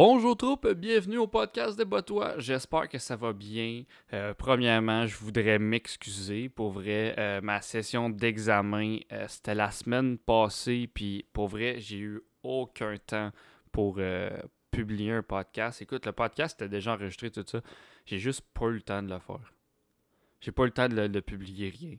Bonjour troupe, bienvenue au podcast des Botois. J'espère que ça va bien. Euh, premièrement, je voudrais m'excuser. Pour vrai, euh, ma session d'examen, euh, c'était la semaine passée, puis pour vrai, j'ai eu aucun temps pour publier un podcast. Écoute, le podcast était déjà enregistré, tout ça. J'ai juste pas eu le temps de le faire. J'ai pas eu le temps de, de publier rien.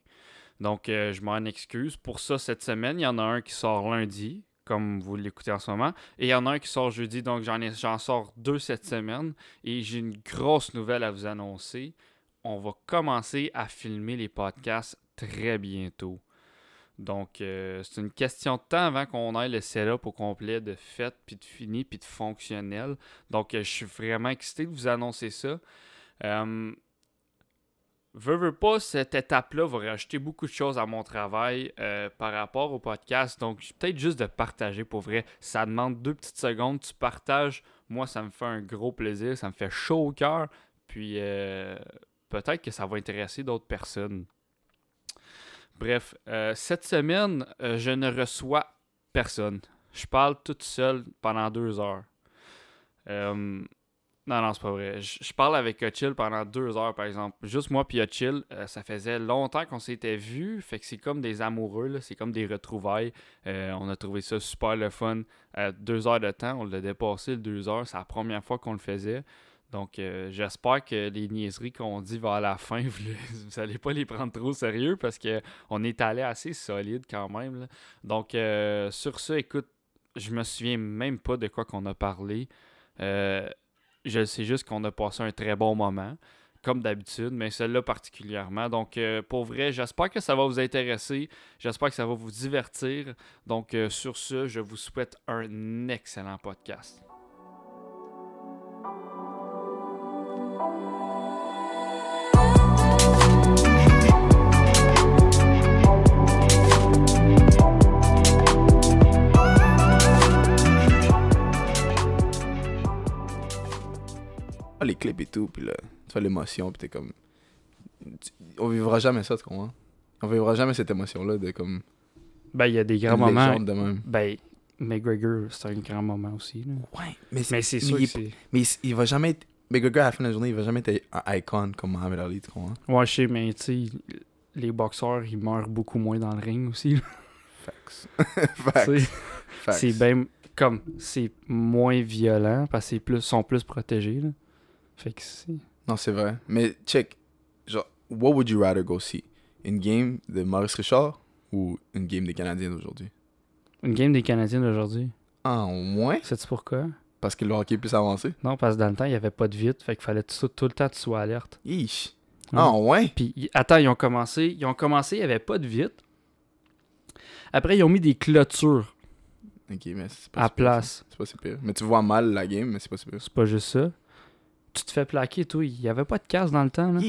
Donc, je m'en excuse. Pour ça, cette semaine, il y en a un qui sort lundi comme vous l'écoutez en ce moment. Et il y en a un qui sort jeudi, donc j'en, sors deux cette semaine. Et j'ai une grosse nouvelle à vous annoncer. On va commencer à filmer les podcasts très bientôt. Donc, euh, c'est une question de temps avant qu'on ait le setup au complet de fait, puis de fini, puis de fonctionnel. Donc, euh, je suis vraiment excité de vous annoncer ça. Euh, Veux, veux pas, cette étape-là va rajouter beaucoup de choses à mon travail euh, par rapport au podcast. Donc, peut-être juste de partager pour vrai. Ça demande deux petites secondes. Tu partages. Moi, ça me fait un gros plaisir. Ça me fait chaud au cœur. Puis, euh, peut-être que ça va intéresser d'autres personnes. Bref, euh, cette semaine, je ne reçois personne. Je parle toute seule pendant deux heures. Non, non, c'est pas vrai. Je, parle avec Chill pendant deux heures, par exemple. Juste moi puis Chill, euh, ça faisait longtemps qu'on s'était vus. Fait que c'est comme des amoureux, c'est comme des retrouvailles. Euh, on a trouvé ça super le fun. deux heures de temps, on l'a dépassé deux heures. C'est la première fois qu'on le faisait. Donc, euh, j'espère que les niaiseries qu'on dit vers la fin, vous, n'allez allez pas les prendre trop sérieux parce qu'on est allé assez solide quand même. Donc, sur ça, écoute, je me souviens même pas de quoi qu'on a parlé. Je sais juste qu'on a passé un très bon moment, comme d'habitude, mais celle-là particulièrement. Donc, euh, pour vrai, j'espère que ça va vous intéresser. J'espère que ça va vous divertir. Donc, euh, sur ce, je vous souhaite un excellent podcast. Les clips et tout, puis là, tu fais l'émotion, puis t'es comme. On vivra jamais ça, tu comprends? On vivra jamais cette émotion-là de comme. Ben, il y a des grands moments. De même. Ben, McGregor, c'est un grand moment aussi. Là. Ouais, mais, mais c'est sûr. Il, mais il, va jamais être. McGregor, à la fin de la journée, il va jamais être un icon comme Mohamed Ali, tu comprends? Ouais, je sais, mais tu sais, les boxeurs, ils meurent beaucoup moins dans le ring aussi. Facts. Facts. C'est bien. Comme, c'est moins violent parce qu'ils sont plus protégés. Là. Fait que. Non, c'est vrai. Mais check. Genre, what would you rather go see? Une game de Maurice Richard ou une game des Canadiens d'aujourd'hui? Une game des Canadiens d'aujourd'hui. Ah, au moins? Sais-tu pourquoi? Parce que le hockey puisse avancer? Non, parce que dans le temps, il n'y avait pas de vite. Fait qu'il fallait tout, tout, le temps que tu sois alerte. Ish. Ah, ouais? Puis, attends, ils ont commencé. Ils ont commencé, il n'y avait pas de vite. Après, ils ont mis des clôtures. Ok, mais c'est pas À place. C'est pas si pire. Mais tu vois mal la game, mais c'est pas si pire. C'est pas juste ça tu te fais plaquer, toi. Il n'y avait pas de casse dans le temps. Là.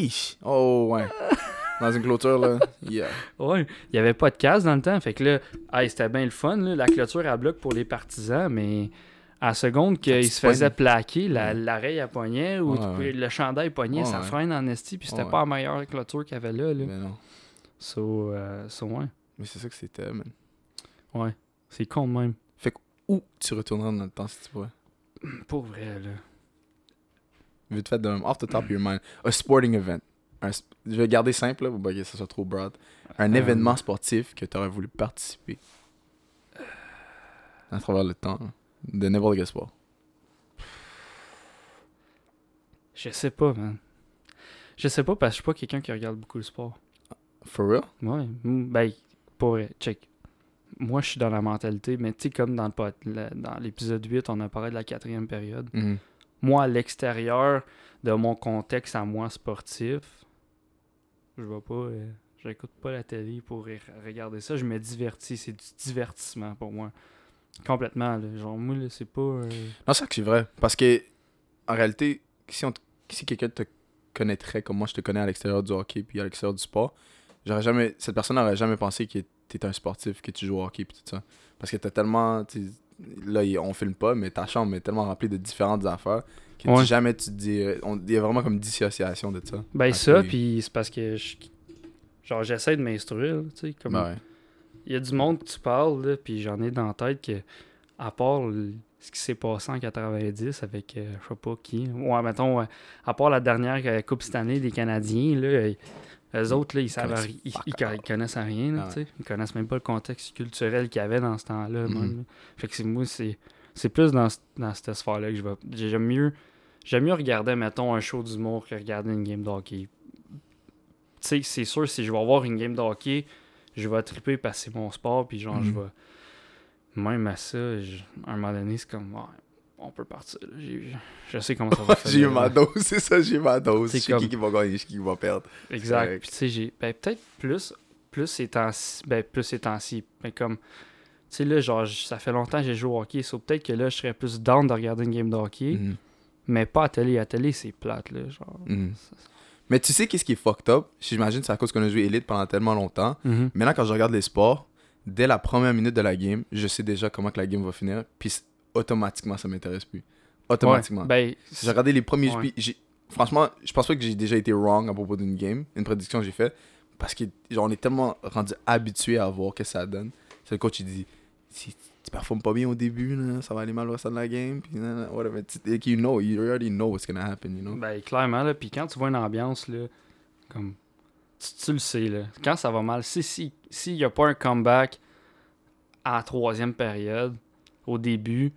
Oh, ouais. dans une clôture, là. Yeah. Ouais, il n'y avait pas de casse dans le temps. Fait que là, c'était bien le fun. Là. La clôture à bloc pour les partisans, mais à la seconde qu'il se faisait plaquer, l'oreille à poignet ou le chandail poignet, ça freine en esti, puis c'était pas la meilleure clôture qu'il y avait là. là. Mais non. So, euh, so ouais. Mais c'est ça que c'était, man. Ouais. C'est con de même. Fait que où tu retourneras dans le temps si tu pourrais? Pour vrai, là vite fait, de, off the top of your mind, un sporting event. je vais garder simple, là, pour pas que ça soit trop broad. Un euh, événement sportif que tu aurais voulu participer à travers le temps, de n'importe quel sport. Je sais pas, man. Je sais pas parce que je suis pas quelqu'un qui regarde beaucoup le sport. For real? Ouais. Ben, pour check. Moi, je suis dans la mentalité, mais tu sais, comme dans, le, dans l'épisode 8, on a parlé de la quatrième période. Mm-hmm moi, à l'extérieur de mon contexte à moi sportif, je vois pas, euh, j'écoute pas la télé pour regarder ça. Je me divertis, c'est du divertissement pour moi. Complètement, genre, moi, c'est pas. Euh, non, c'est vrai. Parce que, en réalité, si, on si quelqu'un te connaîtrait comme moi, je te connais à l'extérieur du hockey puis à l'extérieur du sport, j'aurais jamais. Cette personne n'aurait jamais pensé que t'es un sportif, que tu joues au hockey puis tout ça. Parce que t'as tellement là, on filme pas, mais ta chambre est tellement remplie de différentes affaires que jamais tu te dis. Il y a vraiment comme une dissociation de ça. Ben, ça, puis c'est parce que. genre, j'essaie de m'instruire, tu sais. Comme... Ben il y a du monde que tu parles, là, puis j'en ai dans la tête que, à part ce qui s'est passé en 90 avec, euh, je sais pas qui. Ouais, mettons, euh, à part la dernière euh, Coupe cette année des Canadiens, là, euh, eux autres, là, ils savent ils, ils- connaissent rien, là, tu sais. Ils connaissent même pas le contexte culturel qu'il y avait dans ce temps-là. même, Mhm. là. Fait que c'est moi, c'est c'est plus dans, dans cette sphère-là que je vais. J'aime mieux, j'aime mieux regarder, mettons, un show d'humour que regarder une game de hockey. Tu sais, c'est sûr, si je vais avoir une game de hockey, je vais triper parce que c'est mon sport, puis genre, je Mhm. vais. Même à ça, je- à un moment donné, c'est comme, ouais, on peut partir. J'ai- Je sais comment ça va j'ai eu finir, ma dose, c'est ça, j'ai eu ma dose. C'est Je sais comme- qui qui va gagner, je sais qui qui va perdre. Exact. Puis tu sais, j'ai. Ben, peut-être plus. Plus ces temps-ci. Ben, plus ces temps-ci. Ben, comme. Tu sais, là, genre, ça fait longtemps que j'ai joué au hockey. So, peut-être que là, je serais plus down de regarder une game de hockey. Mhm. Mais pas à télé. À télé, c'est plate, là. Genre. Mhm. Mais tu sais qu'est-ce qui est fucked up? J'imagine que c'est à cause qu'on a joué Elite pendant tellement longtemps. Mhm. Maintenant, quand je regarde les sports, dès la première minute de la game, je sais déjà comment que la game va finir. Puis automatiquement, ça m'intéresse plus. Automatiquement. Ouais, ben, J'ai regardé les premiers. Ouais. j'ai- Franchement, je pense pas que j'ai déjà été wrong à propos d'une game, une prédiction que j'ai faite. Parce que genre, on est tellement rendu habitué à voir que ça donne. C'est le coach, il dit si tu performes pas bien au début, là, ça va aller mal au restant de la game. Puis, whatever. Tu- like, you know, you already know what's gonna happen, you know. Ben, clairement, là. Puis quand tu vois une ambiance, là, comme. Tu, tu le sais, là. Quand ça va mal, si s'il si, y a pas un comeback à la troisième période, au début,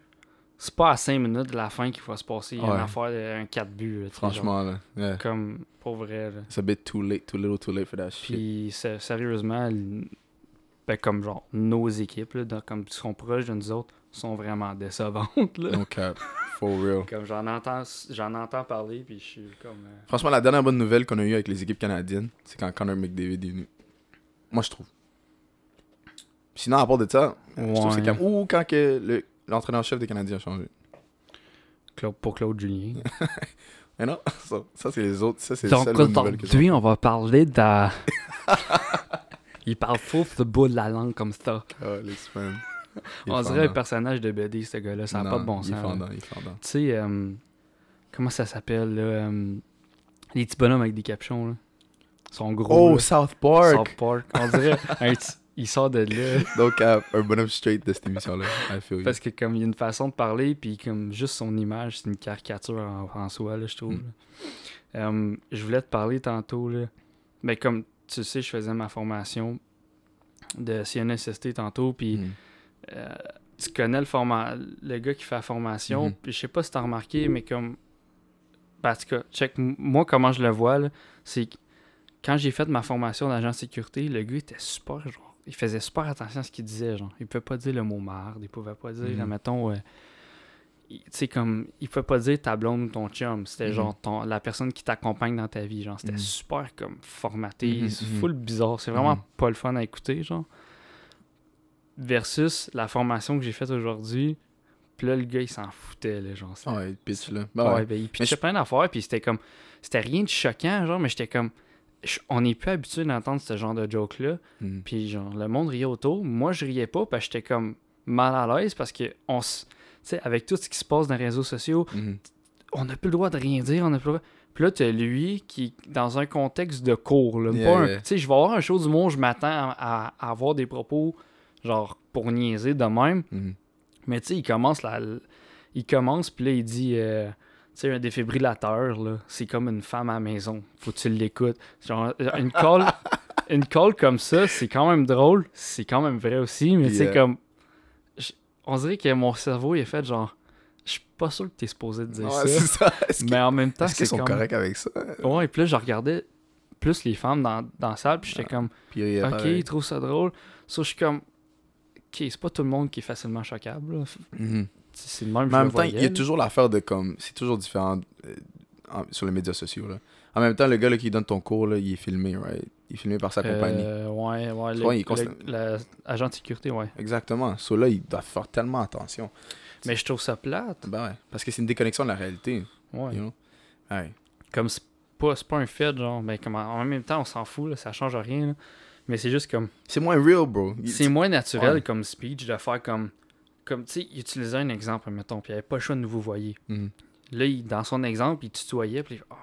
c'est pas à 5 minutes de la fin qu'il va se passer une Ouais. affaire de un 4 buts, là, genre. Franchement, là. Yeah. Comme, pour vrai. It's a bit too late, too little, too late for that shit. Puis, sé- sérieusement, ben, comme genre, nos équipes, là, dans- comme qui sont proches de nous autres, sont vraiment décevantes, là. No cap. For real. Comme j'en entends, j'en entends parler, puis je suis comme... euh, Franchement, la dernière bonne nouvelle qu'on a eue avec les équipes canadiennes, c'est quand Connor McDavid est venu. Moi, je trouve. Sinon, à part de ça, je trouve que c'est. Ou quand que le- l'entraîneur-chef des Canadiens a changé. Claude- pour Claude Julien. Mais non, ça, ça, c'est les autres. Ça, c'est Donc aujourd'hui, on va parler de... Il parle fou de bout de la langue comme ça. Ah, les semaines. Il On dirait un personnage de BD, ce gars-là. Ça n'a pas de bon Il est sens. fendant, il est fendant. Tu sais, euh, comment ça s'appelle, là? euh, les petits bonhommes avec des capuchons, là. Ils sont gros, Oh, là. South Park! South Park. On dirait un petit- Il sort de là. Donc, euh, un bonhomme straight de cette émission-là. Parce que comme il y a une façon de parler, puis comme juste son image, c'est une caricature en, en soi, là, je trouve. Mm. là. Euh, je voulais te parler tantôt, là. Mais comme tu sais, je faisais ma formation de CNSST tantôt, puis Mm. euh, tu connais le format, le gars qui fait la formation, Mhm. puis je sais pas si t'as remarqué, mais comme. Parce que, check, moi, comment je le vois, c'est que quand j'ai fait ma formation d'agent de sécurité, le gars était super, genre, il faisait super attention à ce qu'il disait, genre. Il pouvait pas dire le mot marde, il pouvait pas dire, Mhm. mettons, euh, il- tu sais, comme, il pouvait pas dire ta blonde ou ton chum, c'était Mhm. genre ton, la personne qui t'accompagne dans ta vie, genre, c'était Mhm. super, comme, formaté, Mhm, c'est full bizarre, c'est vraiment pas le fun à écouter, genre. Versus la formation que j'ai faite aujourd'hui, puis là, le gars, il s'en foutait, là, genre. Ouais, pitch là. Ouais, Bah ouais. ben, il pitchait je- plein d'affaires, puis c'était comme. C'était rien de choquant, genre, mais j'étais comme. On n'est plus habitué d'entendre ce genre de joke-là. Mm. Puis, genre, le monde riait autour. Moi, je riais pas, parce que j'étais comme mal à l'aise, parce que, on s- avec tout ce qui se passe dans les réseaux sociaux, Mhm. on n'a plus le droit de rien dire, on n'a plus le droit. Puis là, t'as lui qui, dans un contexte de cours, là, Yeah, pas un- yeah. Tu sais, je vais avoir un show du monde, je m'attends à, à avoir des propos, genre, pour niaiser de même. Mhm. Mais tu sais, il commence là. Il commence, puis là, il dit euh, sais, un défibrillateur, là, c'est comme une femme à la maison. Faut que tu l'écoutes. Genre, une call, une call comme ça, c'est quand même drôle. C'est quand même vrai aussi, mais tu sais, Yeah. comme. je- on dirait que mon cerveau, il est fait genre. Je suis pas sûr que t'es supposé te dire Ouais, c'est ça. ça. Mais en même temps, est-ce qu'ils c'est sont comme. corrects avec ça? Ouais, puis là, je regardais plus les femmes dans, dans la salle, puis j'étais Ah, comme. Puis il est Ok, pareil. ils trouvent ça drôle. Ça, je suis comme. Ok, c'est pas tout le monde qui est facilement choquable. là. Mhm. C'est le même Mais en même temps, il y a toujours l'affaire de comme. C'est toujours différent euh, en- sur les médias sociaux. Là. En même temps, le gars là, qui donne ton cours, là, il est filmé, right? Il est filmé par sa compagnie. Euh, ouais, ouais. Le, Ouais, il le- agent de sécurité, ouais. Exactement. So là, il doit faire tellement attention. Mais je trouve ça plate. Ben ouais. Parce que c'est une déconnexion de la réalité. Ouais. You know? Ouais. Comme c'est pas, c'est pas un fait, genre. Mais comme en en même temps, on s'en fout, là, ça change rien. là. Mais c'est juste comme. C'est moins real, bro. Il- C'est moins naturel Ouais. comme speech de faire comme. Comme, tu sais, il utilisait un exemple, mettons, puis il avait pas le choix de nous vous voyez. Mhm. Là, il- dans son exemple, il tutoyait, puis ah,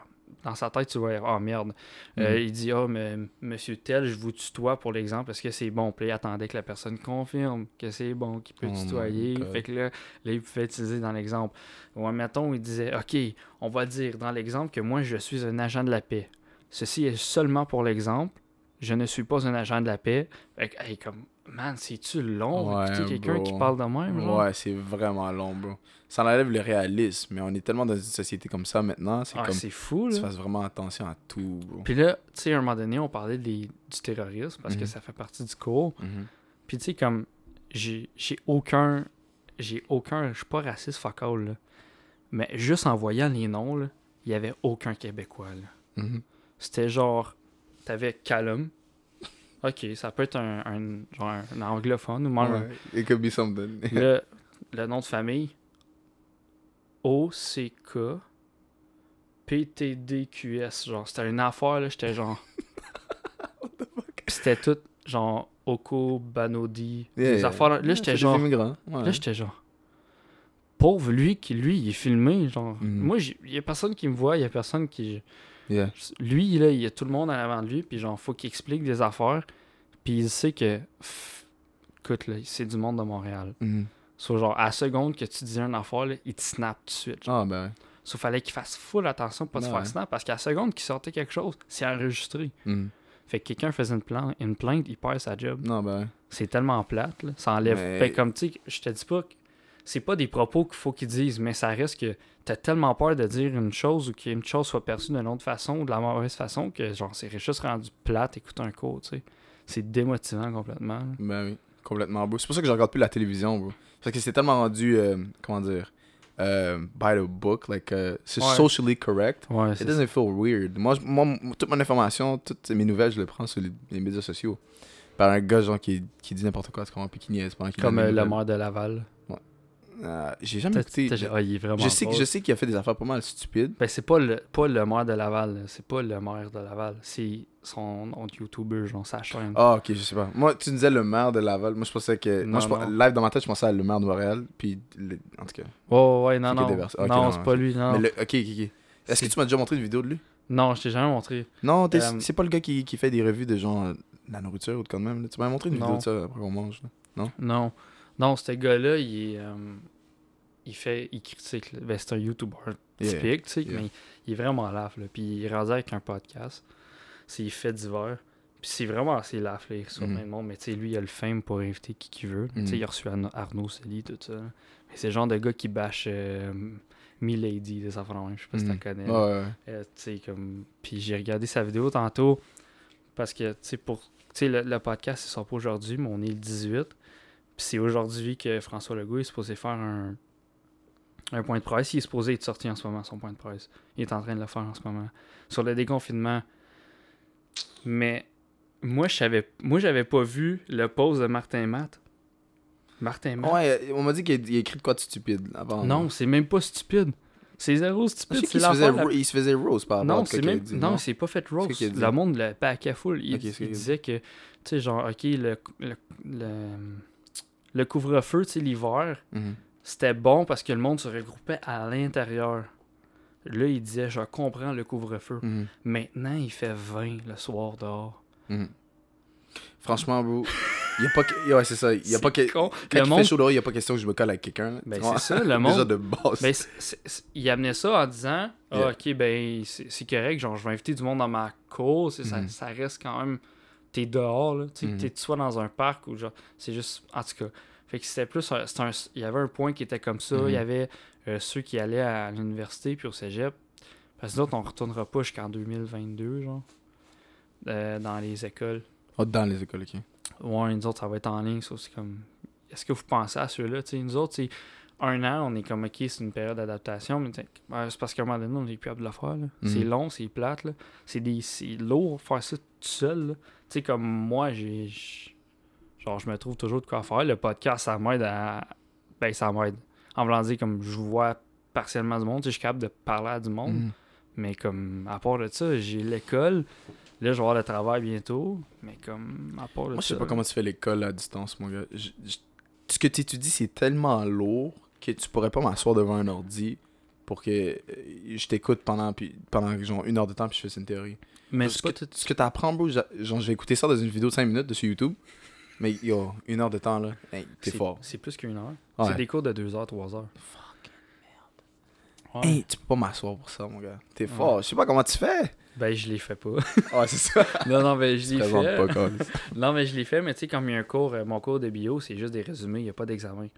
dans sa tête, tu vois, oh merde. Euh, Mhm. il dit, oh, mais monsieur tel, je vous tutoie pour l'exemple. Est-ce que c'est bon? Puis il attendait que la personne confirme que c'est bon, qu'il peut Oh tutoyer. Fait que là, là, il pouvait utiliser dans l'exemple. Ouais, mettons, il disait, OK, on va dire dans l'exemple que moi, je suis un agent de la paix. Ceci est seulement pour l'exemple. Je ne suis pas un agent de la paix. Fait que, hey, comme, man, c'est-tu long Ouais, quelqu'un qui parle de même, genre? Ouais, c'est vraiment long, bro. Ça enlève le réalisme, mais on est tellement dans une société comme ça maintenant, c'est Ah, comme c'est fou, tu là. fasses vraiment attention à tout, bro. Puis là, tu sais, à un moment donné, on parlait des- du terrorisme parce que Mhm. ça fait partie du cours. Mhm. Puis tu sais, comme, j'ai aucun. J'ai aucun. Je suis pas raciste, fuck all, là. Mais juste en voyant les noms, là, il y avait aucun Québécois, là. Mhm. C'était genre. T'avais Callum. Ok, ça peut être un, un- genre un anglophone ou même. Ouais, it could be something. Le, le nom de famille? O-C-K. P-T-D-Q-S. Genre, c'était une affaire, là. J'étais genre. C'était tout, genre, Oko, Banodi. Yeah, des yeah. affaires. Là, j'étais des genre. immigrants, ouais. Là, j'étais genre. Pauvre lui, qui lui, il est filmé. Genre, Mhm. moi, il y a personne qui me voit, il y a personne qui. Yeah. Lui, là, il y a tout le monde en avant de lui, puis genre, faut qu'il explique des affaires. Puis il sait que. pff, écoute, là, c'est du monde de Montréal. Mhm. Soit genre, à la seconde que tu dis une affaire, là, il te snap tout de suite. Ah, ben. Sauf fallait qu'il fasse full attention pour pas se Ouais. faire snap, parce qu'à la seconde qu'il sortait quelque chose, c'est enregistré. Mhm. Fait que quelqu'un faisait une, plan- une plainte, il perd sa job. Non, ben. C'est tellement plate, là. Ça enlève. Mais- Ben, comme tu sais, je te dis pas que c'est pas des propos qu'il faut qu'ils disent, mais ça reste que t'as tellement peur de dire une chose ou qu'une chose soit perçue d'une autre façon ou de la mauvaise façon que genre c'est juste rendu plate écouter un cours, tu sais. C'est démotivant complètement. là. Ben oui, complètement, bro. C'est pour ça que je regarde plus la télévision, bro. Parce que c'est tellement rendu, euh, comment dire, euh, by the book, like, euh, c'est Ouais. socially correct. Ouais, It doesn't feel weird. Moi, moi, toute mon information, toutes mes nouvelles, je les prends sur les, les médias sociaux. Par un gars, genre, qui, qui dit n'importe quoi, tu comprends, puis qui niaise pendant qu'il comme euh, le maire de Laval. Euh, J'ai jamais écouté. t'as- il est vraiment Je sais, que- je sais qu'il a fait des affaires pas mal stupides. Ben, c'est pas le, pas le maire de Laval, là. c'est pas le maire de Laval, c'est son nom de YouTuber, genre sa chaîne. Ah, ok, je sais pas. Moi, tu disais le maire de Laval. Moi, je pensais que. Non, moi, je, live dans ma tête, je pensais à le maire de Montréal. Puis, le- en tout cas. Oh, ouais, non, non. non, non, c'est pas lui, non. Mais le, ok, ok, ok. Est-ce C'est- que tu m'as déjà montré une vidéo de lui? Non, je t'ai jamais montré. Non, t'es- Euh, c'est pas le gars qui, qui fait des revues de genre euh, la nourriture ou de quand même. là. Tu m'as montré une vidéo de ça après qu'on mange. là. Non? Non, ce gars-là, il est. euh, il fait. Il critique. Ben, c'est un YouTuber Yeah, typique, tu sais, yeah. mais il est vraiment laf, là. Puis il est rendu avec un podcast. C'est fait divers. Puis c'est vraiment assez laf, là. Il reçoit plein de monde. Mais tu sais, lui, il a le fame pour inviter qui qu'il veut. Tu sais, il a reçu Arna- Arnaud Sely, tout ça. Mais c'est le genre de gars qui bâche euh, Milady, des affaires. Je sais pas si tu la connais. Ouais. Euh, tu sais, comme... Puis j'ai regardé sa vidéo tantôt parce que, tu sais, pour... Tu sais, le, le podcast, il sort pas aujourd'hui, mais on est le 18. Puis c'est aujourd'hui que François Legault est supposé faire un, un point de presse. Il est supposé être sorti en ce moment, son point de presse. Il est en train de le faire en ce moment. Sur le déconfinement. Mais moi, je savais... Moi, j'avais pas vu le post de Martin Matt. Martin Matt? Ouais, on m'a dit qu'il écrit de quoi de stupide avant. non, c'est même pas stupide. C'est zéro stupide. C'est qu'il se faisait, la il se faisait rose par rapport à Non, ce c'est même. dit, non, c'est pas fait dit? Le monde le pack à full. Il, disait que, tu sais, genre, ok, le, le, le, le couvre-feu, tu sais, l'hiver, Mhm. c'était bon parce que le monde se regroupait à l'intérieur. Là, il disait, je comprends le couvre-feu. Mhm. Maintenant, il fait 20 le soir dehors. Mhm. Franchement, bro, il y a pas que... Ouais, c'est ça. Il y a pas que... con. Quand Le il monde- fait chaud dehors, il y a pas question que je me colle avec quelqu'un. Ben, c'est ça, le Déjà monde. de base. Ben, il amenait ça en disant Ah, ok, ben, c'est correct, genre, je vais inviter du monde dans ma cour, ça, ça reste quand même. T'es dehors, là, tu Mhm. soit dans un parc ou genre, c'est juste. En tout cas, fait que c'était plus. il y avait un point qui était comme ça, Mhm. il y avait euh, ceux qui allaient à l'université puis au cégep, parce que d'autres, on retournera pas jusqu'en 2022, genre, euh, dans les écoles. Oh, dans les écoles, ok. Ouais, nous autres, ça va être en ligne, ça, c'est comme. Est-ce que vous pensez à ceux-là, tu sais, nous autres, c'est un an, on est comme, ok, c'est une période d'adaptation, mais ben, c'est parce qu'à un moment donné, on est plus capable de le faire, là. Mhm. C'est long, c'est plate, là. C'est des... c'est lourd faire ça tout seul, là. Tu sais, comme moi, j'ai. Genre, je me trouve toujours de quoi faire. Le podcast, ça m'aide à. Ben, ça m'aide. En voulant dire, comme, je vois partiellement du monde, tu sais, je suis capable de parler à du monde. Mhm. Mais comme, à part de ça, j'ai l'école. Là, je vais avoir le travail bientôt. Mais comme, à part de Moi, je sais ça, pas comment tu fais l'école à distance, mon gars. Je- je- Ce que tu étudies, c'est tellement lourd que tu pourrais pas m'asseoir devant un ordi pour que euh, je t'écoute pendant, puis, pendant genre une heure de temps, puis je fais une théorie. Mais ce c'est pas que, ce que t'apprends, bro, genre, j'ai écouté ça dans une vidéo de 5 minutes de sur YouTube. Mais yo, une heure de temps, là, hey, t'es c'est- fort. C'est plus qu'une heure. Ouais. C'est des cours de deux heures, trois heures. Fuck. Ouais. Hey, tu peux pas m'asseoir pour ça, mon gars. T'es Ouais. fort. Je sais pas comment tu fais. Ben, je l'ai fait pas. Ouais, c'est ça. non, non, mais je l'ai Présente fait. pas. Non, mais je l'ai fait, mais tu sais, comme il y a un cours, euh, mon cours de bio, c'est juste des résumés, il n'y a pas d'examen.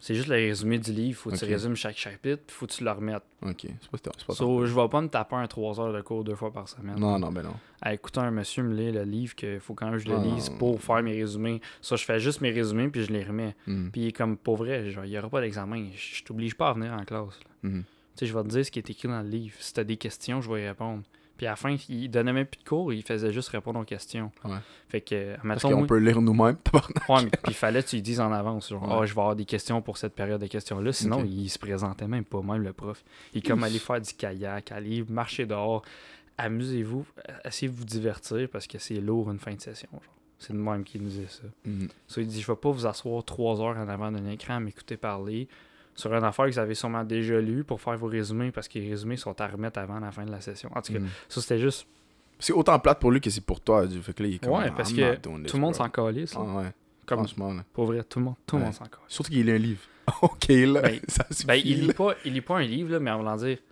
C'est juste le résumé du livre, faut que tu résumes chaque chapitre, puis faut que tu le remettes. ok. C'est pas, c'est pas So, je vais pas me taper un 3 heures de cours deux fois par semaine. Non, non, ben non. À écouter un monsieur me lire le livre qu'il faut quand même que je le Ah, lise non. pour faire mes résumés. Ça, je fais juste mes résumés, puis je les remets. Mhm. Puis comme pour vrai, il n'y aura pas d'examen. Je t'oblige pas à venir en classe. Mhm. Tu sais, je vais te dire ce qui est écrit dans le livre. Si t'as des questions, je vais y répondre. Puis à la fin, il donnait même plus de cours, il faisait juste répondre aux questions. Ouais. Fait que, Parce mettons, qu'on peut lire nous-mêmes. Ouais, mais puis il fallait que tu lui dises en avance. Genre, Ouais. Ah, je vais avoir des questions pour cette période de questions-là. Sinon, Ok. il se présentait même pas, même le prof. Il est comme aller faire du kayak, aller marcher dehors. Amusez-vous, essayez de vous divertir parce que c'est lourd une fin de session. genre. C'est de même qu'il nous disait ça. So, il dit Je vais pas vous asseoir trois heures en avant d'un écran à m'écouter parler sur une affaire que vous avez sûrement déjà lu pour faire vos résumés parce que les résumés sont à remettre avant la fin de la session. En tout cas, Mhm. ça c'était juste. C'est autant plate pour lui que c'est pour toi. du Fait que là, il est comme, Ouais, parce I'm que Tout le monde s'en calisse. Ah ouais, Comme, franchement. Là. pour vrai, tout le monde, tout le Ouais. monde s'en calisse. Surtout qu'il lit un livre. ok, là, Ben, ça suffit. Ben, il là. lit pas, il lit pas un livre, là, mais en voulant dire, tu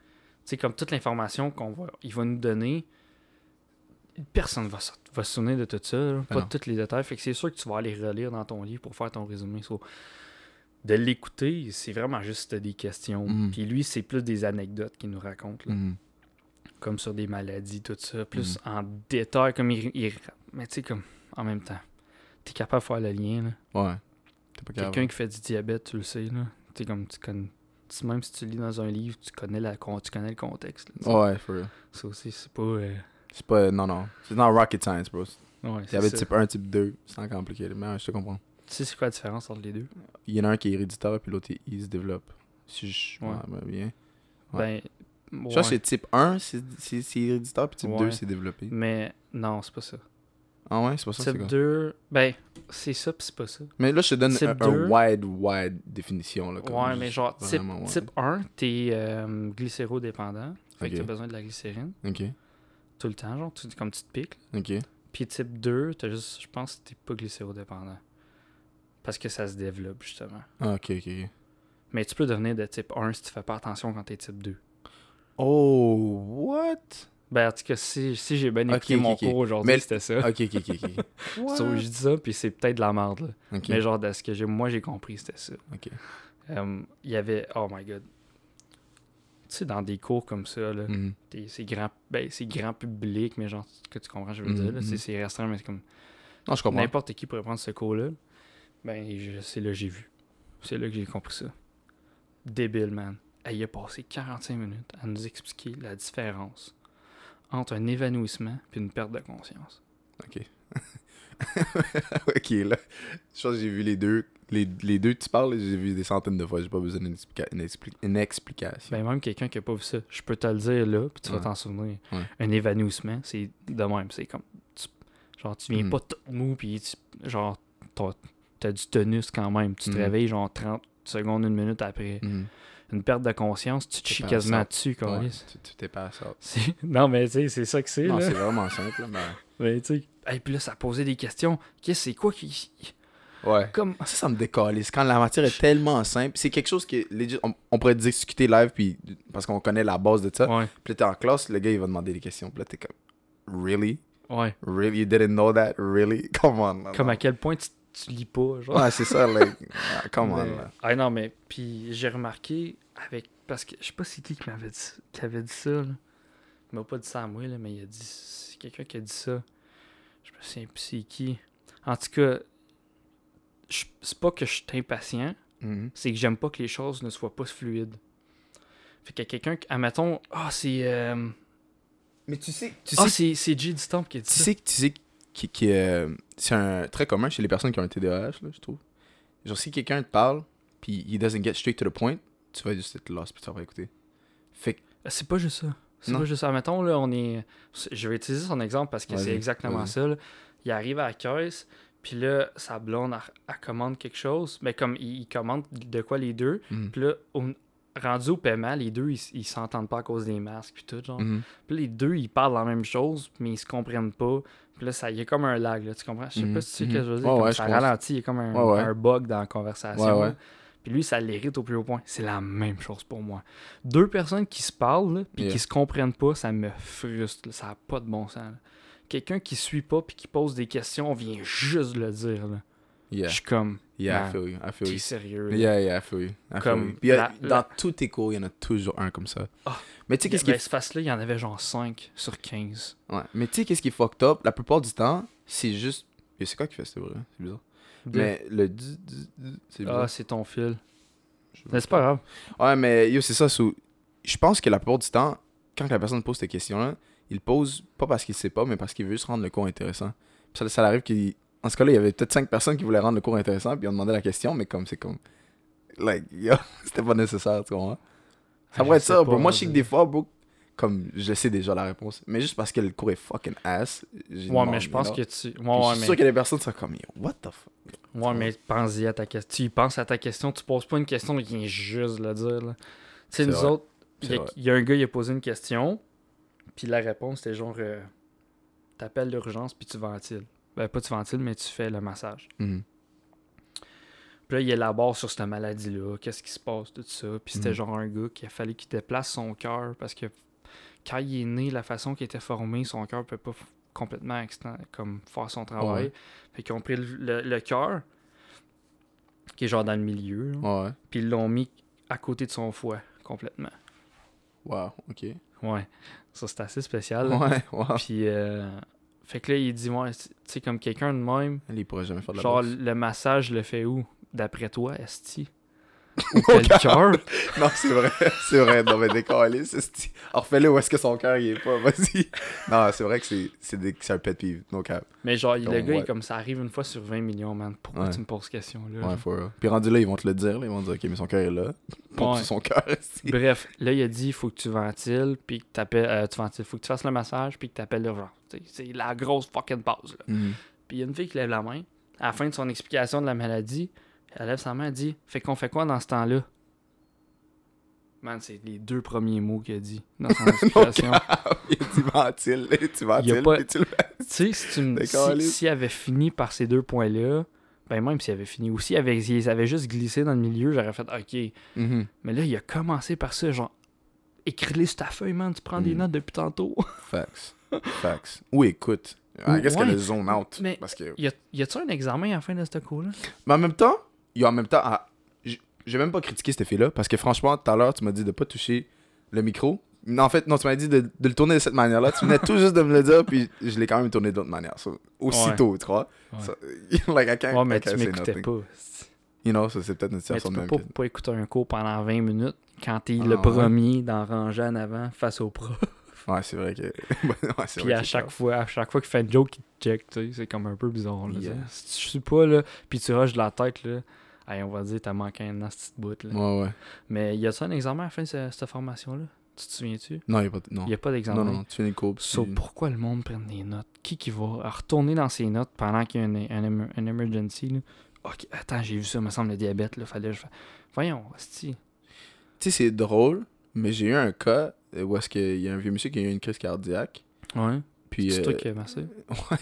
sais, comme toute l'information qu'on va, il va nous donner, personne va, va se souvenir de tout ça, là, Ah pas de tous les détails. Fait que c'est sûr que tu vas aller relire dans ton livre pour faire ton résumé. So, de l'écouter, c'est vraiment juste des questions. Mhm. Puis lui, c'est plus des anecdotes qu'il nous raconte, là, Mhm. comme sur des maladies, tout ça, plus en détail, comme il, il- mais tu sais, comme en même temps, t'es capable de faire le lien. Là. Ouais. T'es pas capable. Quelqu'un qui fait du diabète, tu le sais, là. Tu sais, comme tu connais. Même si tu lis dans un livre, tu connais, la, con- tu connais le contexte. là. Ouais, for real. Ça aussi, c'est pas. euh, C'est pas. Non, non. C'est dans rocket science, bro. Ouais, Il y c'est avait type 1, type 2. C'est encore compliqué. Mais ouais, je te comprends. Tu sais, c'est quoi la différence entre les deux? Il y en a un qui est héréditaire, puis l'autre, il se développe. Si je. Ouais. Ouais, ben, bien. Ouais. Ben. Je pense que type 1, c'est héréditaire, puis type Ouais. 2, c'est développé. Mais non, c'est pas ça. Ah ouais, c'est pas ça, Type quoi? 2, ben, c'est ça, pis c'est pas ça. Mais là, je te donne Type un, 2. un wide, wide définition. Là, comme Ouais, mais genre, type, type 1, t'es euh, glycérodépendant. Fait que t'as besoin de la glycérine Ok, tout le temps, genre, tu, comme tu te piques. ok. Puis type 2, t'as juste, je pense que t'es pas glycérodépendant. Parce que ça se développe, justement. Ah, ok, ok. Mais tu peux devenir de type 1 si tu fais pas attention quand t'es type 2. Oh, what? Ben, en tout cas, si, si j'ai bien écouté ok, mon cours aujourd'hui, Mais- c'était ça. Ok, ok, ok? So, je dis ça, puis c'est peut-être de la merde, là. Mais genre, de ce que j'ai, moi, j'ai compris, c'était ça. ok. Euh, Il y avait, oh my god. Tu sais, dans des cours comme ça, là, Mhm. t'es- c'est grand, ben, grand public, mais genre, que tu comprends, je veux Mhm, dire, là, mhm. c'est- c'est restreint, mais c'est comme Non, je comprends. n'importe qui pourrait prendre ce cours-là. Ben, c'est là que j'ai vu. C'est là que j'ai compris ça. Débile, man. Elle a passé 45 minutes à nous expliquer la différence entre un évanouissement et une perte de conscience. Ok. ok, là. Je pense que j'ai vu les deux. Les, les deux tu parles, j'ai vu des centaines de fois. J'ai pas besoin d'une explica- expli- explication. Ben, même quelqu'un qui a pas vu ça, je peux te le dire là, puis tu vas t'en souvenir. Ouais. Un évanouissement, c'est de même. C'est comme. tu- genre, tu viens Mhm. pas tout mou, puis tu- genre, t'as, t'as du tonus quand même. Tu te Mhm. réveilles, genre, 30 secondes, une minute après. Mhm. Une perte de conscience, tu te chies quasiment dessus, Ouais, câlisse. tu t'es pas à Non, mais tu sais, c'est ça que c'est, Non, c'est vraiment simple, là, mais... Mais tu sais. Et puis là, ça posait des questions. Qu'est-ce c'est quoi qui. Ouais. Comme. Ça, ça me décalise. Quand la matière est tellement simple, c'est quelque chose que on, on pourrait discuter live puis parce qu'on connaît la base de ça. Ouais, Puis là, t'es en classe, le gars il va demander des questions. Puis là, t'es comme Really? ouais. Really? You didn't know that? Really? Come on. Comme à quel point tu, tu lis pas, genre. Ouais, c'est ça, like. ah, Come on. Mais- là. Ah non, mais puis j'ai remarqué avec. Parce que je sais pas c'est qui qui m'avait dit, qui avait dit ça. Là. Il m'a pas dit ça à moi, là, mais il a dit. C'est quelqu'un qui a dit ça. Je me souviens plus c'est qui. En tout cas, c'est pas que je suis impatient, Mhm. c'est que j'aime pas que les choses ne soient pas fluides. Fait qu'il y a quelqu'un qui. Admettons, ah, c'est. euh, Mais tu sais, tu Ah, sais, c'est c'est J. Stamp qui a dit tu ça. sais, tu sais qui, qui, euh, c'est un très commun chez les personnes qui ont un TDAH, là, je trouve. Genre, si quelqu'un te parle, puis he doesn't get straight to the point, tu vas juste être lost, puis tu vas pas écouter. Fait que, Euh, C'est pas juste ça. C'est pas juste ça. Mettons, là, on est. Je vais utiliser son exemple parce que c'est exactement ça. là. Il arrive à la caisse, puis là, sa blonde, elle, elle commande quelque chose. Mais comme il, commande de quoi les deux, Mhm. puis là, au, rendu au paiement, les deux, ils, ils s'entendent pas à cause des masques puis tout, genre. Mhm. Puis les deux, ils parlent la même chose, mais ils se comprennent pas. Puis là, ça y est comme un lag, là, tu comprends? Je sais Mhm, pas si tu sais ce mhm. que je veux dire. Comme ouais, ça ralentit, il y a comme un, Ouais, ouais. un bug dans la conversation. Ouais. Puis lui, ça l'irrite au plus haut point. C'est la même chose pour moi. Deux personnes qui se parlent, puis Yeah. qui se comprennent pas, ça me frustre. là. Ça n'a pas de bon sens. Quelqu'un qui suit pas puis qui pose des questions vient juste le dire. Là. Yeah. Je suis comme, Yeah, I feel you. I feel t'es you. sérieux. Yeah, yeah, I feel you. I feel Comme. Puis, la- dans tous tes cours, il y en a toujours un comme ça. Ah. Mais tu sais, qu'est-ce qui Ben, est ce face-là, il y en avait genre 5 sur 15. Ouais. Mais tu sais, qu'est-ce qui est fucked up? La plupart du temps, c'est juste. C'est quoi qui fait ce? C'est bizarre. Mais le. C'est bizarre. Ah, c'est ton fil. Mais c'est pas grave. Ouais, mais yo, c'est ça. sous- Je pense que la plupart du temps, quand la personne pose cette question-là, il pose pas parce qu'il sait pas, mais parce qu'il veut juste rendre le cours intéressant. Puis ça, ça arrive qu'il. En ce cas-là, il y avait peut-être cinq personnes qui voulaient rendre le cours intéressant, puis on demandait la question, mais comme c'est comme. Like, yo, c'était pas nécessaire, tu comprends? Ça pourrait être ça, bro. Moi, je sais que des fois, bro, comme je sais déjà la réponse, mais juste parce que le cours est fucking ass. Ouais, demandé, mais je pense que tu. Ouais, ouais, je suis mais. sûr que les personnes sont comme, yo, what the fuck? Ouais, mais pense-y à ta question. Tu y penses à ta question, tu poses pas une question, il vient juste le dire. là. Tu sais, nous vrai. autres, il y, C'est a- vrai. il y a un gars, il a posé une question, puis la réponse c'était genre euh, T'appelles l'urgence, puis tu ventiles. Ben, pas tu ventiles, mais tu fais le massage. Mhm. Puis là, il élabore sur cette maladie-là, qu'est-ce qui se passe, tout ça. Puis c'était Mhm. genre un gars qui a fallu qu'il déplace son cœur parce que quand il est né, la façon qu'il était formé, son cœur peut pas complètement comme faire son travail. Ouais. Fait qu'ils ont pris le, le- le cœur, qui est genre dans le milieu, Ouais, puis ils l'ont mis à côté de son foie, complètement. Wow, ok. Ouais. Ça, c'est assez spécial. Ouais, wow. Puis, euh, fait que là, il dit, ouais, tu sais, comme quelqu'un de même, Elle, il pourrait jamais faire de la genre, boxe. le massage le fait où? D'après toi, Esti? Ou quel cœur Non, c'est vrai, c'est vrai. Non, mais décalé, c'est Alors, fais-le où est-ce que son cœur, il est pas, vas-y. Non, c'est vrai que c'est c'est des- un pet peeve, no cap. Mais genre, le gars, il est ouais. comme ça arrive une fois sur 20 millions, man. Pourquoi Ouais. tu me poses cette question-là Ouais, real. Puis rendu là, ils vont te le dire, là, ils vont te dire, ok, mais son cœur est là. Pompe Ouais. son cœur. Bref, là, il a dit il faut que tu ventiles, puis que t'appelles. Euh, tu ventiles, faut que tu fasses le massage, puis que t'appelles l'urgence. C'est la grosse fucking pause. Là. Mhm. Puis il y a une fille qui lève la main. À la fin de son explication de la maladie, elle lève sa main et dit Fait qu'on fait quoi dans ce temps-là? Man, c'est les deux premiers mots qu'il a dit dans son explication. Et tu ventiles, et tu ventiles, pas- tu le sais, si tu si, s'il avait fini par ces deux points-là, ben même s'il avait fini, ou s'il avait, s'il avait juste glissé dans le milieu, j'aurais fait OK. Mhm. Mais là, il a commencé par ça, genre, écris-les sur ta feuille, man, tu prends des Mm. notes depuis tantôt. Facts. Facts. Ou écoute. Ou- I guess ouais. qu'elle a zone out. Mais- Parce que... y a- y a-tu un examen à la fin de ce cours-là? Mais en même temps, il y a en même temps. ah, j'ai même pas critiqué cette fille-là parce que franchement, tout à l'heure, tu m'as dit de pas toucher le micro. En fait, non, tu m'as dit de, de le tourner de cette manière-là. Tu venais tout juste de me le dire, puis je l'ai quand même tourné d'autre manière. So, aussitôt, tu crois. Ouais. Like, I can't, Ouais, mais I tu can't say m'écoutais pas. You know, ça, c'est peut-être une Mais situation tu de peux même. pas, pas écouter un cours pendant 20 minutes quand t'es Ah, le ouais. premier d'en ranger en avant face au prof. Ouais, c'est vrai que. ouais, Puis vrai à que chaque fois, à chaque fois qu'il fait une joke, il te check, tu sais, c'est comme un peu bizarre. Là, Yeah. tu sais. Si tu suis pas, là, puis tu rushes de la tête, là, hey, on va dire, t'as manqué un petite bout, là. Ouais, ouais. Mais y a-tu un examen à la fin de ce- cette formation-là? Tu te souviens-tu? Non, y a pas. Non. Y a pas d'examen. non, non, tu finis le cours. So, pourquoi le monde prenne des notes? Qui qui va retourner dans ses notes pendant qu'il y a un, un, emer- un emergency? Là? Ok, attends, j'ai vu ça, me semble, le diabète, là, fallait que je Voyons. Tu sais, c'est drôle, mais j'ai eu un cas où est-ce qu'il y a un vieux monsieur qui a eu une crise cardiaque. Ouais. Puis. C'est euh, toi qui as massé? Ouais.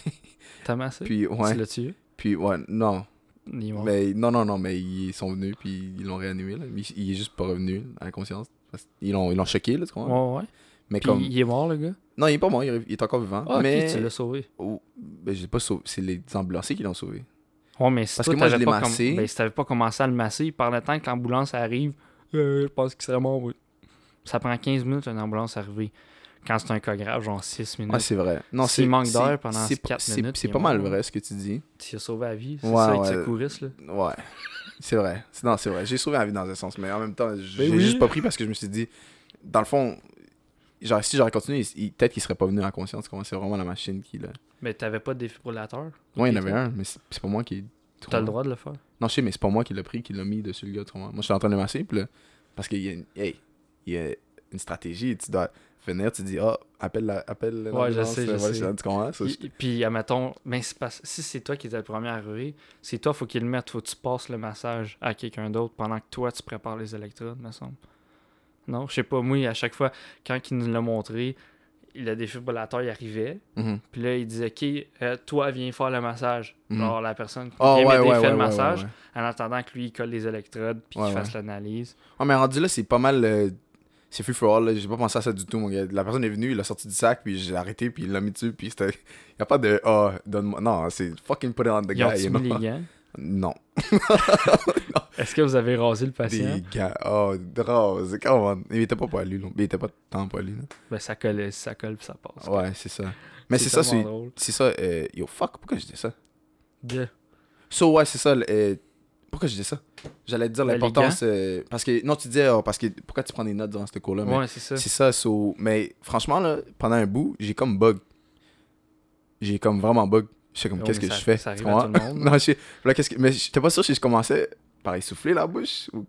T'as massé? Puis, ouais. Tu l'as tué? Puis, ouais, non. Il est mort. Mais non, non, non, mais ils sont venus, puis ils l'ont réanimé, là. Mais il est juste pas revenu à la conscience. Parce qu'ils l'ont, ils l'ont choqué, là, tu comprends? Ouais, ouais. Mais Puis comme. il est mort, le gars? Non, il est pas mort, il est, il encore vivant. Ah, mais. tu l'as sauvé. Oh, ben, pas sauvé. C'est les ambulanciers qui l'ont sauvé. Ouais, mais si Parce toi, que moi, je l'ai pas massé. ben, si t'avais pas commencé à le masser, par le temps que l'ambulance arrive, euh, je pense qu'il serait mort, oui. Ça prend 15 minutes une ambulance arriver. Quand c'est un cas grave, genre 6 minutes. Ouais, c'est vrai. Non, S'il manque d'air pendant c'est- quatre c'est- minutes, C'est pas mal vrai ce que tu dis. Tu as sauvé la vie. C'est Ouais, ça, avec là. Ouais. C'est vrai. Non, c'est vrai. J'ai sauvé la vie dans un sens, mais en même temps, j'ai Ben oui. juste pas pris parce que je me suis dit, dans le fond, genre, si j'aurais continué, peut-être qu'il serait pas venu en conscience. Comment c'est vraiment la machine qui l'a. Mais t'avais pas de défibrillateur? Ouais, il y en avait un, mais c'est pas moi qui. T'as le droit de le faire? Non, je sais, mais c'est pas moi qui l'a pris, qui l'a mis dessus le gars. Moi, je suis en train de masser, puis là, parce qu'il y a une, hey, il y a une stratégie. Tu dois venir, tu dis, ah, appelle la. Appelle Ouais, je l'ambulance, sais, je euh, ouais, sais. Tu comprends? Ça, Puis, puis, admettons, parce- si c'est toi qui étais le premier à arriver, c'est toi, faut qu'il le mette, faut que tu passes le massage à quelqu'un d'autre pendant que toi, tu prépares les électrodes, me semble. Non, je sais pas, moi, à chaque fois, quand il nous l'a montré, le défibrillateur, il arrivait. Mhm. Puis là, il disait, OK, euh, toi, viens faire le massage. Mhm. Genre, la personne qui vient ouais, m'aider ouais, fait ouais, le massage, en attendant que lui, il colle les électrodes puis qu'il fasse l'analyse. Ouais, mais rendu là, c'est pas mal. euh, c'est free for all. J'ai pas pensé à ça du tout, mon gars. La personne est venue, il a sorti du sac, puis j'ai arrêté, puis il l'a mis dessus, puis c'était. Y a pas de. Ah, donne-moi. Non, c'est fucking put it on the Ils guy. mis les gants? Non. Est-ce que vous avez rasé le patient? Des. Oh, drôle. C'est comment. Il était pas poilu, là. Il était pas tant poilu, là. Ben, ça colle, ça colle puis ça passe. Ouais, c'est ça. Mais c'est ça, c'est. ça. euh, Yo, fuck, pourquoi je dis ça? De- So, ouais, c'est ça. euh, Pourquoi je dis ça? J'allais te dire Ben, l'importance. euh, parce que. Non, tu disais, oh, parce que. Pourquoi tu prends des notes durant ce cours-là? Ouais, c'est ça. C'est ça, so... mais franchement, là, pendant un bout, j'ai comme bug. J'ai comme vraiment bug. Je sais comme, qu'est-ce que ça- je fais? ça arrive à comprends? tout le monde, non, je sais. Là, que... Mais j'étais pas sûr si je commençais par essouffler la bouche. Ou...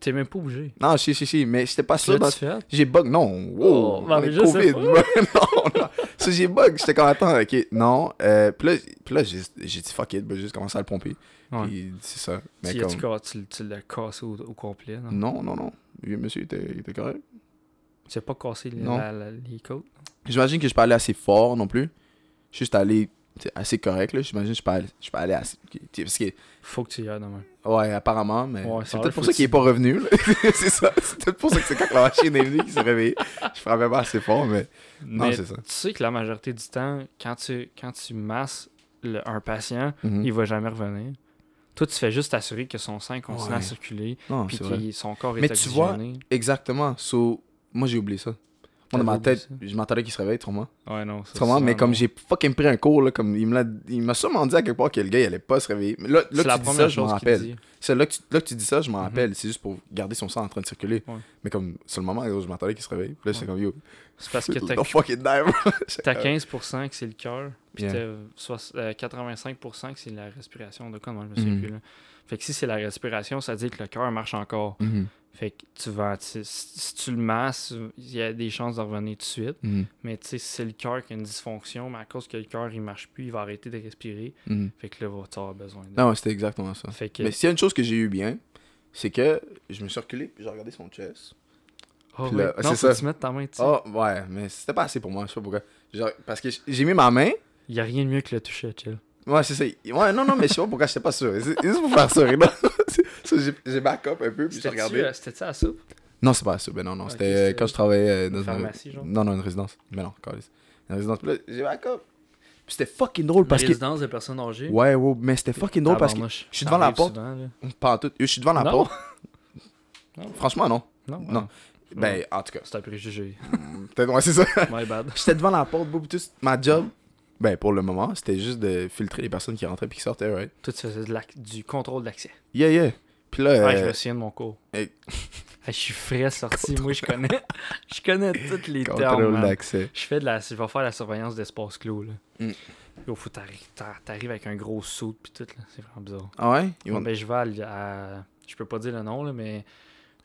T'es même pas obligé. Non, sais, je sais, mais j'étais pas sûr. dans-? J'ai bug, non. Wow, Oh, mais sais COVID. non, non. So, j'ai bug. J'étais comme, attends, ok, non. Euh, puis là, puis là j'ai j'ai dit, fuck it, ben, j'ai juste commencé à le pomper. Ouais. Puis c'est ça. Mais Tu, comme... tu, tu, tu l'as cassé au, au complet, non? Non, non, non. Le monsieur était, il était correct. Tu as pas cassé les, la- la- les côtes? J'imagine que je allé assez fort non plus. Juste allé assez correct, là. J'imagine que je pas allé, je pas allé assez. Parce que, Faut que tu y ailles demain. ouais, apparemment, mais Ouais, c'est peut-être pour ça qu'il est pas revenu, c'est ça. C'est peut-être pour ça que c'est quand la machine est venue qu'il s'est réveillé. Je frappais pas assez fort, mais. Non, Mais c'est ça. tu sais que la majorité du temps, quand tu, quand tu masses le- un patient, Mhm. il va jamais revenir. Toi, tu fais juste t'assurer que son sang continue à circuler, puis c'est que son corps est Mais tu vois. Exactement. So, moi, j'ai oublié ça. Moi, dans ma tête, je m'attendais qu'il se réveille, trop moi. Ouais, non. ça, c'est mais comme j'ai fucking pris un cours, là, comme il me l'a, il m'a sûrement dit à quelque part que le gars, il allait pas se réveiller. Mais là, là C'est la dis ça, première je m'en chose rappelle. C'est là que, tu, là que tu dis ça, je m'en Mhm. rappelle. C'est juste pour garder son sang en train de circuler. Ouais. Mais comme, sur le moment, gros, je m'attendais qu'il se réveille. Puis là, Ouais. comme, yo, C'est parce que t'as don't fucking. T'as 15% que c'est le cœur, puis Yeah. t'as soix- euh, 85% que c'est la respiration. De quoi, moi, je me souviens Mhm. plus. Là. Fait que si c'est la respiration, ça dit que le cœur marche encore. Mhm. Fait que tu vas. si tu le masses, il y a des chances de revenir tout de suite. Mhm. Mais tu sais, si c'est le cœur qui a une dysfonction, mais à cause que le cœur il marche plus, il va arrêter de respirer. Mhm. Fait que là, tu avoir besoin de. Non, c'était exactement ça. Fait que. Mais s'il y a une chose que j'ai eu bien, c'est que je me suis reculé puis j'ai regardé son chest. Oh, puis ouais. là, non, ça. tu mettes ta main dessus. Oh, ouais, mais c'était pas assez pour moi, je sais pas pourquoi. Genre, parce que j'ai mis ma main. Il y a rien de mieux que le toucher, chill. Ouais, c'est ça. Ouais, non, non, mais je sais pas pourquoi j'étais pas sûr. C'est juste pour faire ça, là. Ça, j'ai- back up un peu, puis j'ai regardé. euh, c'était-tu à la soupe? Non, c'est pas ça. Ben non, non. C'était c'était- euh, quand je travaillais euh, dans Une une pharmacie, genre? Non, non, une résidence. Mais non, câlisse. Une résidence. Puis là, j'ai back up. Puis c'était fucking drôle parce Une que. résidence de personnes âgées? Ouais, ouais, mais c'était fucking drôle parce que. Je suis devant la Ça porte. souvent. Pas en tout. Je suis devant la Non? porte. Non? Franchement, non. Non, Non. Ben, en tout cas. C'est un préjugé. Peut-être, ouais, c'est ça. My bad. J'étais devant la porte, puis tout. Ma job, ben, pour le moment, c'était juste de filtrer les personnes qui rentraient puis qui sortaient, right? Faisais de l'ac- du contrôle d'accès. Yeah, yeah. Puis là. Ouais, je euh, me souviens de mon cours. hey. Je suis frais sorti. Moi, je connais, je connais tous les termes. Contrôle d'accès. Je fais de la, je vais faire la surveillance d'espace clos là. Mm. Yo, faut t'arrives avec un gros saut puis tout là, c'est vraiment bizarre. Ah ouais? Ben, je vais à, à- je peux pas dire le nom là, mais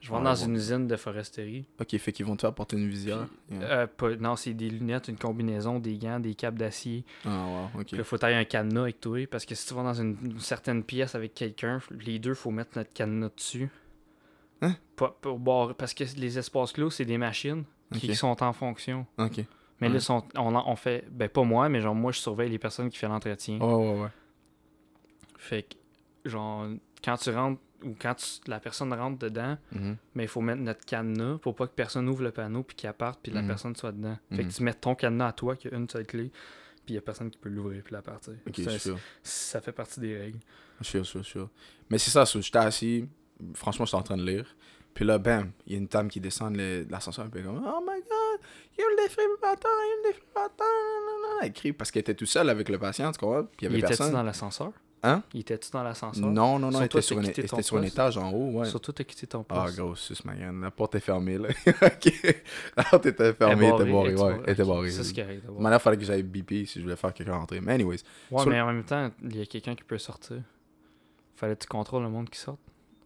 je vais Ouais, dans une usine de foresterie. Ok, fait qu'ils vont te faire porter une visière. Yeah. Euh, pas- non, c'est des lunettes, une combinaison, des gants, des capes d'acier. Ah, wow, ok. Puis là, faut tailler un cadenas avec toi parce que si tu vas dans une, une certaine pièce avec quelqu'un, les deux, faut mettre notre cadenas dessus. Hein? Pas- pour boire- parce que les espaces clos, c'est des machines qui sont en fonction. Ok. Mais Ouais. là, sont, on, on fait. Ben, pas moi, mais genre, moi, je surveille les personnes qui font l'entretien. Ouais, ouais, ouais. Fait que, genre, quand tu rentres quand tu- la personne rentre dedans, Mhm. mais il faut mettre notre cadenas pour pas que personne ouvre le panneau puis qu'il parte puis la Mhm. personne soit dedans. Fait Mhm. que tu mets ton cadenas à toi qui a une seule clé puis il y a personne qui peut l'ouvrir puis la partir. Ça, sûr. ça fait partie des règles. Sûr, suis sûr. Mais c'est ça, j'étais assis. Franchement, j'étais en train de lire. Puis là, bam, il y a une dame qui descend de l'ascenseur. Puis elle est comme, oh my god, il y a le défibrillateur, il y a le défibrillateur. Elle crie parce qu'elle était tout seule avec le patient, tu comprends? Puis il y Il avait était-tu personne. dans l'ascenseur? Hein? Il était-tu dans l'ascenseur? Non, non, non, toi, était sur, un, était sur étage en haut, ouais. Surtout, t'as quitté ton Ah, poste. gros, sus, ma gueule. La porte est fermée, là. ok. La porte était fermée, elle était barrée, ouais. Elle était barrée. Ça, c'est correct. d'abord. Maintenant, il fallait que j'aille BP si je voulais faire quelqu'un rentrer. Mais, anyways. Ouais, mais en même temps, il y a quelqu'un qui peut sortir. Fallait que tu contrôles le monde qui sort.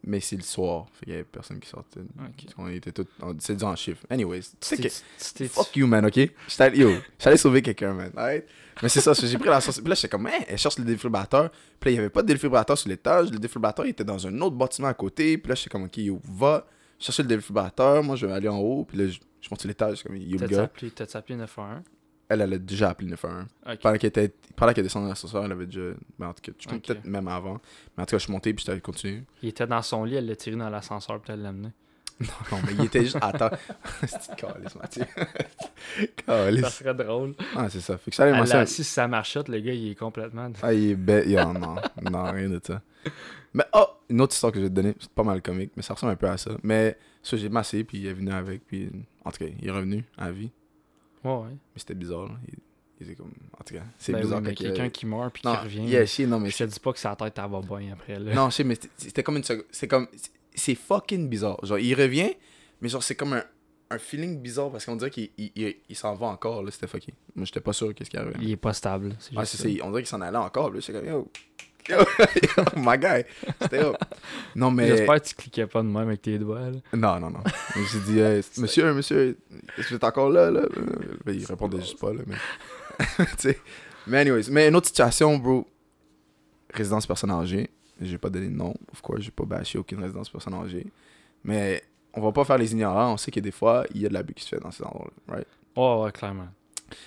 Mais c'est le soir. Fait qu'il y avait personne qui sortait. Ok. On était tous. on- C'est dit en chiffre. Anyways. Tu sais que. Fuck you, man, ok? Allé- yo, j'allais sauver quelqu'un, man. Alright? Mais c'est ça, j'ai pris la sauce. Puis là, j'étais comme, hein, elle cherche le défibrillateur. Puis là, il n'y avait pas de défibrillateur sur l'étage. Le défibrillateur il était dans un autre bâtiment à côté. Puis là, j'étais comme, ok, yo, va. Je cherchais le défibrillateur, moi je vais aller en haut, puis là je, je monte sur l'étage, comme il y a T'as-tu gars. t'as-tu appelé 911? Elle, elle a déjà appelé 911. Ok. Pendant qu'elle était, pendant qu'elle descendait dans l'ascenseur, elle avait déjà. Ben, en tout cas, je pense peut-être même avant. Mais en tout cas, je suis monté, puis j'étais continué. Il était dans son lit, elle l'a tiré dans l'ascenseur, puis elle l'a amené. Non, mais il était juste. Attends. C'est calice, Mathieu. Ça Calice. serait drôle. Ah, c'est ça. Fait que ça allait l'a ça. marchette, le gars, il est complètement. Ah, il est bête. Yo, non, non, rien de ça. Mais oh, une autre histoire que je vais te donner, c'est pas mal comique, mais ça ressemble un peu à ça. Mais ça, j'ai massé, puis il est venu avec, puis en tout cas, il est revenu à vie. Ouais, ouais. Mais c'était bizarre, là. Il, il était comme. En tout cas, c'est Ben oui, bizarre il- quelqu'un qui meurt puis qui revient. yeah, shit, non, mais Je te dis pas que sa tête, elle va bien après. Là. Non, je sais, mais c'était- comme une seconde. C'est comme. c'est- C'est fucking bizarre. Genre, il revient, mais genre, c'est comme un, un feeling bizarre parce qu'on dirait qu'il il, il- il s'en va encore, là. C'était fucké. Moi, j'étais pas sûr qu'est-ce qui arrivait. Il est pas stable. C'est juste c'est ça. On dirait qu'il s'en allait encore, là. J'étais comme, yo. My guy. C'était yo. Non, mais. J'espère que tu cliquais pas de même avec tes doigts. Là. Non, non, non. J'ai dit, Hey, monsieur, monsieur, est-ce que encore là, là? Ben, il répondait juste pas, là. Mais. Mais, anyways. Mais une autre situation, bro. Résidence personne âgée. J'ai pas donné de nom. Of course, j'ai pas bâché aucune résidence personne âgée. Mais on va pas faire les ignorants. On sait que des fois, il y a de l'abus qui se fait dans ces endroits-là, right? Ouais, ouais, clairement.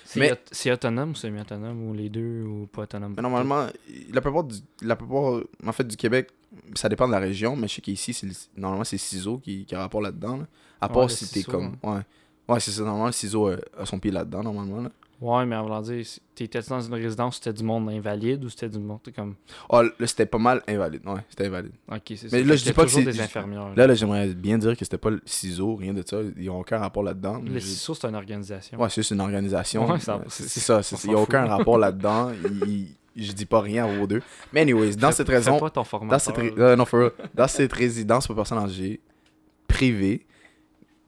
C'est Mais- aut- c'est autonome ou semi-autonome ou les deux ou pas autonome? Mais normalement, la plupart, du, la plupart en fait, du Québec, ça dépend de la région, mais je sais qu'ici, normalement, c'est Ciseaux qui, qui a rapport là-dedans. là. À part si t'es comme. Ouais. Ouais, c'est ça. Normalement, le ciseau a, a son pied là-dedans, normalement. Là. Ouais, mais en voulant dire, c'est- t'étais dans une résidence où c'était du monde invalide ou c'était du monde comme. Oh, là, c'était pas mal invalide. Ouais, c'était invalide. Ok, c'est ça. Mais là, je dis pas que c'est- des infirmières. Là, là j'aimerais bien dire que c'était pas le ciseau, rien de ça. Ils ont aucun rapport là-dedans. le CISO, c'est une organisation. Ouais, c'est une organisation. Ouais, ça- c'est ça. Il n'y a aucun rapport là-dedans. Il- il- Je dis pas rien à vos deux. Mais, anyways, dans Fais- cette raison. pas ton Dans cette, euh, non, for real. dans cette résidence pour personnes âgées privée,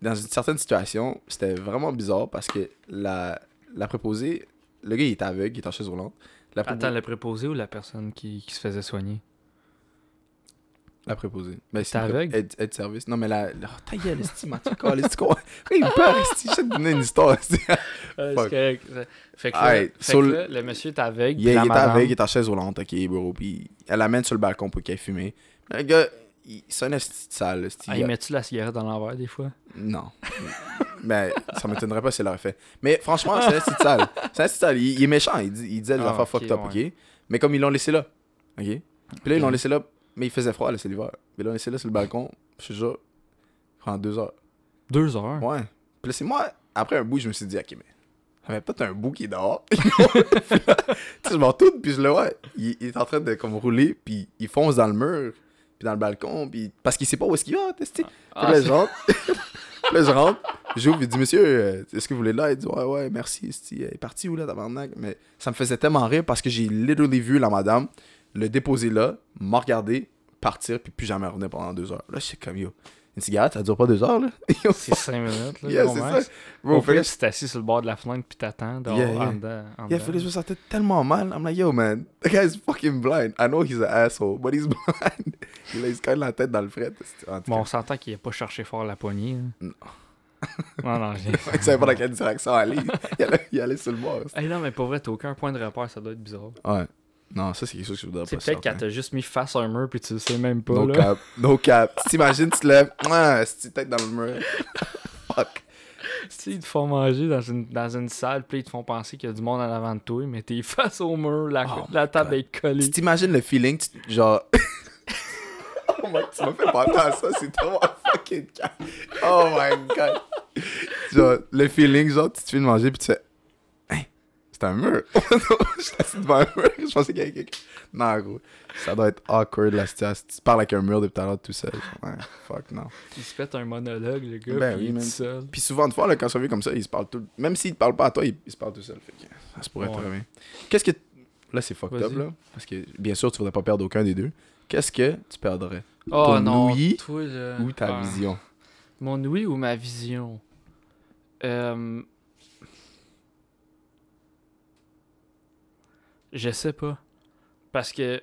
dans une certaine situation, c'était vraiment bizarre parce que la, la préposée, le gars il était aveugle, il était en chaise roulante. La, Attends, le préposé ou la personne qui, qui se faisait soigner? la préposée. Ben, T'es aveugle? Aide, aide service. Non, mais la. la oh, ta gueule, esti, Mathieu, il peur, esti, je vais te donner une histoire. esti. Euh, Fuck. c'est correct. Fait que, là, fait so que le- là, le monsieur est aveugle. Il, la madame- aveugle, il était en chaise roulante, ok, bro. Puis elle l'amène sur le balcon pour qu'elle fume. Le gars, il sonne esti de sale, esti. Ah, il met-tu la cigarette dans l'envers des fois? Non. Mais ça m'étonnerait pas s'il l'aurait fait. Mais franchement, c'est un style sale. C'est un style sale. Il, il est méchant. Il, disait des Ah, affaires fucked up, ouais. ok? Mais comme ils l'ont laissé là. Ok? Puis là, ils l'ont laissé là. Mais il faisait froid, là, c'est l'hiver. Mais ils l'ont laissé là sur le balcon. Je te jure. Pendant deux heures. Deux heures? Ouais. Puis là, c'est moi. Après un bout, je me suis dit, ok, mais. Avait peut-être un bout qui est dehors. Tu sais, je m'en tourne, puis je le vois. Il, il est en train de comme rouler, puis il fonce dans le mur, dans le balcon, puis. Parce qu'il sait pas où est-ce qu'il va, tu sais. Ah, là, je rentre. Puis là, je rentre. J'ouvre, il dit, monsieur, euh, est-ce que vous voulez l'aide? Il dit, ouais, ouais, merci. Elle est partie où, là, tabarnak? Mais ça me faisait tellement rire parce que j'ai literally vu la madame le déposer là, m'a regardé, partir, puis plus jamais revenir pendant deux heures. Là, je suis comme, yo, une cigarette, ça dure pas deux heures, là? C'est cinq minutes, là. Yeah, c'est ça. Bro, Au que pire, tu t'assis sur le bord de la fenêtre puis t'attends dehors, Yeah, yeah. en dedans. en Yeah, dedans. Phyllis me sentais tellement mal. I'm like, yo, man, the guy's fucking blind. I know he's an asshole, but he's blind. il a se colle la tête dans le fret. Bon, on s'entend qu'il n'a pas cherché fort la poignée. hein. Non. non, non, j'ai... il savait pas dans quelle direction aller. Il allait, il allait sur le bord. Hey, non, mais pour vrai, t'as aucun point de repère, ça doit être bizarre. Ouais. Non, ça, c'est quelque chose que je voudrais C'est pas peut-être qu'elle t'a juste mis face à un mur puis tu le sais même pas. No là. cap. No cap. T'imagines, tu te lèves. Ah, c'est tête dans le mur. Fuck. Tu sais, ils te font manger dans une, dans une salle, puis ils te font penser qu'il y a du monde en avant de toi, mais t'es face au mur, la, Oh la table God. est collée. Tu t'imagines le feeling, tu- genre. oh my, tu m'as fait penser à ça, c'est tellement fucking calme. Oh my god. Genre, le feeling, genre, tu te fais manger puis tu fais. Un mur. Je suis assis devant un mur, je pensais qu'il y avait quelqu'un. Non, gros. Ça doit être awkward la situation. Tu parles avec un mur depuis tout à l'heure tout seul. Ouais, fuck, non. Il se fait un monologue, le gars, Ben puis oui, il est tout seul. Puis souvent, de fois, là, quand ça vient comme ça, ils se parlent tout. Même s'ils te parlent pas à toi, ils se parlent tout seul. Fait que ça se pourrait Ouais. très bien. Qu'est-ce que. Là, c'est fucked up, là. Parce que, bien sûr, tu voudrais pas perdre aucun des deux. Qu'est-ce que tu perdrais? Oh Ton non, ouïe toi, là. Ou ta Ah. vision? Mon ouïe ou ma vision? Euh... Je sais pas. Parce que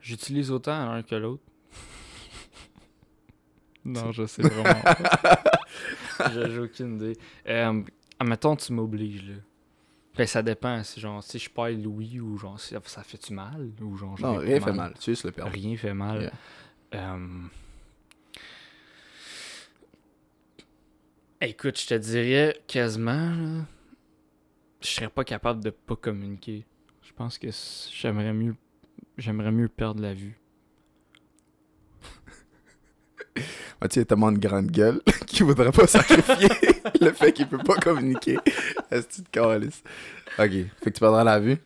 j'utilise autant l'un que l'autre. non, je sais vraiment pas. J'ai j'ai aucune idée. Euh, admettons, tu m'obliges, là. Ben, ça dépend. Si, genre, si je perds l'ouïe ou genre, si- ça fait-tu mal? Ou genre, Non, rien fait mal. Tu juste le perdre. Rien fait mal. Yeah. Euh, Écoute, je te dirais quasiment, là, je serais pas capable de pas communiquer. Je pense que j'aimerais mieux j'aimerais mieux perdre la vue. Mathieu a tellement de grande gueule qu'il voudrait pas sacrifier le fait qu'il peut pas communiquer. Est-ce que tu? Ok, fait que tu perdras la vue?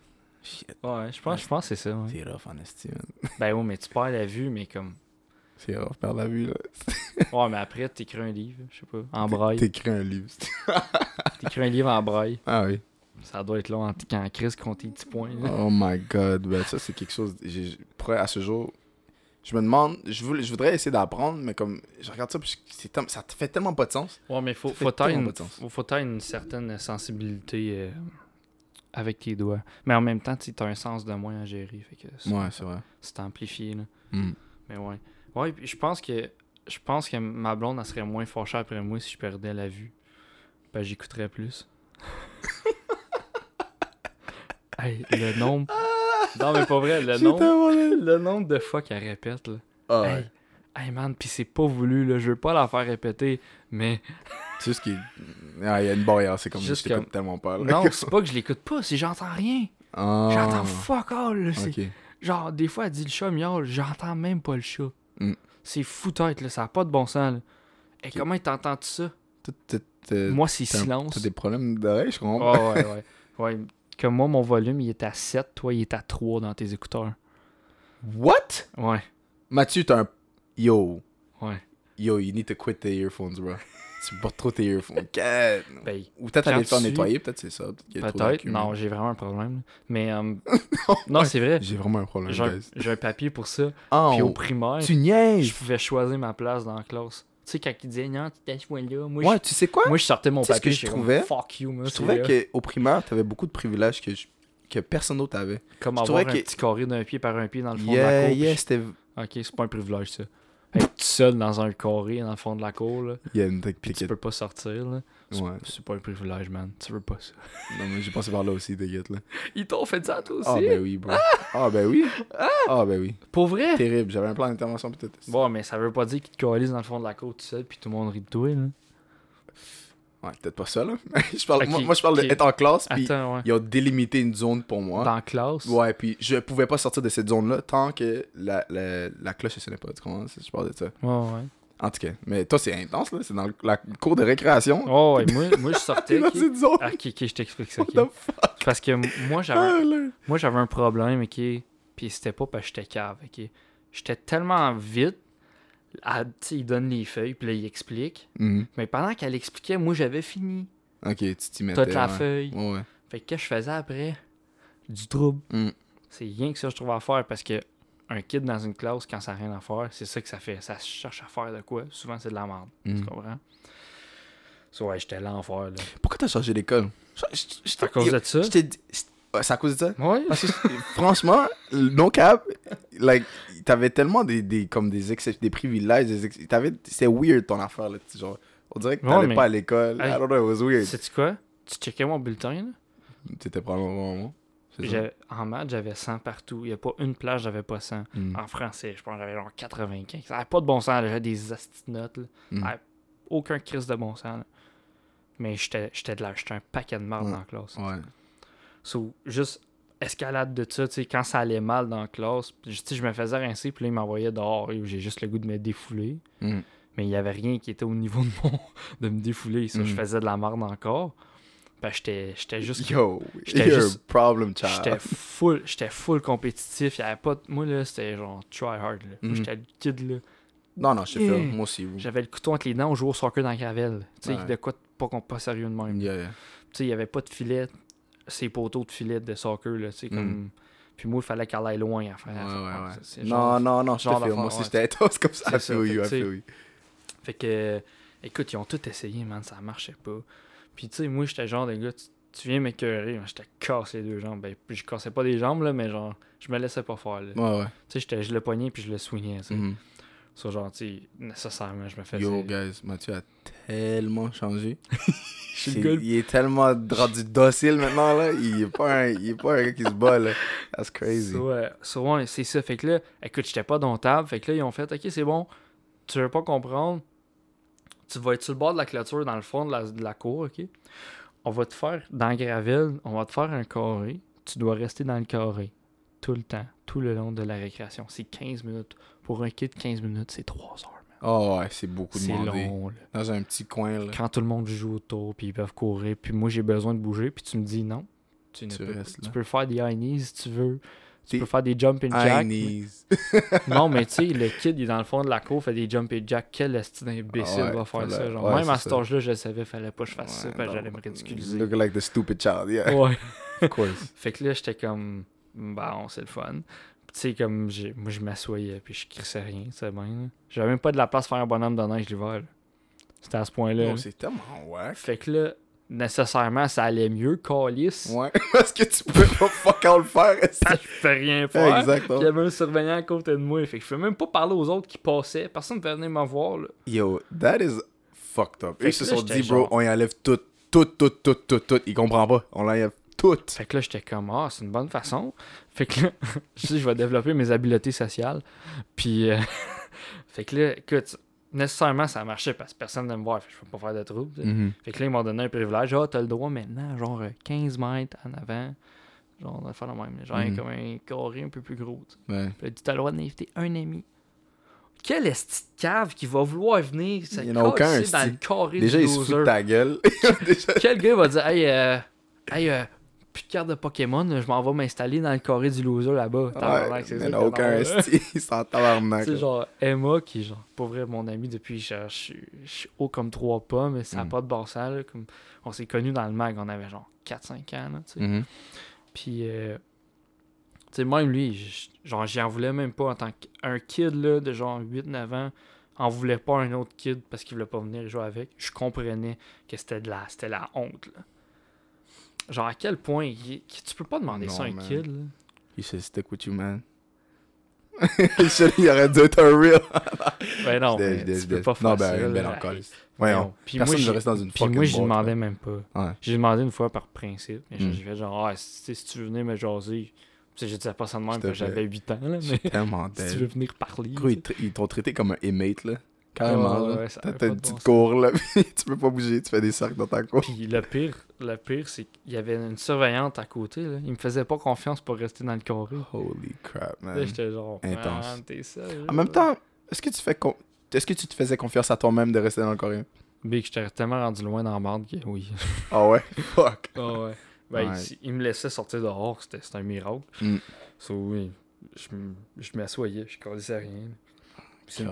Shit, Ouais, je pense, je pense que c'est ça. ouais. c'est rough en esti, man. Ben oui, mais tu perds la vue, mais comme. C'est rough perdre la vue, là. Ouais, mais après, t'écris un livre, je sais pas, en braille. T'écris un livre. T'écris un livre en braille. Ah oui. Ça doit être long en quand Chris compte tes petits points. là. Oh my god, ben ça c'est quelque chose. j'ai- j'ai- Pour à ce jour, je me demande, je, voulais- je voudrais essayer d'apprendre, mais comme je regarde ça, puis ça te fait tellement pas de sens. Ouais, mais faut, faut t'avoir une, faut, une certaine sensibilité euh, avec tes doigts. Mais en même temps, tu as un sens de moins à gérer. Fait que c'est Ouais, c'est vrai. c'est amplifié. Là. Hmm. Mais ouais. Ouais, puis je pense que je pense que ma blonde, elle serait moins fâchée après moi si je perdais la vue. Ben, j'écouterais plus. hey, le nombre. Non, mais pas vrai, le nombre. Le nombre de fois qu'elle répète, là. Ah ouais. Hey, hey man, pis c'est pas voulu, là. Je veux pas la faire répéter, mais. C'est juste qu'il ah, il y a une barrière, c'est comme Juste je t'écoute comme- tellement pas. là. Non, c'est pas que je l'écoute pas, c'est j'entends rien. Ah. J'entends fuck all, là. Genre, des fois, elle dit le chat miaule, j'entends même pas le chat. Mm. C'est fou tête, là. Ça a pas de bon sens, là. Et comment t'entends-tu ça? Moi, c'est silence. T'as des problèmes d'oreille, je comprends. Ouais. ouais. Comme moi, mon volume, il est à 7, toi, il est à 3 dans tes écouteurs. What? Ouais, Mathieu, t'as un. Yo. ouais. Yo, you need to quit the earphones, bro. tu portes trop tes earphones. God. Ben, Ou peut-être aller le faire nettoyer, peut-être c'est ça. Peut-être. Non, j'ai vraiment un problème. Mais, euh, non, c'est vrai. J'ai vraiment un problème, J'ai un, papier pour ça. Ah, Puis au primaire, tu niaises. je pouvais choisir ma place dans la classe. Tu sais, quand il disait non, tu t'assois là, moi, Ouais, je, tu sais quoi? moi je sortais mon papier. que je j'étais comme, trouvais? Fuck you, moi. je trouvais qu'au primaire, t'avais beaucoup de privilèges que, je- que personne d'autre avait. Comme je avoir un trouvais que- petit carré d'un pied par un pied dans le fond de la Yeah, cour. yeah, c'était. Ok, c'est pas un privilège, ça. Seul dans un carré dans le fond de la cour, là. Il y a une tu peux pas sortir, là. C'est Ouais. c'est pas un privilège, man. Tu veux pas ça. Non, mais j'ai passé par là aussi, t'inquiète, là. Ils t'ont fait ça, toi aussi? Ah, ben oui, bro. Ah, ben oui. Ah, ben oui. Pour vrai? Terrible. J'avais un plan d'intervention, peut-être. Bon, mais ça veut pas dire qu'ils te coalisent dans le fond de la cour tout seul, puis tout le monde rit de toi, là. Ouais, peut-être pas ça, là. je parle, Ok, moi, moi, je parle d'être en classe, puis ouais. ils ont délimité une zone pour moi. Dans la classe? Ouais, puis je pouvais pas sortir de cette zone-là tant que la, la, la cloche ne sonnait pas. Tu comprends? Je parle de ça. Ouais, ouais. En tout cas, mais toi, c'est intense, là. C'est dans la cour de récréation. Oh, ouais, moi, moi je sortais. Dans cette zone. Ah, ok, ok, je t'explique ça. What ok. the fuck? Parce que moi, j'avais Ah, un- là. moi, j'avais un problème, ok. Puis c'était pas parce que j'étais cave, ok. J'étais tellement vite. Il donne les feuilles, puis là, il explique. Mhm. Mais pendant qu'elle expliquait, moi, j'avais fini Ok, tu t'y mettais. toute la ouais. feuille. Ouais, ouais. Fait que qu'est-ce que je faisais après? Du trouble. Mm. C'est rien que ça je trouve à faire parce que un kid dans une classe, quand ça n'a rien à faire, c'est ça que ça fait. Ça cherche à faire de quoi. Souvent, c'est de la merde. Mm. Tu comprends? So, ouais, j'étais l'enfer, là. Pourquoi t'as changé d'école? À cause de ça? Ouais, C'est à cause de ça? Ouais. Parce que franchement, le no cap, like, t'avais tellement des, des, comme des, des privilèges, des ex- t'avais- c'était weird ton affaire, là, tu sais, genre, on dirait que Ouais, t'allais mais- pas à l'école. I don't know, it was weird. Sais-tu quoi? Tu checkais mon bulletin, là? T'étais probablement? J'ai- En maths, j'avais 100 partout. Il n'y a pas une plage, j'avais pas 100. Mm. En français, je pense que j'avais genre 95. Ça n'avait pas de bon sens, j'avais des astuces notes. Là. Mm. Ah, Aucun crise de bon sens. là. Mais j'étais de là, j'étais un paquet de marde Ouais. dans la classe. Ouais. So, juste escalade de ça, tu sais, quand ça allait mal dans la classe, sais, je me faisais rincer, puis là, il m'envoyait dehors, et j'ai juste le goût de me défouler. Mm. Mais il n'y avait rien qui était au niveau de mon de me défouler. Ça, je Mm. faisais de la merde encore. Ben, j'étais j'étais juste Yo, J'étais you're juste- a problem child. J'étais full, j'étais full compétitif. Y avait pas Moi, là, c'était genre try hard. Là. Moi, Mhm. j'étais le kid, là. Non, non, je fais, Eh. moi aussi. vous. J'avais le couteau entre les dents, on jouait au soccer dans la gravelle. Tu sais, Ouais. de quoi pas, qu'on- pas sérieux de même. Yeah, yeah. Tu sais, y avait pas de filet, ces poteaux de filet de soccer, là. Tu sais, comme. Puis moi, il fallait qu'elle aille loin à faire. Mm. Ouais, ouais, ouais. C'est Non, genre- non, non, je te fais. Moi aussi, j'étais intense comme ça. I feel fait you, que I tu sais, feel you. Fait que, écoute, ils ont tout essayé, man, ça marchait pas. Puis tu sais, moi, j'étais genre de gars, tu, tu viens m'écœurer, moi, j'étais cassé les deux jambes. Ben, je cassais pas des jambes, là, mais genre, je me laissais pas faire, là. Ouais, ouais. Tu sais, je le poignais puis je le tu sais. Ça, genre, tu nécessairement, je me faisais... Yo, guys, Mathieu a tellement changé. suis gars le- Il est tellement rendu docile maintenant, là. Il est pas un, il est pas un gars qui se bat, là. That's crazy. Ça, ouais, ça, ouais, c'est ça. Fait que là, écoute, j'étais pas domptable. Fait que là, ils ont fait, OK, c'est bon, tu veux pas comprendre, tu vas être sur le bord de la clôture, dans le fond de la, de la cour, ok? On va te faire, dans la gravelle, on va te faire un carré. Tu dois rester dans le carré tout le temps, tout le long de la récréation. C'est 15 minutes. Pour un kit, 15 minutes, c'est 3 heures. man. Oh ouais, c'est beaucoup C'est demandé. long, là. Dans un petit coin, là. Quand tout le monde joue autour, puis ils peuvent courir, puis moi j'ai besoin de bouger, puis tu me dis non. Tu, peux, restes tu peux faire des high knees si tu veux. Tu Des peux faire des jump and High jack. knees. Non, mais tu sais, le kid, il est dans le fond de la cour, fait des jump and jack. Quel esti d'imbécile Ah ouais, va faire ça? Genre, ouais, même à cet âge-là, je savais, fallait pas que je fasse ça, parce que j'allais me ridiculiser. Look like the stupid child, yeah. Ouais. Of course. Fait que là, j'étais comme, bon, c'est le fun. Tu sais, comme, j'ai- moi, je m'assoyais, puis je crissais rien, c'est bien. J'avais même pas de la place pour faire un bonhomme de neige l'hiver. C'était à ce point-là. Là. c'est tellement ouais. Fait que là, nécessairement, ça allait mieux, calice. Ouais, parce que tu peux pas le faire. que- Je fais rien faire. Exactement. Il y avait un surveillant à côté de moi. Fait que je pouvais même pas parler aux autres qui passaient. Personne ne venait venir me voir. Là. Yo, that is fucked up. Ils se sont dit, bro, genre- on y enlève tout, tout, tout, tout, tout, tout. Ils comprennent pas. On l'enlève tout. Fait que là, j'étais comme, ah, c'est une bonne façon. Fait que là, je dis, je vais développer mes habiletés sociales. Puis, euh, fait que là, écoute, nécessairement, ça marchait parce que personne ne me voir. Fait que je peux pas faire de trouble. tu sais. Mhm. Fait que là, ils m'ont donné un privilège. Ah, t'as le droit maintenant, genre euh, 15 mètres en avant. Genre, on va faire le même. Genre, Mhm. comme un carré un peu plus gros. tu sais. Ouais. Puis là, il t'as le droit d'inviter un ami. Quel esti de cave qui va vouloir venir Il y en a aucun, dans le carré Déjà, ils se loser? de ta gueule. Déjà. Quel gars va dire, hey, euh, hey, euh, plus de carte de Pokémon, je m'en vais m'installer dans le carré du loser là-bas. Ouais, c'est ça aucun tabarnak. Sais, là. genre, Emma, qui est genre, pour vrai, mon ami depuis, genre, je suis je suis haut comme trois pas, mais ça n'a Mm. pas de bon sens, là, comme, on s'est connus dans le mag, on avait genre 4-5 ans, là, tu sais. Mhm. Puis, euh, tu sais, même lui, genre, j'en voulais même pas en tant qu'un kid, là, de genre 8-9 ans, en voulait pas un autre kid parce qu'il voulait pas venir jouer avec. Je comprenais que c'était de la, c'était la honte, là. Genre, à quel point, il- tu peux pas demander ça à un Non, man. kid, là? He should stick with you, man. Il aurait dû être un real. Ben non, Je mais je tu je peux pas faire Non, ça, ben, une belle là. encore. Ben Voyons. non. Puis Personne moi, ne reste dans une Puis moi, boîte, demandais là. même pas. Ouais. J'ai demandé une fois par principe. Mais Mm. j'ai fait genre, ah, si, si tu veux venir me jaser. Je disais pas ça de même j'avais 8 ans, là, Je mais tellement si tu veux venir parler. Ils t'ont traité comme un inmate, là? Carrément, ouais, T'as une petite bon cour, là, puis tu peux pas bouger, tu fais des cercles dans ta cour. Puis le pire, le pire, c'est qu'il y avait une surveillante à côté. Là. Il me faisait pas confiance pour rester dans le carré. Holy crap, Là, man. j'étais genre, Intense. Man, t'es sérieux? En même temps, est-ce que tu fais con- est-ce que tu te faisais confiance à toi-même de rester dans le coréen? Big, j'étais tellement rendu loin dans la bande que oui. Ah ouais? Fuck. Ah ouais. Ben, Ouais. il, il me laissait sortir dehors, c'était un miracle. Mm. So, oui, je, je m'assoyais, je connaissais rien. Puis.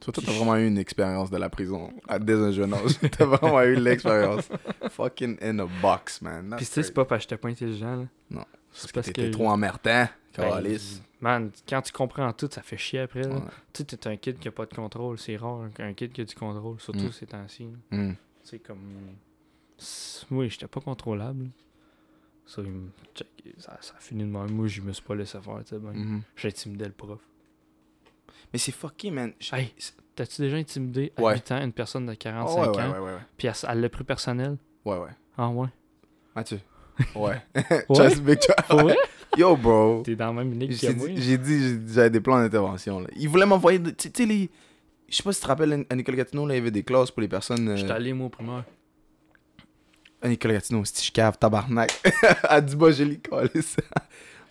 Toi, t'as vraiment eu une expérience de la prison à dès un jeune âge. t'as vraiment eu l'expérience. Fucking in a box, man. Puis tu sais, c'est pas parce que j'étais pas intelligent. Là. Non. C'est parce que t'étais trop emmertant. Ben, Calice. Man, quand tu comprends tout, ça fait chier après. là. Ouais. Tu sais, t'es un kid qui a pas de contrôle. C'est rare un, kid qui a du contrôle, surtout Mm. ces temps-ci. Hmm. Tu sais, comme. Oui, j'étais pas contrôlable. Ça, il me- check, ça, a fini de même. Moi, je me suis pas laissé faire. tu sais, ben. J'intimidais le prof. Mais c'est fucké, man. Je- Hey, t'as-tu déjà intimidé à Ouais. 8 ans une personne de Oh, 45 ouais, ouais, ans? ouais, ouais, ouais. Puis elle, l'a pris personnel? Ouais, ouais. Ah ouais? Mathieu. Ouais. Ouais? Just big? Yo, bro. T'es dans la même ligue que J'ai moi. dit, j'ai dit, j'avais des plans d'intervention. Ils voulaient m'envoyer. de- Tu sais, les. Je sais pas si tu te rappelles, à Nicole Gatineau, là, il y avait des classes pour les personnes. J'étais Euh... allé, moi, au primaire. À Nicole Gatineau, si je cave, tabarnak. à Dubois, j'ai calices.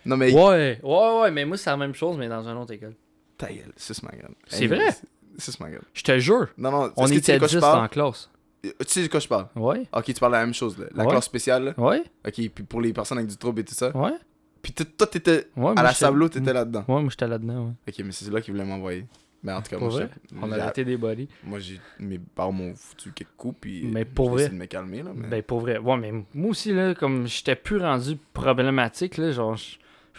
Non, mais. Ouais, ouais, ouais, mais moi, c'est la même chose, mais dans une autre école. Ta gueule, c'est ma gueule. C'est vrai? C'est ma gueule. Je te jure. Non, non, On était de quoi 10 je dans parle? la classe. Tu sais de quoi je parle? Ouais, Ok, tu parles de la même chose, là. La Ouais. classe spéciale, là. ouais, Ok, puis pour les personnes avec du trouble et tout ça. ouais. Puis toi, t'étais. ouais À la Sablo, t'étais là-dedans. Ouais, moi, j'étais là-dedans, ouais. Ok, mais c'est là qu'ils voulaient m'envoyer. Mais en tout cas, Pour moi, vrai? j'ai- On a été des bodies. Moi, j'ai. Mes parents m'ont foutu quelques coups, puis. Mais j'ai pour vrai? essayé de me calmer, là. Mais... Ben, pour vrai. Ouais, mais moi aussi, là, comme j'étais plus rendu problématique, là, genre,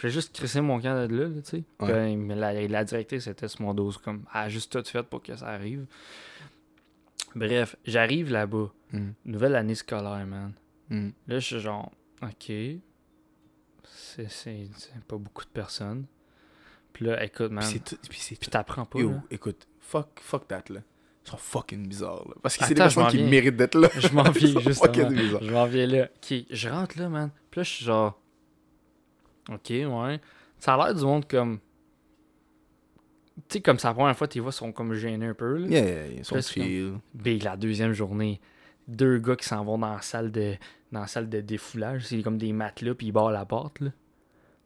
vais juste crisser mon camp de là, là, tu sais. Ouais. Ben, mais la, la directrice était sur mon dos, comme, elle a juste tout fait pour que ça arrive. Bref, j'arrive là-bas. Hmm, Nouvelle année scolaire, man. hmm. Là, je suis genre, ok. C'est pas beaucoup de personnes. Puis là, écoute, man. Puis t'apprends pas. Yo, là. écoute, fuck, fuck that, là. Ils sont fucking bizarres, là. Parce que c'est des personnes qui méritent d'être là. Je m'en viens, bizarres. Je m'en viens là. Ok, je rentre là, man. Puis là, je suis genre. Ok, ouais. Ça a l'air du monde comme. Tu sais, comme c'est la première fois, tes voix sont comme gênés un peu. Là. Yeah, yeah, ils sont chill. Big, la deuxième journée, deux gars qui s'en vont dans la salle de, dans la salle de défoulage. C'est comme des matelas, puis ils barrent la porte. Là.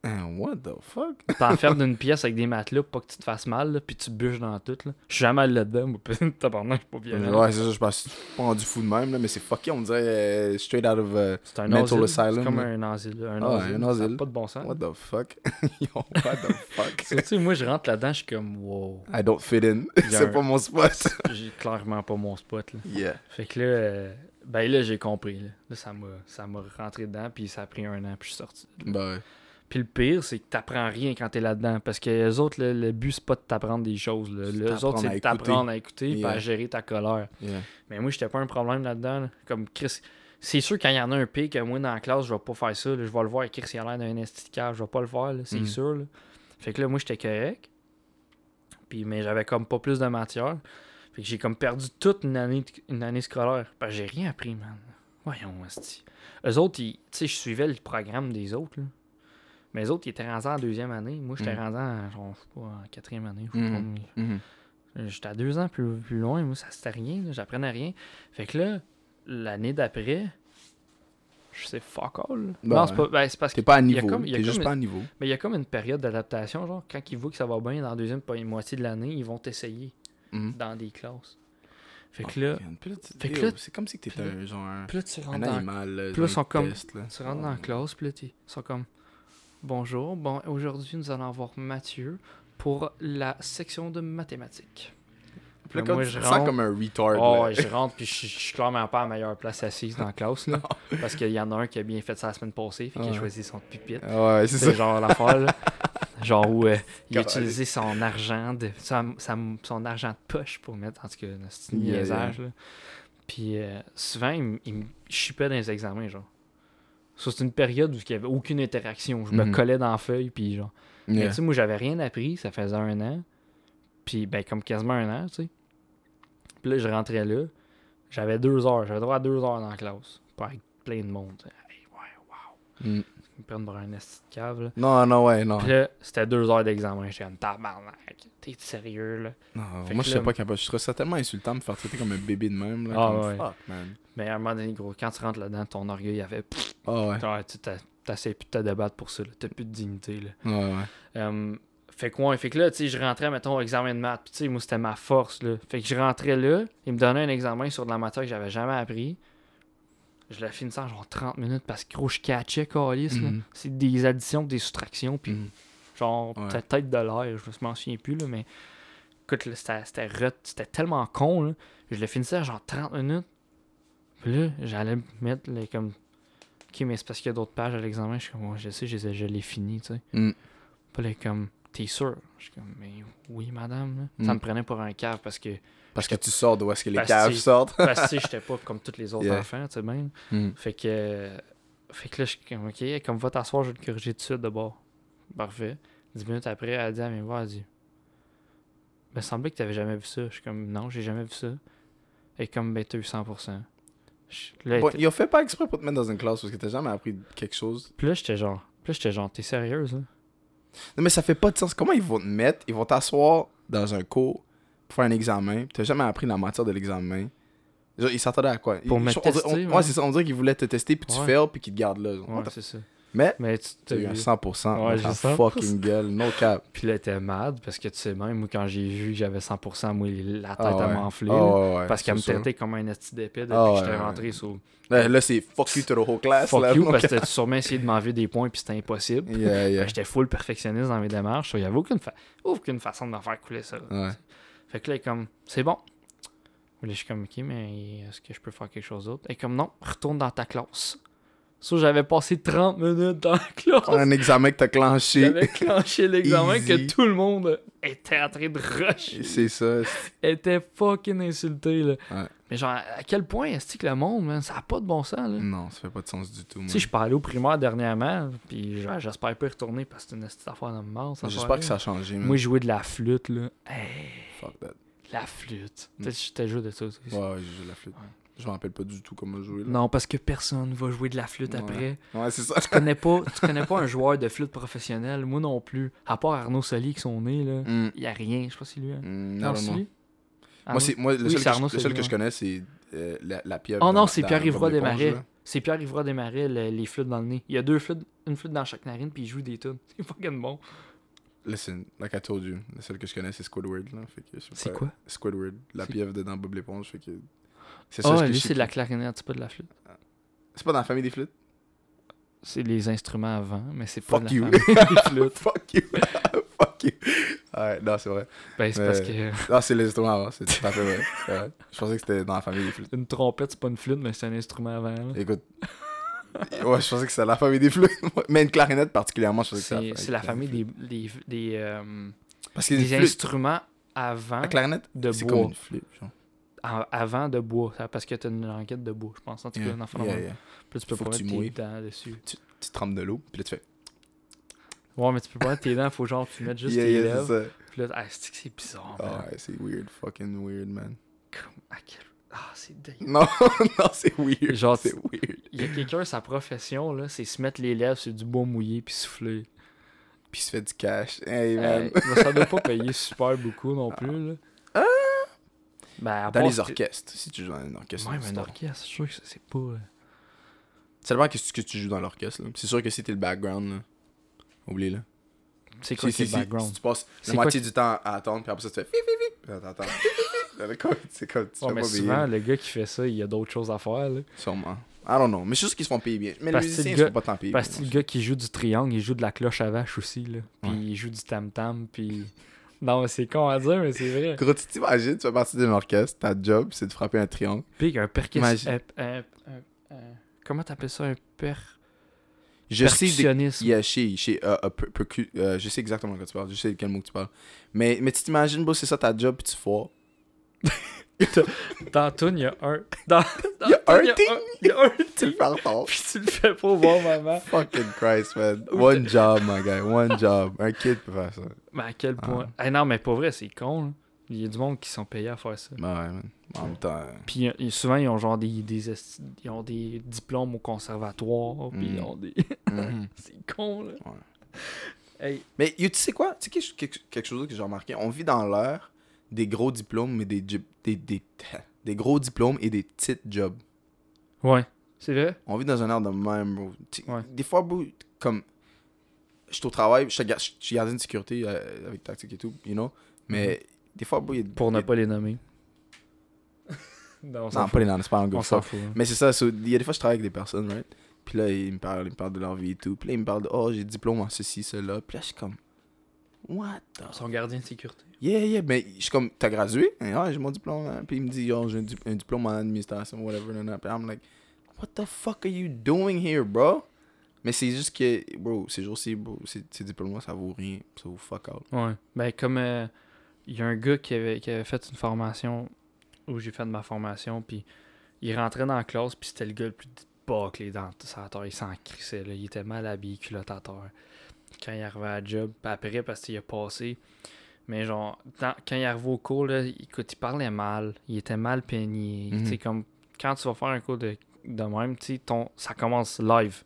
Hein, what the fuck? T'enfermes d'une pièce avec des matelas pour pas que tu te fasses mal, là, puis tu bûches dans tout. Là. Je suis jamais allé là-dedans, moi, tabarnak, je suis pas bien. Ouais, c'est ça, je pense pas rendu fou de même, là, mais c'est fucké, on dirait euh, straight out of. euh, C'est un Mental asile. C'est asylum, comme un asile. Un Ah, asile. un Ça asile. pas de bon sens. what the fuck? Yo, what the fuck? Tu sais, moi, je rentre là-dedans, je suis comme, wow. I don't fit in. C'est un- pas mon spot. J'ai clairement pas mon spot. Là. yeah. Fait que là, euh, ben là, j'ai compris. Là, Là, ça m'a rentré dedans, puis ça a pris un an, puis je suis sorti. Bah ouais. Puis le pire, c'est que t'apprends rien quand t'es là-dedans. Parce que les autres, le, le but, c'est pas de t'apprendre des choses. Là. Les autres, c'est de t'apprendre à écouter et à gérer ta colère. Yeah. Mais moi, j'étais pas un problème là-dedans. là. Comme Chris. C'est sûr, quand il y en a un pire que moi dans la classe, je vais pas faire ça. là. Je vais le voir, Chris, il a l'air d'un esticage. Je vais pas le faire, c'est Mm. sûr. Fait que là, moi, j'étais correct. Puis, mais j'avais comme pas plus de matière. Fait que j'ai comme perdu toute une année, une année scolaire. Parce que j'ai rien appris, man. Voyons, esti. Eux autres, ils- tu sais, je suivais le programme des autres. Là. Mais les autres, ils étaient rendus en deuxième année. Moi, j'étais Mm. rendu en, genre, je sais pas, en quatrième année. je Mhm. mais- Mhm. J'étais à deux ans plus, plus loin, moi, ça c'était rien, j'apprenais rien. Fait que là, l'année d'après, je sais fuck all. Ben non, c'est pas. Ben, parce que. Pas à niveau. comme- juste comme pas à niveau. Mais il y a comme une période d'adaptation, genre, quand ils voient que ça va bien dans la deuxième moitié de l'année, ils vont t'essayer Mhm. dans des classes. Fait Oh, que là. Puis là, là- c'est comme si t'étais un genre un, puis là, tu rentres un dans, animal. là, puis là, ils sont comme- là. tu rentres Oh, dans la classe, puis là, ils sont comme Bonjour, bon, aujourd'hui, nous allons avoir Mathieu pour la section de mathématiques. Là, Là, moi, tu je te sens rentre- comme un retard. Oh, je rentre puis je je suis clairement pas à la meilleure place assise dans la classe. Là, parce qu'il y en a un qui a bien fait ça la semaine passée, fait qu'il a choisi son pupitre. Ah Ouais, c'est genre l'affaire, là. Genre où euh, il a utilisé son argent de son argent de poche pour mettre en tout cas dans ce niaisage. Puis euh, souvent il me chipait dans les examens genre. Ça c'est une période où il n'y avait aucune interaction, je me Mhm. collais dans la feuille puis genre. Mais tu sais moi j'avais rien appris, ça faisait un an. Puis ben comme quasiment un an, tu sais. Puis là je rentrais là, j'avais deux heures, j'avais droit à deux heures dans la classe, pas avec plein de monde. Hey, ouais, wow. Mm. Me prennent pour un esti de cave là. Non, non, ouais, non. Puis là, c'était deux heures d'examen. J'étais comme tabarnak. T'es sérieux, là? Non, Fait moi, je là- sais pas capable. Je trouve ça tellement insultant de me faire traiter comme un bébé de même. Là, Ah, comme, ouais. Fuck, man. Mais à un moment donné, gros, quand tu rentres là-dedans, ton orgueil avait. Pff, Ah ouais. tu t'essayes plus de te débattre pour ça, là. T'as plus de dignité, là. Ouais, ouais. Euh, fait que, ouais, fait que là, tu sais, je rentrais, mettons, au examen de maths. Puis, tu sais, moi, c'était ma force, là. Fait que je rentrais là, il me donnait un examen sur de la matière que j'avais jamais appris. Je la finissais en genre 30 minutes parce que, gros, je catchais, calice, là. Mhm. C'est des additions, des soustractions, puis Mhm. genre, Ouais. peut-être de l'air, je m'en souviens plus, là, mais écoute, c'était tellement con, là. Je le finissais à genre 30 minutes. Puis là, j'allais mettre les comme. Ok, mais c'est parce qu'il y a d'autres pages à l'examen. Je suis comme, je sais, je, les ai- je l'ai fini, tu sais. Mm. Puis là, comme, t'es sûr? Je suis comme, mais oui, madame. là. Ça Mm. me prenait pour un cave parce que, Parce que tu sors d'où est-ce que les caves sortent. parce que j'étais pas comme tous les autres Yeah. enfants, tu sais, bien. Mm. Fait que, fait que là, je suis comme, ok, comme va t'asseoir, je vais le corriger tout de suite. Parfait. Dix minutes après, elle dit à mes voix, elle dit, me semblait que t'avais jamais vu ça. Je suis comme, non, j'ai jamais vu ça. Et comme, ben, t'as eu 100%. Je- Là, Bon, ils ont fait pas exprès pour te mettre dans une classe parce que t'as jamais appris quelque chose. Puis là, j'étais genre, puis j'étais genre, t'es sérieuse, là? Non, mais ça fait pas de sens. Comment ils vont te mettre? Ils vont t'asseoir dans un cours pour faire un examen. T'as jamais appris la matière de l'examen. Genre, ils s'attendaient à quoi? Pour Ils- me tester, on- ouais. Ouais, c'est ça. On dirait qu'ils voulaient te tester puis tu Ouais. fails puis qu'ils te gardent là. genre. Ouais, c'est ça. Mais Mais tu t'as eu un vu. 100%. Ouais, j'ai 100%. fucking gueule. No cap. Puis là, était mad parce que tu sais, même, moi, quand j'ai vu que j'avais 100%, moi, la tête ouais. enflé. Ah là, ouais, parce qu'elle me traitait comme un esti d'épée depuis Ah que j'étais rentré sur. Là, là, c'est fuck you to the whole class. Fuck là, you, parce que t'as sûrement essayé de m'enlever des points puis c'était impossible. Yeah, yeah. J'étais full perfectionniste dans mes démarches. Il n'y avait aucune, fa- aucune façon de me faire couler ça. Fait que là, elle est comme, c'est bon. Là, je suis comme, ok, mais est-ce que je peux faire quelque chose d'autre? Et comme, non, retourne dans ta classe. Ça, j'avais passé 30 minutes dans la classe. Un examen que t'as clenché. J'avais clenché l'examen que tout le monde était en train de rusher. C'est ça. était fucking insulté, là. Ouais. Mais genre, à quel point est-ce que le monde, man, ça a pas de bon sens, là? Non, ça fait pas de sens du tout. Tu sais, je allé au primaire dernièrement, puis genre, j'espère pas y retourner parce que c'est une petite affaire de mort. J'espère que ça a changé. man. Moi, je jouais de la flûte, là. Hey, Fuck that. la flûte. Mm. Peut-être que je t'ai joué de ça. aussi. Ouais, ouais, j'ai joué la flûte. Je me rappelle pas du tout comment jouer. Là. Non, parce que personne va jouer de la flûte Ouais. après. Ouais, c'est ça. Tu connais pas, tu connais pas un joueur de flûte professionnel, moi non plus. À part Arnaud Soli qui sont nés, là. Mm. Il y a rien, je sais pas si lui. Hein. Mm, Non, non, non. Lui? Moi, c'est, moi, le Oui, seul, que, je, le seul Soli, que je ouais. connais, c'est euh, la, la pieuvre. Oh non, c'est l'éponge, Desmarais. là. C'est Pierre-Yves Desmarais, le- les flûtes dans le nez. Il y a deux flûtes, une flûte dans chaque narine, puis il joue des tunes. C'est fucking bon. Listen, like I told you, le seul que je connais, c'est Squidward. Là, fait que C'est quoi? Squidward, la pieuvre de dans Bob l'éponge. Fait que c'est ça Ah, que lui, c'est de la clarinette, c'est pas de la flûte. C'est pas dans la famille des flûtes? C'est les instruments avant, mais c'est pas Fuck de you. la famille des flûtes. Fuck you. Fuck you. Ouais, non, c'est vrai. Ben, c'est parce que Non, c'est les instruments avant, c'est tout à fait vrai. Je pensais que c'était dans la famille des flûtes. une trompette, c'est pas une flûte, mais c'est un instrument avant. là. Écoute. Ouais, je pensais que c'était la famille des flûtes. Mais une clarinette particulièrement, je pensais que C'est c'était c'est la famille des, des, des, euh, Parce que des instruments avant, la clarinette, de c'est bois. comme une flûte. Genre. avant de bois. Parce que t'as une languette de bois, je pense. En tout cas, Yeah, un enfant yeah, normal. yeah. Puis tu peux Faut pas mettre tu tes mouilles. dents dessus. Tu trempes de l'eau, puis là tu fais. Ouais, mais tu peux pas mettre tes dents, faut genre tu mettes juste Yeah, tes yeah, lèvres. c'est. Puis là, ah, c'est que c'est bizarre. Ah c'est weird, fucking weird, man. Comme, à quel... Ah, c'est dingue. Non, non, c'est weird. Genre, c'est weird. Il y a quelqu'un, sa profession, là, c'est se mettre les lèvres sur du bois mouillé puis souffler. Puis se fait du cash. Hey, man. Hey, mais ça doit pas payer super beaucoup non plus, là. Ah. Ben, Dans les orchestres, si tu joues dans un orchestre. Ouais, c'est mais un orchestre, je suis sûr que c'est pas. euh, Ça dépend qu'est-ce que tu joues dans l'orchestre. là. C'est sûr que si t'es le background, là. Oublie-le. C'est quoi Si, c'est si, le background? si tu passes la moitié du temps à attendre, puis après ça, tu fais C'est comme tu Ouais, mais pas souvent, le gars qui fait ça, il y a d'autres choses à faire, là. Sûrement. I don't know. Mais c'est juste qu'ils se font payer bien. Mais Parce les musiciens, le ils se font pas tant payer. Parce que le gars qui joue du triangle, il joue de la cloche à vache aussi, là. Puis Ouais. il joue du tam-tam, puis... Non, mais c'est con à dire, mais c'est vrai. Gros, tu t'imagines, tu fais partie d'un orchestre, ta job, c'est de frapper un triangle. Puis il y a un percus... Imagine- un- un- un- un- Comment t'appelles ça, un per... Je sais? Yeah, euh, per- percu- euh, je sais exactement de quoi tu parles, je sais de quel mot que tu parles. Mais, mais tu t'imagines, bro, c'est ça ta job, puis tu foires. Dans Toon, il y a un... Dans, dans Il y a un ting! un- Il y a un Tu le fais en puis tu le fais pas voir maman. Fucking Christ, man. One job, my guy, one job. Un kid peut faire ça. Mais à quel point... Eh non, mais pas vrai, c'est con, là. Il y a du monde qui sont payés à faire ça. Ben ouais. En même temps, euh, Puis euh, souvent, ils ont genre des, des, ils ont des diplômes au conservatoire, puis ils Mm. ont des... mm. c'est con, là. Ouais. Hey, Mais tu sais quoi? Tu sais quelque, chose que j'ai remarqué? On vit dans l'ère des gros diplômes, mais des, des, des, des gros diplômes et des petits jobs. ouais, c'est vrai? On vit dans un air de même, bro. Ouais. Des fois, bro, comme. Je suis au travail, je suis gardien de sécurité euh, avec tactique et tout, you know. Mais des fois, il y a. Pour ne a- pas les nommer. non, on pas les noms, c'est pas un gars On fuck. s'en fout. hein. Mais c'est ça, so, il y a des fois, je travaille avec des personnes, right? Puis là, ils me parlent, ils me parlent de leur vie et tout. Puis là, ils me parlent de, oh, j'ai diplôme en ceci, cela. Puis là, je suis comme, what the Son gardien de sécurité. Yeah, yeah, mais je suis comme, t'as gradué? Et, ah, j'ai mon diplôme. hein. Puis il me dit, oh, j'ai un, di- un diplôme en administration, whatever. nan, nan. Puis I'm like, what the fuck are you doing here, bro? Mais c'est juste que, bro, ces jours-ci, bro, ces, ces diplômes-là, ça vaut rien. Ça vaut fuck out. Ouais. Ben, comme euh, il y a un gars qui avait, qui avait fait une formation où j'ai fait de ma formation, puis il rentrait dans la classe, puis c'était le gars le plus bâclé dans sa terre. Il s'en crissait, là. Il était mal habillé, culotte à terre. Quand il arrivait à la job, puis après, parce qu'il a passé. Mais genre, dans- quand il arrivait au cours, là, écoute, il parlait mal. Il était mal peigné. Tu sais, comme quand tu vas faire un cours de, de même, ton, ça commence live.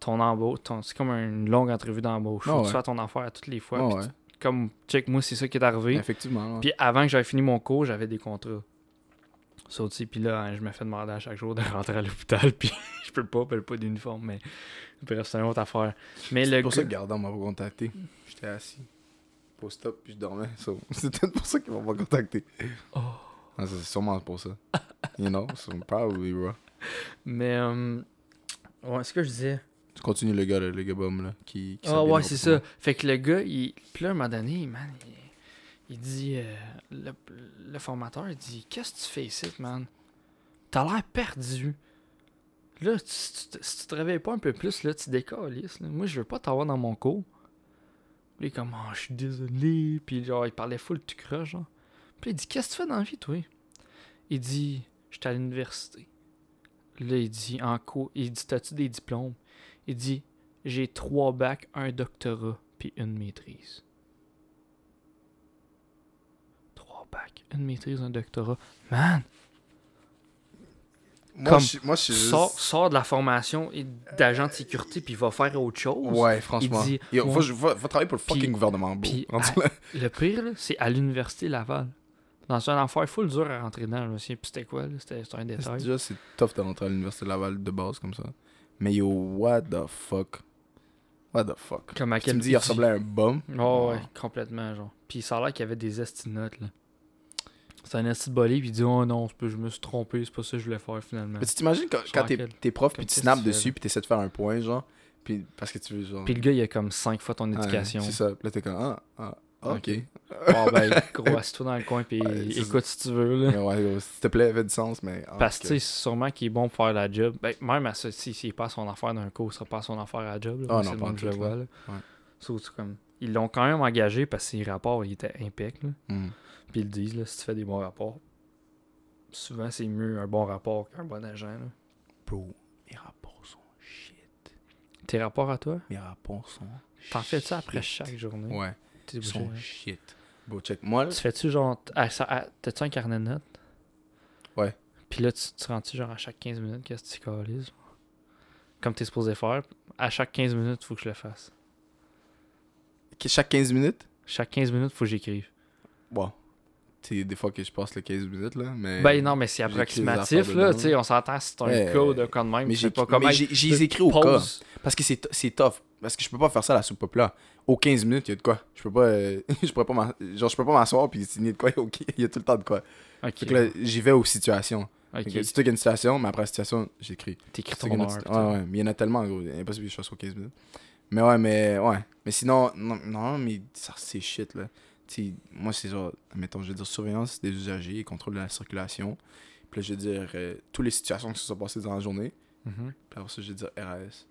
Ton embauche, ton, c'est comme une longue entrevue d'embauche. Que ouais. tu fasses ton affaire à toutes les fois. Tu- comme, check, moi, c'est ça qui est arrivé. Effectivement. ouais. Puis avant que j'avais fini mon cours, j'avais des contrats. Aussi, puis là, hein, je me fais demander à chaque jour de rentrer à l'hôpital, puis je peux pas, puis pas d'uniforme, mais bref, c'est une autre affaire. Mais le pour ça que Gardant m'a pas contacté. J'étais assis. Post-up, puis je dormais. So, c'est peut-être pour ça qu'ils m'ont pas contacté. Oh. Ah, c'est sûrement pour ça. You know, so probably, bro. Mais, euh, ouais, ce que je disais. Tu continues le gars, là, le gars là, qui... qui Ah ouais, c'est ça. Fait que le gars, il... Puis là, à un moment donné, man, il, il dit... euh, le, le formateur, il dit « Qu'est-ce que tu fais ici, man? T'as l'air perdu. Là, tu- si tu, te- si tu te réveilles pas un peu plus, là, tu décalisses. Là. Moi, je veux pas t'avoir dans mon cours. Est comme « Oh, je suis désolé. » Puis genre, il parlait full tu croche, genre. Puis il dit « Qu'est-ce que tu fais dans la vie, toi? » Il dit « J'étais à l'université. » Là, il dit « En cours. » Il dit « T'as-tu des diplômes? » Il dit j'ai trois bacs, un doctorat, puis une maîtrise. Trois bacs, une maîtrise, un doctorat. Man! Moi, Comme, je, moi, je suis juste... Sort, sort de la formation et d'agent de sécurité, puis il va faire autre chose. Ouais, franchement. dit, je- va, va travailler pour le fucking gouvernement. Le pire, là, c'est à l'université Laval. Dans un affaire full dur à rentrer dedans, je me souviens plus c'était quoi, là, c'était un détail. Déjà, c'est tough de rentrer à l'université Laval de base comme ça. Mais yo, what the fuck? What the fuck? Comme à Tu me dis, il ressemblait à un bum? Oh, ouais, complètement, genre. Puis ça a l'air qu'il y avait des estinotes, là. C'est un esti de bolé, puis il dit Oh non, c'est pas- je me suis trompé, c'est pas ça que je voulais faire finalement. Mais tu t'imagines quand, t'es, prof, puis tu snaps dessus, puis t'essaies de faire un point, genre. Puis parce que tu veux, genre. Puis le gars, il a comme 5 fois ton Ouais, éducation. c'est ça. Puis là, t'es comme, ah, ah, ok. Ok. Bon, ben, gros, assis-toi dans le coin, puis Ouais, écoute si tu veux, là. Ouais, s'il te plaît, fait du sens, mais. ah, Parce que, tu sais, sûrement qu'il est bon pour faire la job. Ben, même à ça, si, s'il est pas à son affaire d'un cours, il sera pas son affaire à la job. Là, Ah Moi, non, pas je le vois, là. Ouais. So, comme... Ils l'ont quand même engagé parce que ses rapports, ils étaient impec, là. Hmm. Puis ils le disent, là, si tu fais des bons rapports, souvent, c'est mieux un bon rapport qu'un bon agent, là. Bro, mes rapports sont shit. Tes rapports à toi, Mes rapports sont. t'en fais-tu après shit. chaque journée? Ouais, T'es ils sont shit. Bro, check. Moi, là, Tu fais-tu genre... à- ça- à- T'as-tu un carnet de notes? Ouais. Puis là, tu, tu rends-tu genre à chaque 15 minutes, qu'est-ce que tu calises? Comme t'es supposé faire, à chaque 15 minutes, faut que je le fasse. chaque 15 minutes, Chaque 15 minutes, faut que j'écrive. bon. Tu des fois que je passe les 15 minutes, là, mais. Ben non, mais c'est approximatif, là. Tu sais, on s'entend si c'est un Ouais, code, un cas de même. Mais tu j'ai pas comment. j'ai- écrit au cas. Parce que c'est c'est tough. Parce que je peux pas faire ça à la soupe là. Aux 15 minutes, il y a de quoi. Je peux pas. euh, je pourrais pas genre, je peux pas m'asseoir puis signer de quoi. Il y a tout le temps de quoi. Ok. Fait que là, j'y vais aux situations. ok. Fait que toi qui as une situation, mais après la situation, j'écris. T'écris ton une heure. Ouais, ouais. Mais il y en a tellement, gros. Il est impossible que je fasse aux 15 minutes. Mais ouais, mais ouais. Mais sinon, non, non mais ça, c'est shit, là. Sais, moi, c'est genre, mettons, je veux dire, surveillance des usagers et contrôle de la circulation. Puis là, je veux dire, euh, toutes les situations qui se sont passées dans la journée. Mhm. Puis après ça, je vais dire RAS.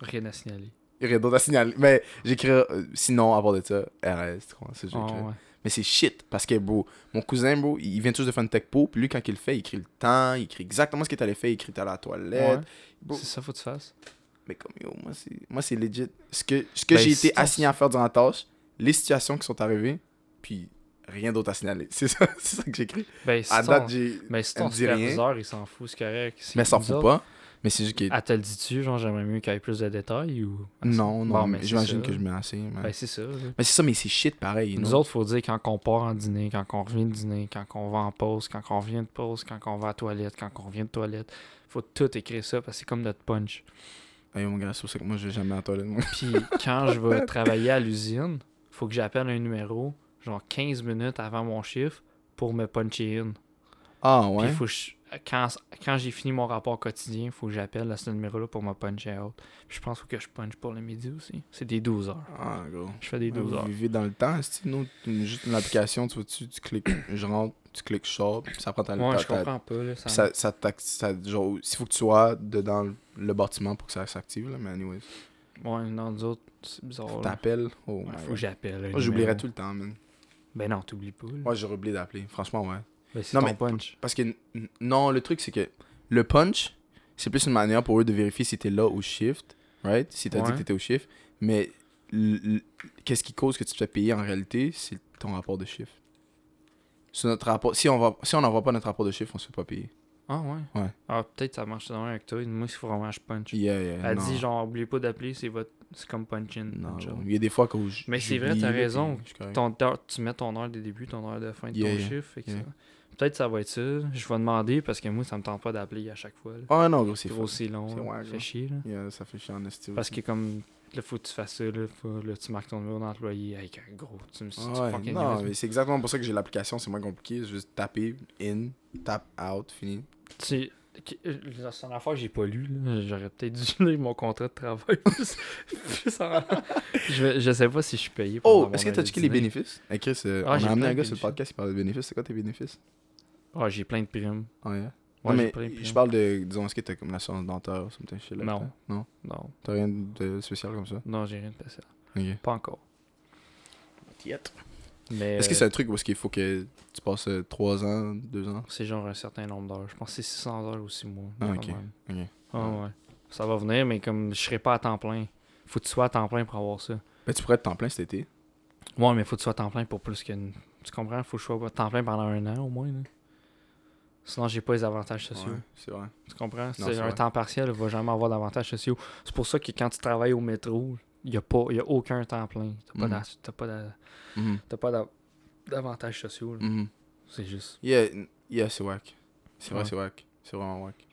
Rien à signaler. Aurait d'autres à signaler. Mais j'écris, euh, sinon, à part de ça, RAS, tu comprends? C'est Ah, ouais. Mais c'est shit, parce que, bro, mon cousin, bro, il vient tous de faire une tech po, puis lui, quand il le fait, il écrit le temps, il écrit exactement ce que t'allais faire, il écrit à la toilette. Ouais. C'est ça, faut que tu fasses. Mais comme, yo, moi, c'est, legit. Ce que, ce que Ben, j'ai été assigné à faire durant la tâche, les situations qui sont arrivées, puis rien d'autre à signaler. C'est ça, c'est ça que j'écris. Ben, si À ton, date, j'ai. ben, si ton superviseur, il s'en fout, c'est correct. Mais s'en fout pas. Mais c'est juste que. Elle te le dit-tu, genre, j'aimerais mieux qu'il y ait plus de détails ou. non, non, Bon, mais mais j'imagine que je mets assez. Mais, Ben, c'est ça. là. mais c'est ça, mais c'est shit pareil. Nous non? autres, faut dire quand on part en dîner, quand on revient de dîner, quand on va en pause, quand on revient de pause, quand on va à la toilette, quand on revient de toilette. Faut tout écrire ça parce que c'est comme notre punch. Hey, mon gars, c'est pour ça que moi, je vais jamais à la toilette. moi. Puis quand je vais travailler à l'usine, faut que j'appelle un numéro, genre 15 minutes avant mon chiffre, pour me puncher in. Ah, Puis ouais? faut que je- quand, quand j'ai fini mon rapport quotidien, faut que j'appelle à ce numéro-là pour me puncher out. Puis je pense qu'il faut que je punch pour le midi aussi. C'est des 12 heures. Ah, gros. Je fais des 12 heures. Vous vivez dans le temps, c'est nous, une- juste une application, tu vois-tu, tu cliques, je rentre, tu cliques short, puis ça prend ta Ouais, ta- je comprends pas. Là, ça... puis ça, ça, t'ac- ça- genre, il faut que tu sois dedans le- le bâtiment pour que ça s'active, là, mais anyways. Ouais, non, nous autres, c'est bizarre. T'appelles, oh Ouais, faut que j'appelle. Moi, j'oublierais tout le temps, man. Ben non, t'oublies pas. là. Moi, j'aurais oublié d'appeler, franchement, ouais. Ben, c'est Non, ton mais- punch. Parce que, non, le truc, c'est que le punch, c'est plus une manière pour eux de vérifier si t'es là au shift, right? Si t'as dit que t'étais au shift. Mais qu'est-ce qui cause que tu te fais payer en réalité, c'est ton rapport de chiffre. Sur notre rapport, si on va, si on n'envoie pas notre rapport de chiffre, on se fait pas payer. Ah ouais? Ouais. Ah, peut-être ça marche dans avec toi. Moi, il faut vraiment que je punch. Yeah, yeah, Elle non. dit, genre, oubliez pas d'appeler, c'est votre... c'est comme punch-in. Non, punch il y a des fois que je- Mais c'est vrai, t'as raison. Ton heure- tu mets ton heure de début, ton heure de fin de Yeah, ton yeah, chiffre. yeah. Peut-être ça va être ça. Je vais demander parce que moi, ça me tente pas d'appeler à chaque fois. là. Ah non, gros, c'est long. C'est ouais, Ça gros. fait chier. Là. Ça fait chier en estime. Parce que comme là, faut que tu fasses ça. Là, faut, là tu marques ton numéro d'employé. Hey, gros, tu me Ouais, fucking non, mais c'est exactement pour ça que j'ai l'application, c'est moins compliqué. Juste taper in, tap out, fini. Tu c'est une affaire que j'ai pas lu. J'aurais peut-être dû lire mon contrat de travail. je, sais pas si je suis payé. pour Oh, est-ce que t'as checké les bénéfices? Chris, euh, Ah, on a j'ai amené plein un de gars sur le podcast qui parle de bénéfices. C'est quoi tes bénéfices? Ah, j'ai plein de primes. Ah, yeah. Ouais, non, mais plein de primes. je parle de, disons, est-ce que t'as comme l'assurance dentaire ou something shit Non. Non? Non, T'as rien de spécial comme ça? non, j'ai rien de spécial. Pas encore. Est-ce que euh, c'est un truc où est-ce qu'il faut que tu passes 3 ans, 2 ans? c'est genre un certain nombre d'heures. Je pense que c'est 600 heures ou 6 mois. Ah, ok. Ah ouais. Ça va venir, mais comme je serai pas à temps plein. Faut que tu sois à temps plein pour avoir ça. Ben, tu pourrais être temps plein cet été. Ouais, mais faut que tu sois à temps plein pour plus qu'une. Tu comprends? Faut que je sois à temps plein pendant un an au moins. Là. Sinon, j'ai pas les avantages sociaux. Ouais, c'est vrai. Tu comprends? c'est C'est un vrai. temps partiel, il va jamais avoir d'avantages sociaux. C'est pour ça que quand tu travailles au métro, il n'y a, pas- y a aucun temps plein. Tu Mhm. n'as t'as pas Mhm, d'a- d'avantages sociaux. mhm. C'est juste. Yeah, yeah c'est wack. C'est vrai, Ouais. c'est wack. C'est vraiment wack.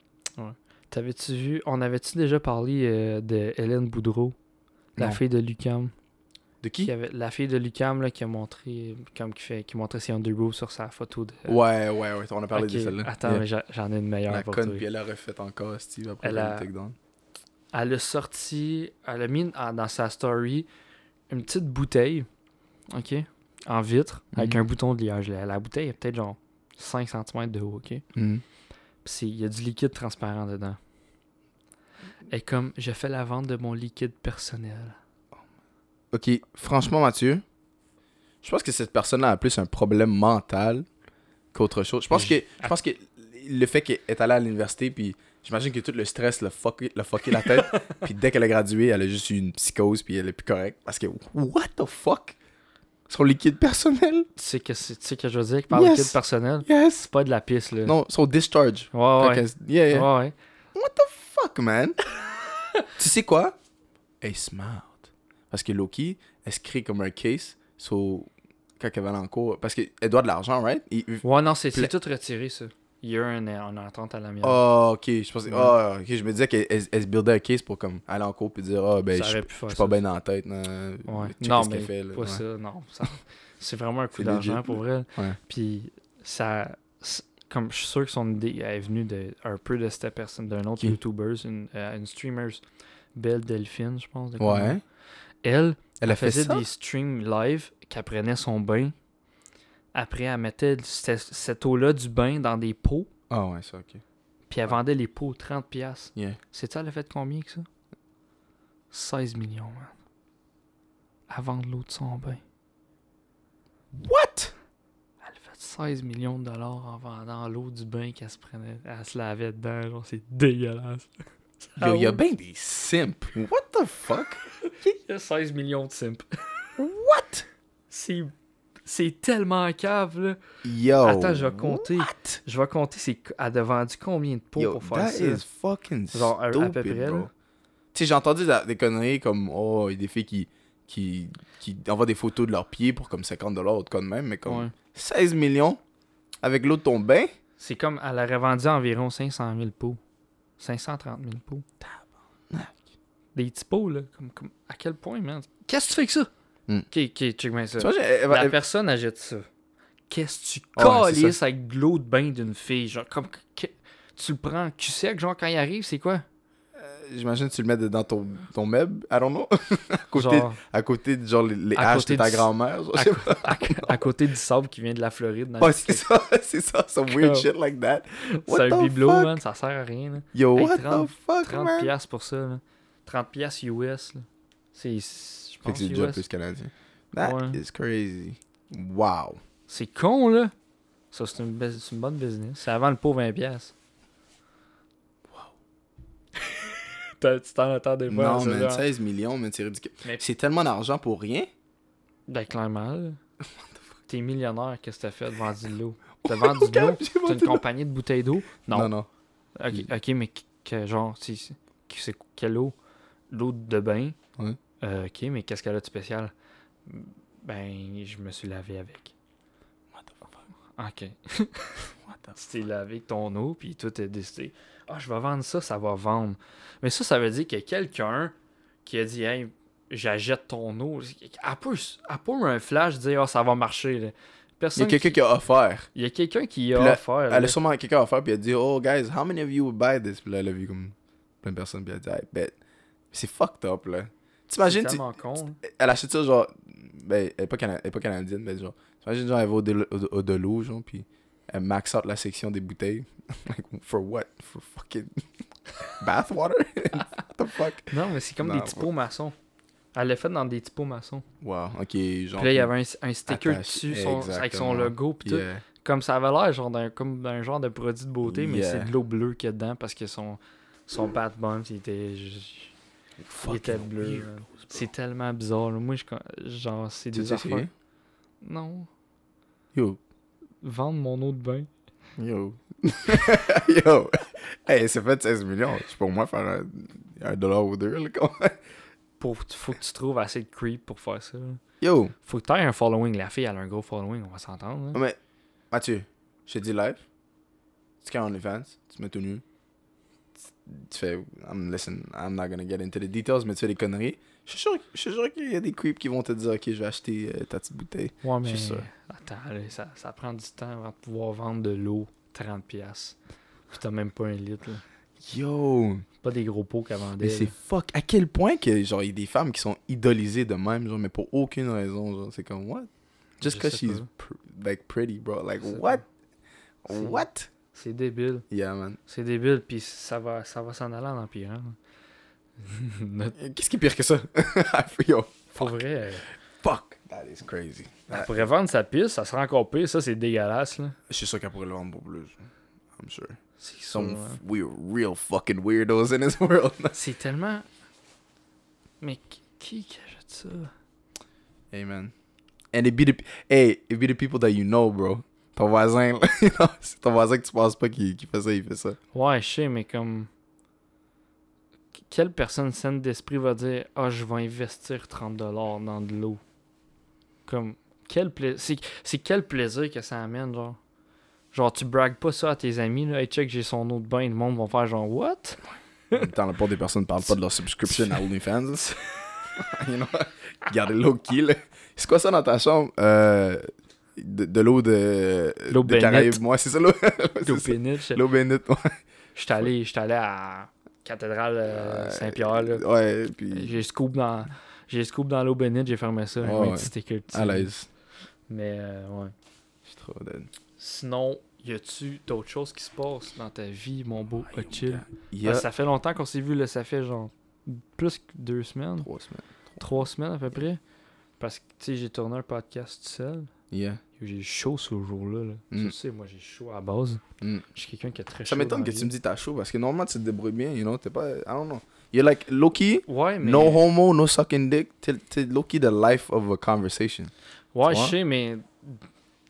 T'avais-tu vu, on avait-tu déjà parlé euh, de Hélène Boudreau, la Non. fille de Lucam? De Qui? Qui avait, la fille de Lucam là, qui a montré, comme qui fait, qui montrait ses underboobs sur sa photo de. Ouais, ouais, ouais. On a parlé de celle-là. Attends, Yeah. mais j'en ai une meilleure La pour conne, toi. puis elle a refait encore, Steve, après Elle le a- takedown. Elle a sorti, elle a mis dans sa story une petite bouteille, ok, en vitre, avec Mhm. un bouton de liage. La, la bouteille est peut-être genre 5 cm de haut, ok? Puis c'est- il y a du liquide transparent dedans. Et comme, je fais la vente de mon liquide personnel. Ok, franchement, Mathieu, je pense que cette personne-là a plus un problème mental qu'autre chose. Je pense que, je pense que le fait qu'elle est allée à l'université, puis j'imagine que tout le stress l'a fucké, l'a fucké la tête, puis dès qu'elle a gradué, elle a juste eu une psychose, puis elle est plus correcte. Parce que, what the fuck? Son liquide personnel? Tu sais que, c'est- tu sais que je veux dire que par Yes. liquide personnel, Yes! c'est pas de la pisse, là. Non, son discharge. Ouais, ouais. Yeah, yeah. Ouais, ouais. Fuck, man? tu sais quoi? Elle est smart. Parce que Loki, elle se crée comme un case so, quand elle va en cours. Parce qu'elle doit de l'argent, right? Ouais, non, c'est tout retiré, ça. Il y a eu un, un entente à la mienne. Oh, ok. Je pensais. Ouais. Oh, ok. Je me disais qu'elle elle, elle se buildait un case pour comme aller en cours puis dire, ah, ben, ça je suis pas bien dans la tête. Non, Ouais. Non, mais fait, là. pas Ouais. ça, non. ça- c'est vraiment un coup d'argent pour elle. Ouais. Puis ça, comme je suis sûr que son idée est venue de un peu de cette personne, d'un autre? YouTuber, une, euh, une streamer, Belle Delphine, je pense. de. Ouais. Elle, Elle a fait faisait ça? des streams live qu'elle prenait son bain. Après, elle mettait cette, cette eau-là du bain dans des pots. Ah, ouais, ça, ok. Puis elle vendait les pots 30$. piastres. Yeah. C'est-tu, elle a fait combien que ça? 16 millions, man. À vendre l'eau de son bain. What? Elle a fait 16 millions de dollars en vendant l'eau du bain qu'elle se prenait. Elle se lavait dedans, genre, c'est dégueulasse. Ah Yo, y a ouais? bien des simps. What the fuck? Il y a 16 millions de simp. What? C'est. C'est tellement cave, là. Yo. Attends, je vais compter. What? Je vais compter, c'est elle a vendu combien de pots Yo, pour faire that ça? is fucking Genre, à- à stupid, peu près, bro. Tu sais, j'ai entendu des conneries comme, oh, il y a des filles qui, qui, qui envoient des photos de leurs pieds pour comme 50$ ou de quoi de même, mais comme Ouais. 16 millions avec l'eau de ton bain? C'est comme, elle aurait vendu environ 500 000 pots. 530 000 pots. Des petits pots, là. Comme, comme, à quel point, man? Qu'est-ce que tu fais avec ça? Hmm. Ok, ok, check bien ça. Vois, va- La elle- personne achète ça. Qu'est-ce que tu Ouais, calisses avec de l'eau de bain d'une fille? Genre, comme, que- tu le prends cul sec, genre, quand il arrive, c'est quoi? J'imagine que tu le mets dans ton, ton meuble, I don't know. à, côté, Genre, à côté de genre les, haches de ta grand-mère. à, côté du sable qui vient de la Floride. dans Ouais, le c'est ça, c'est ça, some weird shit like that. C'est un bibelot, man, ça sert à rien. Là. Yo, Hey, what 30 the fuck, 30 man? piastres pour ça. Là. 30 piastres US. Là. C'est, Fait que c'est déjà US. plus canadien. That Ouais. is crazy. Wow. C'est con, là. Ça, c'est une, bonne business. C'est avant le pot 20 piastres. Wow. tu t'en attendais pas. Non, à ça, man, genre. 16 millions, mais c'est ridicule. Mais- C'est tellement d'argent pour rien. Ben, clairement. T'es millionnaire, qu'est-ce que t'as fait? De vendre de l'eau? T'as vendu de l'eau? T'as vendu une compagnie de bouteilles d'eau? Non. Non, non. Ok, mais que, genre, c'est quelle eau? L'eau de bain? Ouais. Euh, ok, mais qu'est-ce qu'elle a de spécial? Ben, je me suis lavé avec. What the fuck? Ok. What the Tu t'es lavé avec ton eau, puis tout est décidé. Ah, je vais vendre ça, ça va vendre. Mais ça, ça veut dire qu'il y a quelqu'un qui a dit, hey, j'achète ton eau. Elle peut, elle peut un flash dire, ah, ça va marcher. là. Il y a quelqu'un qui- qui a offert. Il y a quelqu'un qui a là, offert. Elle là. a sûrement quelqu'un offert, puis elle a dit, oh, guys, how many of you would buy this? Puis là, elle a vu comme plein de personnes, puis elle a dit, I bet. C'est fucked up, là. T'imagines, tu- con. elle achète ça, genre, ben, elle est pas, cana- elle est pas canadienne, mais genre, t'imagines, genre, elle va au, de, au, au de l'eau, genre, puis elle max out la section des bouteilles. like, for what? For fucking bathwater? what the fuck? Non, mais c'est comme Non, des typos maçons. Elle l'a fait dans des typos maçons. Wow, ok, genre. Puis là, il y avait un, un sticker dessus son- avec son logo. Puis tout. Comme ça avait l'air genre d'un, comme d'un genre de produit de beauté, mais c'est de l'eau bleue qu'il y a dedans parce que son, son bat bump, il était, il était bleu. C'est tellement bizarre. là. Moi, je, con- genre, c'est Tu des affaires. Non. Yo, Vendre mon eau de bain. Yo. Yo. Hey, c'est fait 16 millions. Je peux au moins faire un, un dollar ou deux, là, quand. Pour, faut que tu trouves assez de creep pour faire ça. là. Yo. Faut que tu aies un following. La fille, elle a un gros following, on va s'entendre. là. Mais, Mathieu, je te dis live. Tu crées OnlyFans, tu mets tout nu. Tu- fais, I'm, listen, I'm not gonna get into the details, mais tu fais des conneries. Je suis sûr, sûr qu'il y a des creeps qui vont te dire, ok, je vais acheter euh, ta petite bouteille. Ouais, Je mais. suis sûr. Attends, là, ça, ça prend du temps avant de pouvoir vendre de l'eau 30$. piastres. Puis t'as même pas un litre. Là. Yo. Pas des gros pots qu'elle vendait. Mais c'est fuck. À quel point que, genre, il y a des femmes qui sont idolisées de même, genre, mais pour aucune raison, genre, c'est comme, what? Just because she's, pr- like, pretty, bro. Like, what? What? C'est débile. Yeah, man. C'est débile, puis ça va, ça va s'en aller en empirant. Notre- Qu'est-ce qui est pire que ça? Yo, Pour vrai, fuck. That is crazy. elle That- pourrait vendre sa piste, ça serait encore pire. Ça, c'est dégueulasse. là. Je suis sûr qu'elle pourrait le vendre pour plus. I'm sure. C'est Some sûr, f- hein. we're real fucking weirdos in this world. C'est tellement. Mais qui- qui qui achète ça? hey, man. And it be the, hey, it be the people that you know, bro. Ton voisin, là, c'est ton voisin que tu penses pas qui, qui fait ça, il fait ça. Ouais, je sais, mais comme. Quelle personne saine d'esprit va dire Ah, je vais investir 30$ dans de l'eau Comme. Quel plaisir. C'est, c'est quel plaisir que ça amène, genre? Genre, tu bragues pas ça à tes amis, là. Hey, check, j'ai son eau de bain. Le monde va faire genre, what En même temps, la plupart des personnes parlent pas de leur subscription à OnlyFans. you know? Gardez l'eau qui, là. C'est quoi ça dans ta chambre? Euh, de, de l'eau de. L'eau de bénite. Caraïbes. Moi, c'est ça l'eau. c'est L'eau péniche. L'eau bénite, ouais. J'étais allé, j'étais allé à cathédrale euh, Ouais. Saint-Pierre, là. Ouais, puis J'ai scoop dans. J'ai scoop dans l'eau bénite, j'ai fermé ça. Ouais, stickers à l'aise. Mais euh, ouais. Je suis trop dead. Sinon, y a-tu d'autres choses qui se passent dans ta vie, mon beau Hey, chill? Il y a Parce que ça fait longtemps qu'on s'est vu, là, ça fait genre plus que deux semaines, trois semaines. trois semaines à peu près. Parce que, tu sais, j'ai tourné un podcast tout seul. Yeah. J'ai chaud ce jour-là. Là. Tu Mm. le sais, moi, j'ai chaud à la base. Mm. Je suis quelqu'un qui est très chaud. Ça m'étonne que tu me dis t'as chaud parce que normalement tu te débrouilles bien, you know. T'es pas. I don't know. You're like low-key, Ouais, mais. no homo, no sucking dick. T'es low-key the life of a conversation. Ouais, Tu je sais, mais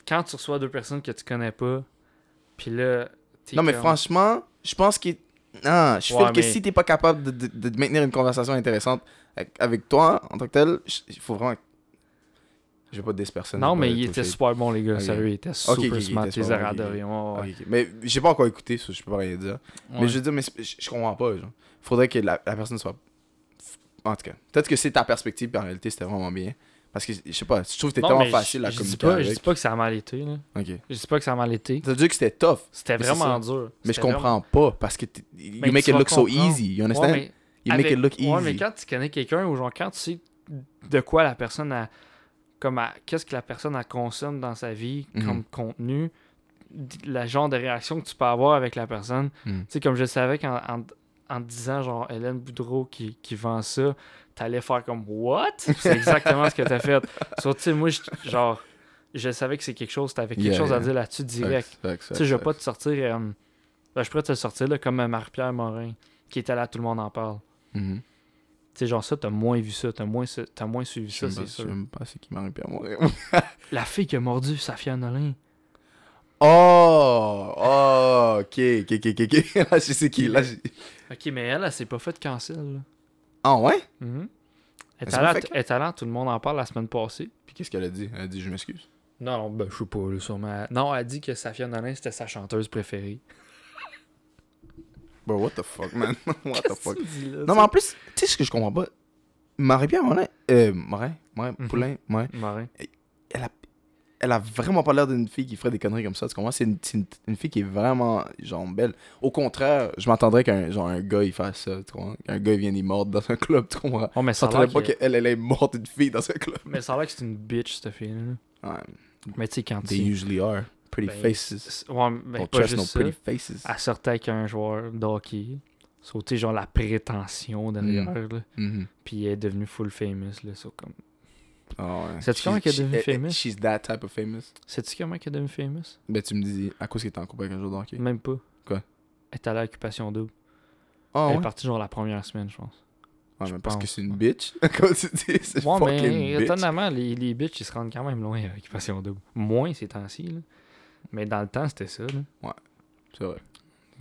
quand tu reçois deux personnes que tu connais pas, puis là. Non, mais franchement, je pense que. Ah, je Ouais, que si t'es pas capable de, de- de maintenir une conversation intéressante avec, toi en tant que tel, il faut vraiment. Je vais pas disperser. Non, mais il était super bon, les gars. Ok. Sérieux, il était super ok, il smart. était Les adoré. Ouais. Mais j'ai pas encore écouté, ça, je peux pas rien dire. Mais je veux dire, mais je, je comprends pas. Genre. Faudrait que la, la personne soit. En tout cas, peut-être que c'est ta perspective, puis en réalité, c'était vraiment bien. Parce que, je sais pas, je trouve que c'était tellement facile je- à je dis communiquer. pas, Je dis pas que ça a mal été. Là. Je dis pas que ça a mal été. Ça veut dire que c'était tough, C'était vraiment dur. mais je comprends pas parce que you Mais make tu it look so easy. You understand? Ouais, mais you make it look easy. Ouais, mais quand tu connais quelqu'un ou genre quand tu sais de quoi la personne a. Comme qu'est-ce que la personne a consomme dans sa vie Mhm. comme contenu, le genre de réaction que tu peux avoir avec la personne. Mm. Tu sais, comme je savais qu'en en, disant, genre, Hélène Boudreau qui, qui vend ça, t'allais faire comme What? C'est exactement ce que t'as fait. Sauf, tu sais, moi, genre, je savais que c'est quelque chose, t'avais quelque Yeah, chose à dire là-dessus direct. Tu sais, je vais pas te sortir. euh, ben, je pourrais te le sortir, là, comme Marie-Pierre Morin, qui était là, tout le monde en parle. Mhm. Tu sais, genre, ça, t'as moins vu ça, t'as moins, suivi Je ça, c'est je sûr. sais même pas c'est qui m'a à mourir. La fille qui a mordu Safia Nolin. Oh! Oh! Ok, ok, ok, ok. Là, je sais qui. Là, Ok, mais elle, elle s'est pas fait cancel, là. Ah ouais? Mhm. Elle Elle est allée tout le monde en parle la semaine passée. Puis qu'est-ce qu'elle a dit? Elle a dit je m'excuse. Non, non, ben, je sais pas, là, sûrement. Non, elle a dit que Safia Nolin, c'était sa chanteuse préférée. Bro, what the fuck, man? what the fuck? Dis, là, Non, mais en plus, tu sais ce que je comprends pas? Marie-Pierre Morin, euh, Morin, Morin, Mhm. Poulain, Morin, Morin. elle a, elle a vraiment pas l'air d'une fille qui ferait des conneries comme ça, tu comprends? C'est une, c'est une, une fille qui est vraiment, genre, belle. Au contraire, je m'attendrais qu'un genre, un gars, il fasse ça, tu comprends? Qu'un gars, il vienne y mordre dans un club, tu comprends? Oh, mais ça pas que... qu'elle, elle ait morte une fille dans un club. Mais ça a l'air que c'est une bitch, cette fille-là. Ouais, Mais tu sais, quand they usually are. Pretty Ben, faces. Ouais, ben, pas no juste ça. pretty faces. Elle sortait avec un joueur de hockey. So, tu sais, genre la prétention derrière, là. Mhm. Puis elle est devenue full famous, là. So, comme... Ah ouais. Sais-tu comment qu'elle est devenue eh, eh, famous? She's that type of famous? Sais-tu comment elle est devenue famous? Ben, tu me dis, à cause qu'il était en couple avec un joueur de hockey. Même pas. Quoi? Elle est allée à l'occupation double. Ah elle ouais? est partie genre la première semaine, je pense. Ouais, je mais parce que c'est une bitch. Comme tu dis, c'est Ouais, fucking mais bitch. étonnamment, les, les bitches, ils se rendent quand même loin à l'occupation double. Moins ces temps-ci, là. Mais dans le temps, c'était ça. Là. C'est vrai.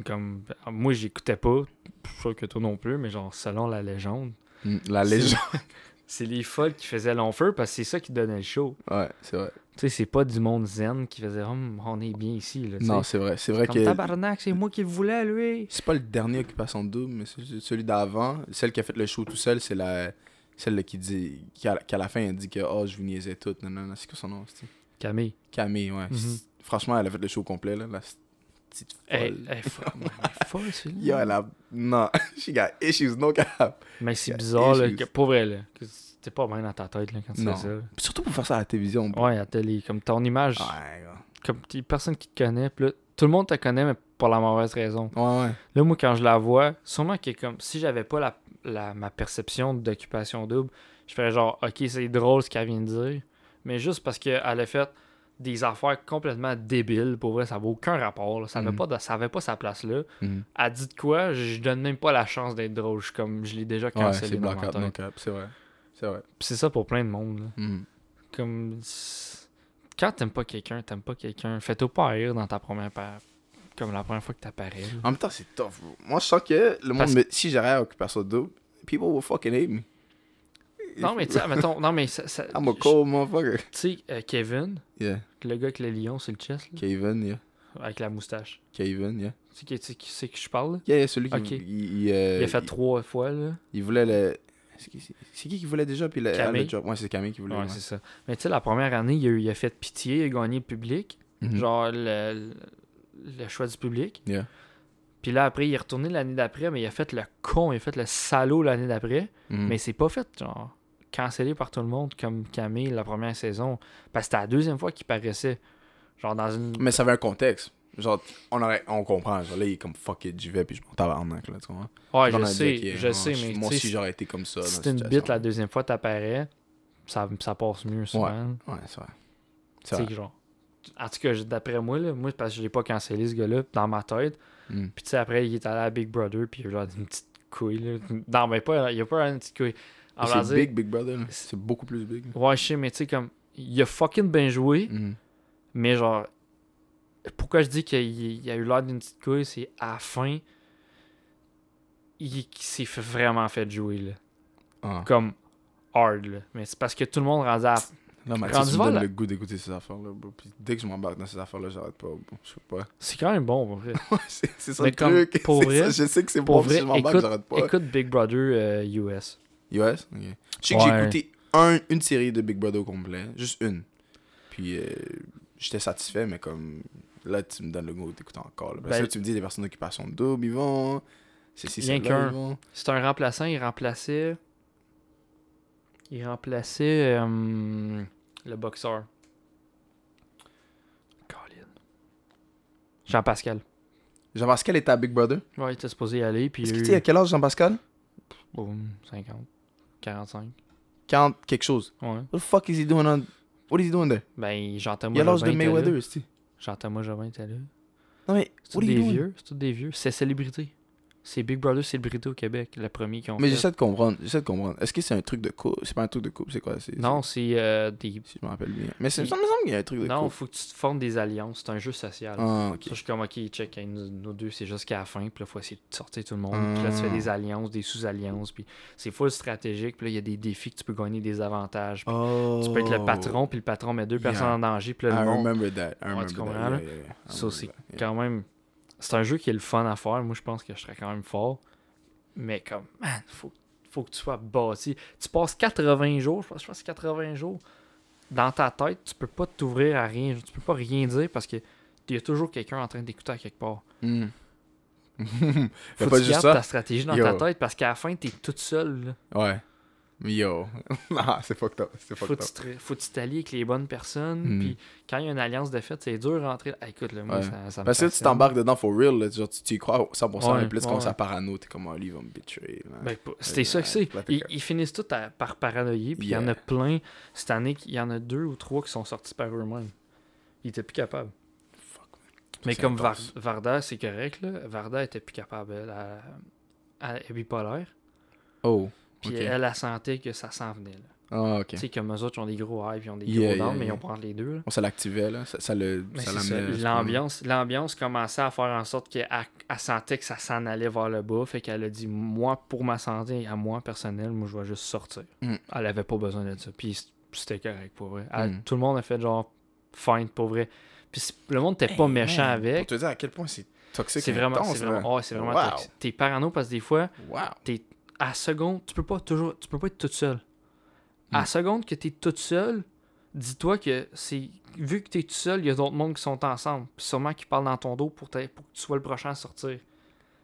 Comme, moi, j'écoutais pas. Je suis sûr que toi non plus, mais genre, selon la légende, Mm, La légende. c'est les folles qui faisaient long feu parce que c'est ça qui donnait le show. Ouais, c'est vrai. Tu sais, c'est pas du monde zen qui faisait Hum, on est bien ici. Là, Non, c'est vrai. C'est vrai Comme que. tabarnak, c'est moi qui le voulais, lui. C'est pas le dernier occupation double, mais c'est celui d'avant. Celle qui a fait le show tout seul, c'est la. Celle qui dit. Qui à, qui à la fin, elle dit que oh, je vous niaisais toutes. Non, non, non. C'est quoi son nom? c'est-tu? Camille. Camille, ouais. Mhm. Franchement, elle a fait le show complet, là. La petite Elle, folle. elle est folle, elle est folle, celui-là. Yo, elle a. Non, she got issues, no cap. Mais c'est bizarre, là, issues. que, pour vrai, là, c'était pas bien dans ta tête là, quand tu Non. fais ça. Surtout pour faire ça à la télévision. bro. Ouais, à la télé, comme ton image, Ouais, gars. comme t'es personne qui te connaît, pis là, tout le monde te connaît, mais pour la mauvaise raison. Ouais, ouais. Là, moi, quand je la vois, sûrement que comme si j'avais pas la, la- ma perception d'occupation double, je ferais genre, ok, c'est drôle ce qu'elle vient de dire, mais juste parce qu'elle a fait des affaires complètement débiles, pour vrai, ça n'a aucun rapport, là. ça n'avait Mhm. pas, de- ça avait pas sa place là. Mhm. Elle dit de quoi, je donne même pas la chance d'être drôle, je, comme, je l'ai déjà Ouais, cancellé cap. C'est vrai. C'est vrai. C'est ça pour plein de monde. là. Mhm. Comme. Quand t'aimes pas quelqu'un, t'aimes pas quelqu'un. Fais-toi pas rire dans ta première pa- Comme la première fois que t'apparais. En même temps, c'est tough, bro. Moi, je sens que le monde. Parce- me- Si j'arrête à occupation double, people will fucking hate me. Non, mais tu sais, mettons. Non, mais ça. ça- I'm a cold motherfucker. Tu sais, euh, Kevin, Yeah. le gars avec le lion sur le chest, là, Kevin, yeah. avec la moustache. Kevin, yeah. Tu sais qui, qui c'est que je parle? Yeah, yeah, celui qui. Ok. Il, il, euh, Il a fait il- trois fois, là. Il voulait le. C'est qui, qui qui voulait déjà puis le, job? Ouais, c'est Camille qui voulait. Ouais, ouais. c'est ça. Mais tu sais, la première année, il a, eu- il a fait pitié, il a gagné le public. Mhm. Genre, le, le, choix du public. Yeah. Puis là, après, il est retourné l'année d'après, mais il a fait le con, il a fait le salaud l'année d'après. Mhm. Mais c'est pas fait, genre, cancellé par tout le monde comme Camille la première saison. Parce que c'était la deuxième fois qu'il paraissait. Genre, dans une. Mais ça avait un contexte. Genre, on, aurait, on comprend. Genre, là, il est comme fuck it, j'y vais, puis je m'en tabarnak, là, tu comprends? Ouais, Genre, je sais, je ouais, sais, mais Moi aussi, j'aurais été comme ça. si c'est une bite la deuxième fois t'apparais, ça, ça passe mieux souvent. Ouais, c'est vrai. Tu C'est sais, vrai. genre. En tout cas, d'après moi, là, moi, parce que je l'ai pas cancellé, ce gars-là, dans ma tête. Mhm. Puis tu sais, après, il est allé à Big Brother, puis il a genre une petite couille, là. Non, mais pas, il a pas une petite couille. En C'est big, Big Brother. c'est- beaucoup plus big. Ouais, je sais, mais tu sais, comme, il a fucking bien joué, Mhm. mais genre, pourquoi je dis qu'il il a eu l'air d'une petite couille, c'est à la fin, il, s'est vraiment fait jouer, là. Ah. Comme hard, là. Mais c'est parce que tout le monde rendait à. Mathieu, Rendu tu me le goût d'écouter ces affaires-là. Puis dès que je m'embarque dans ces affaires-là, j'arrête pas, bro. Je sais pas. C'est quand même bon, pour vrai. c'est ça Mais le comme, truc. pour vrai- ça, je sais que c'est pour bon, vrai, si je m'embarque, écoute- j'arrête pas. Écoute Big Brother euh, US. US? Ok. Je sais que Ouais. j'ai écouté un, une série de Big Brother au complet. Juste une. Puis euh, j'étais satisfait, mais comme. Là, tu me donnes le goût d'écouter encore. Là. Parce que Ben- là, tu me dis des personnes d'occupation double, ils vont. C'est si Rien c'est qu'un. ils vont. C'est un remplaçant, il remplaçait. Il remplaçait euh, le boxeur. Colin. Jean-Pascal. Jean-Pascal était à Big Brother? Ouais, il était supposé y aller, puis Est-ce que tu sais à eu. quel âge Jean-Pascal? Boum, 50. 45. 40 quelque chose. Ouais. What the fuck is he doing on. What is he doing there? Ben, Jean-Thomas Il a l'âge de Jobin. Mayweather, c'est Jean-Thomas Jobin était là. Non mais. C'est What tous are you des vieux. C'est tous des vieux. C'est célébrité. C'est Big Brother Célébrité au Québec, le premier qu'ils ont Mais fait. j'essaie de comprendre. J'essaie de comprendre. Est-ce que c'est un truc de couple? C'est pas un truc de couple, c'est quoi? C'est, Non, c'est euh, des. c'est- Si je me rappelle bien. Mais c'est- Il- me semble qu'il y a un truc de Non, couple. faut que tu te formes des alliances. C'est un jeu social. Ah, ok. Ça, je suis comme, ok, check, hein, nous, nous deux, c'est jusqu'à la fin, puis là, faut essayer de sortir tout le monde. Puis là, tu fais Ah. des alliances, des sous-alliances, puis c'est full stratégique, puis là, il y a des défis que tu peux gagner des avantages. puis Oh. Tu peux être le patron, puis le patron met deux Yeah. personnes en danger, puis I là, le monde, remember that. I Ouais, remember tu that. comprends, là? Yeah, yeah, yeah. I ça, remember c'est that. Yeah. quand même... C'est un jeu qui est le fun à faire. Moi, je pense que je serais quand même fort. Mais comme, man, faut, faut que tu sois bâti. Tu passes 80 jours, je pense, je pense 80 jours, dans ta tête, tu peux pas t'ouvrir à rien. Tu peux pas rien dire parce que il y a toujours quelqu'un en train d'écouter à quelque part. Hmm. Faut que tu juste gardes ta stratégie dans Yo. ta tête parce qu'à la fin, t'es toute seule. là. Ouais. Mais yo. ah, c'est fucked up. C'est Faut fucked que up. tu faut que tu t'allies avec les bonnes personnes. Hmm. Puis quand il y a une alliance de fait, c'est dur de rentrer. Ah, écoute, là, moi, Ouais. ça, ça me Parce que tu fascine. t'embarques dedans for real, là, genre, tu, tu y crois 100%, Ouais, et puis là, tu ouais, commences ouais. à parano, t'es comme, oh, lui, il va me là. Ben, C'était ça que c'est. ouais, Ils, ils finissent tous à- par paranoïer. Puis il y en a plein. Cette année, il y en a deux ou trois qui sont sortis par eux-mêmes. Ils étaient plus capables. Fuck. Mais C'est comme Var-. Varda, c'est correct. Là. Varda était plus capable. Elle, elle- elle est bipolaire. Oh. Puis elle, a sentait que ça s'en venait. Là. Ah, ok. Tu sais, comme eux autres, ils ont des gros puis ils ont des Yeah, gros yeah, mais ils ont pas entre les deux. là. On ça l'activait, là. Ça, ça le. Ça. L'ambiance, l'ambiance commençait à faire en sorte qu'elle elle sentait que ça s'en allait vers le bas. Fait qu'elle a dit Moi, pour ma santé, à moi personnel, moi, je vais juste sortir. Mm. Elle avait pas besoin de ça. Puis c'était correct pour vrai. Elle- Mm. Tout le monde a fait genre fine pour vrai. Puis le monde était pas méchant man, avec. Pour te dire à quel point c'est toxique. C'est vraiment, c'est vraiment, ouais, c'est vraiment Wow. toxique. T'es parano parce que des fois, Wow. À seconde, tu peux pas toujours, tu peux pas être toute seule. À la Mm. seconde que t'es toute seule, dis-toi que c'est vu que t'es tout seul, il y a d'autres mondes qui sont ensemble. Puis sûrement qui parlent dans ton dos pour, que tu sois le prochain à sortir.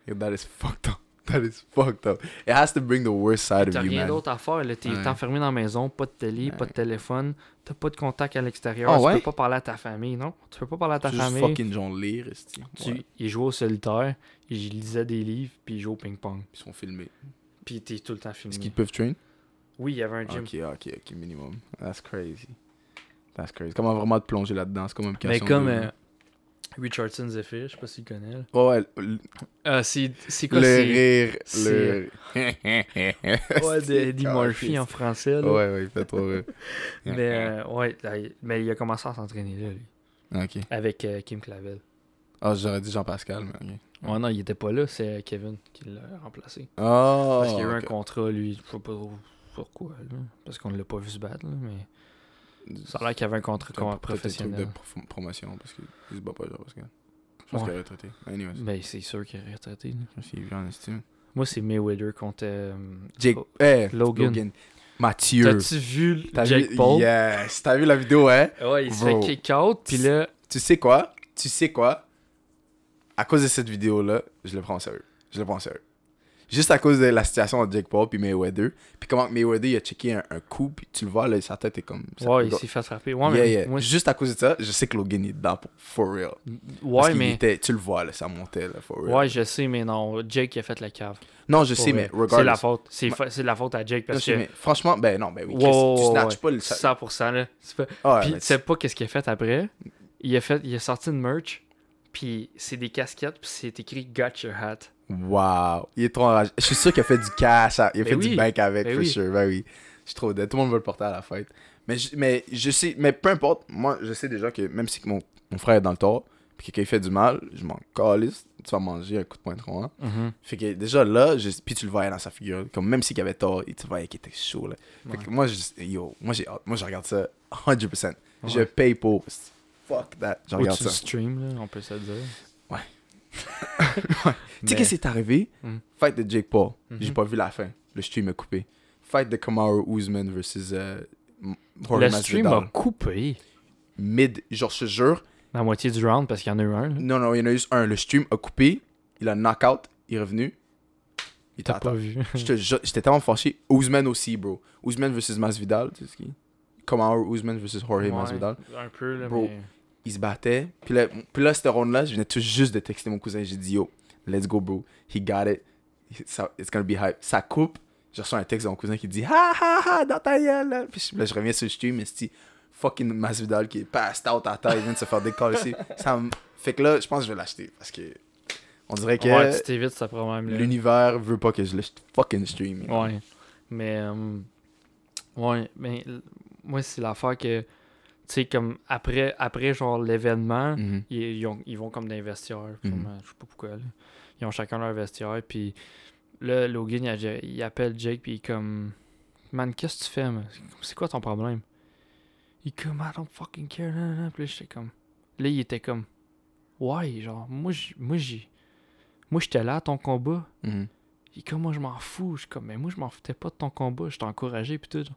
That is fucked up. That is fucked up. It has to bring the worst side T'as of you, rien man. d'autre à faire. T'es Ouais. enfermé dans la maison, pas de télé, pas de téléphone, t'as pas de contact à l'extérieur. Ah tu ouais? peux pas parler à ta famille, non? Tu peux pas parler à ta Tu juste famille. fucking esti? Tu. Il jouait au solitaire, il lisait des livres, puis il jouait au ping-pong. Ils sont filmés. Puis t'es tout le temps filmé. Est-ce qu'ils peuvent train? Oui, il y avait un gym. Ok, ok, ok, minimum. That's crazy. That's crazy. Comment vraiment te plonger là-dedans? C'est comme une Mais comme de- euh, Richardson Zephyr, je sais pas si tu connais. là. Ouais, ouais, le, Euh, c'est c'est le quoi c'est rire, le... Ouais, de Eddie Murphy en français. Là. Ouais, ouais, il fait trop rire. Mais euh, ouais, là, mais il a commencé à s'entraîner là, lui. Ok. Avec euh, Kim Clavel. Ah, j'aurais dit Jean-Pascal, mais ok. Ouais, non, il était pas là, c'est Kevin qui l'a remplacé. Oh, Parce qu'il y a eu un contrat, lui, je sais pas trop pourquoi, là, parce qu'on l'a pas vu se battre, là, mais ça a l'air qu'il y avait un contrat C'est un truc professionnel. de promotion parce qu'il se bat pas Jean-Pascal. Je pense Ouais. qu'il est retraité. Anyways, Ben, c'est sûr qu'il est retraité. là. s'il est vieux en estime. Moi, c'est Mayweather contre. euh, Jake, Oh, eh, Logan. Logan. Mathieu. T'as-tu vu T'as Jake vu- Paul? Yes. T'as vu la vidéo, hein? Ouais, il se Bro. fait kick out, puis là, Tu sais quoi? Tu sais quoi? À cause de cette vidéo-là, je le prends au sérieux. Je le prends au sérieux. Juste à cause de la situation entre Jake Paul puis Mayweather. Puis comment Mayweather il a checké un, un coup, puis tu le vois, là, sa tête est comme. ça ouais, il s'est fait frapper. Ouais, Yeah, mais yeah. moi, Juste à cause de ça, je sais que Logan est dedans pour for real. Ouais, mais. était- tu le vois, là, ça montait, là, for real. Ouais, je sais, mais non, Jake a fait la cave. non, je sais, mais C'est la regardless. faute. C'est de la faute à Jake parce que. mais franchement, ben non, ben oui. Ouais, ouais, tu snatches ouais. pas le. 100%, là. Pas- Ah, Puis mais tu sais pas qu'est-ce qu'il a fait après. Il a, fait, il a sorti une merch, puis c'est des casquettes, puis c'est écrit Got Your Hat. Wow. Il est trop enragé. Je suis sûr qu'il a fait du cash. à- Il a Ben fait oui. du bank avec, Ben for oui. sure. Ben oui. Je suis trop dead. Tout le monde veut le porter à la fête. Mais je, mais je sais, mais peu importe. Moi, je sais déjà que même si mon, mon frère est dans le tort, puis que il fait du mal, je m'en calisse. Tu vas manger un coup de poing de hein. Fait que déjà là, je, puis tu le voyais dans sa figure. Comme même s'il avait tort, tu le voyais qu'il était chaud. Là. Fait Ouais. que moi, je, yo, moi, j'ai. Moi, je regarde ça 100%. Je paye pour. Fuck that. Je regarde ça. stream, là, on peut se dire. Ouais. Mais- Tu sais qu'est-ce qui est arrivé? Mm. Fight de Jake Paul. Mhm. J'ai pas vu la fin. Le stream est coupé. Fight de Kamaru Usman versus euh, Le stream a coupé Mid, genre, je te jure. la moitié du round parce qu'il y en a eu un. là. Non, non, il y en a juste un. Le stream a coupé. Il a knockout. Il est revenu. Il t'a pas vu. J'étais tellement fâché. Usman aussi, bro. Usman versus Masvidal. Tu sais ce qui Kamaru Usman versus Jorge Ouais, Masvidal. Un peu, là, Bro. mais... il se battait. Puis là, puis là cette ronde-là, je venais tout juste de texter mon cousin. J'ai dit, yo, let's go, bro. He got it. Ça- It's gonna be hype. Ça coupe. Je reçois un texte de mon cousin qui dit, ha ha ha, dans ta gueule. Puis je- là, je reviens sur le stream, mais c'est fucking Masvidal qui est passed out à terre. Il vient de se faire décoller ici. Ça me- Fait que là, je pense que je vais l'acheter. Parce que on dirait que Ouais, tu t'évites ce problème-là. l'univers veut pas que je le fucking stream. know. Ouais. Mais, euh, ouais, mais moi, c'est l'affaire que, tu sais, comme après, après genre l'événement, Mhm. ils, ils ont- ils vont comme les vestiaires. Euh, Je sais pas pourquoi. là. Ils ont chacun leur vestiaire. Puis là, Logan, il, appelle Jake. Puis il est comme, Man, qu'est-ce que tu fais? C'est quoi ton problème? Il comme, I don't fucking care. Puis là, j'étais comme. Là, il était comme, Ouais, genre, moi, j'- moi, j'ai. Moi, j'étais là à ton combat. Mhm. Il est comme moi je m'en fous. Je suis comme mais moi je m'en foutais pas de ton combat, je t'ai encouragé puis tout.